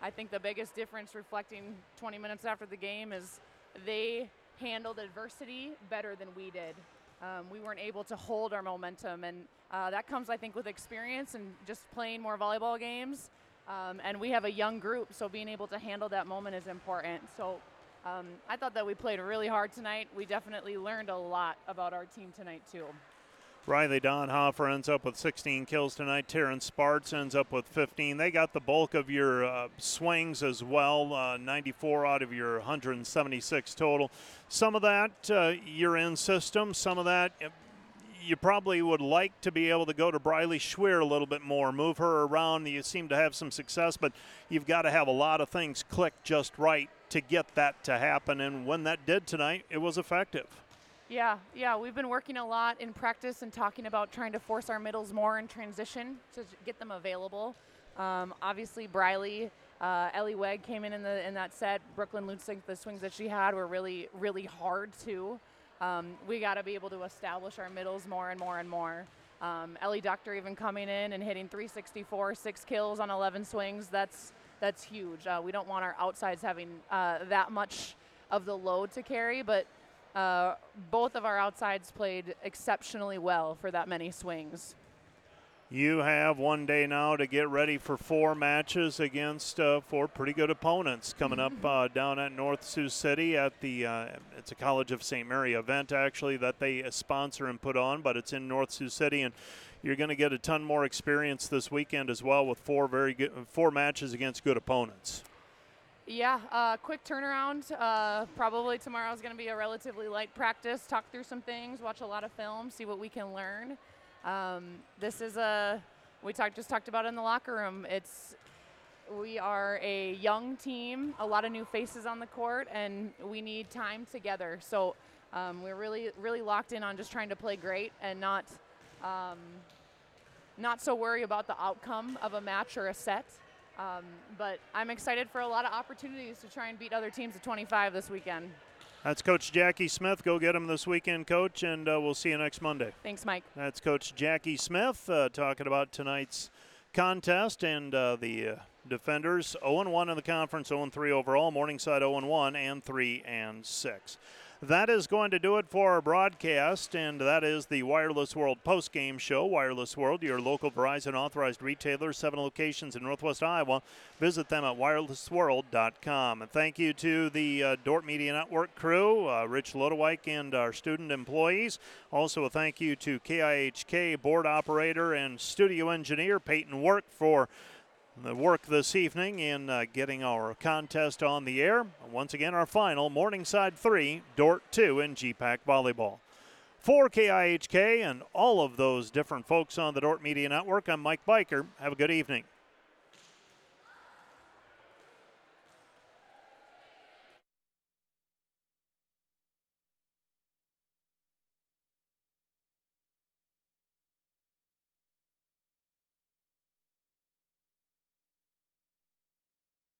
I think the biggest difference, reflecting 20 minutes after the game, is they handled adversity better than we did. Um, we weren't able to hold our momentum, and uh, that comes, I think, with experience and just playing more volleyball games. Um, and we have a young group, so being able to handle that moment is important. So um, I thought that we played really hard tonight. We definitely learned a lot about our team tonight, too. Riley Donhofer ends up with 16 kills tonight. Taryn Sparts ends up with 15. They got the bulk of your uh, swings as well, uh, 94 out of your 176 total. Some of that uh, you're in system, some of that you probably would like to be able to go to Briley Schweer a little bit more, move her around. You seem to have some success, but you've got to have a lot of things click just right to get that to happen. And when that did tonight, it was effective. Yeah, yeah, we've been working a lot in practice and talking about trying to force our middles more in transition to get them available. Um, obviously, Briley, uh, Ellie Weg came in in, the, in that set. Brooklyn Lutzink, the swings that she had were really, really hard too. Um, we got to be able to establish our middles more and more and more. Um, Ellie Doctor even coming in and hitting 364, six kills on 11 swings. That's that's huge. Uh, we don't want our outsides having uh, that much of the load to carry, but uh, both of our outsides played exceptionally well for that many swings. You have one day now to get ready for four matches against uh, four pretty good opponents coming up uh, down at North Sioux City at the uh, it's a College of St. Mary event actually that they sponsor and put on, but it's in North Sioux City and you're going to get a ton more experience this weekend as well with four very good four matches against good opponents. Yeah, uh, quick turnaround. Uh, probably tomorrow is going to be a relatively light practice. Talk through some things, watch a lot of film, see what we can learn. Um, this is a we talked just talked about in the locker room. It's we are a young team, a lot of new faces on the court, and we need time together. So um, we're really really locked in on just trying to play great and not um, not so worry about the outcome of a match or a set. Um, but I'm excited for a lot of opportunities to try and beat other teams at 25 this weekend. That's Coach Jackie Smith. Go get him this weekend, Coach, and uh, we'll see you next Monday. Thanks, Mike. That's Coach Jackie Smith uh, talking about tonight's contest and uh, the uh, defenders 0 1 in the conference, 0 3 overall. Morningside 0 1 and 3 and 6. That is going to do it for our broadcast, and that is the Wireless World post game show. Wireless World, your local Verizon authorized retailer, seven locations in Northwest Iowa. Visit them at wirelessworld.com. And thank you to the uh, Dordt Media Network crew, uh, Rich Lodewijk, and our student employees. Also, a thank you to KIHK board operator and studio engineer Peyton Work for the work this evening in uh, getting our contest on the air. Once again, our final Morningside 3, Dordt 2 in GPAC Volleyball. For KIHK and all of those different folks on the Dordt Media Network, I'm Mike Biker. Have a good evening.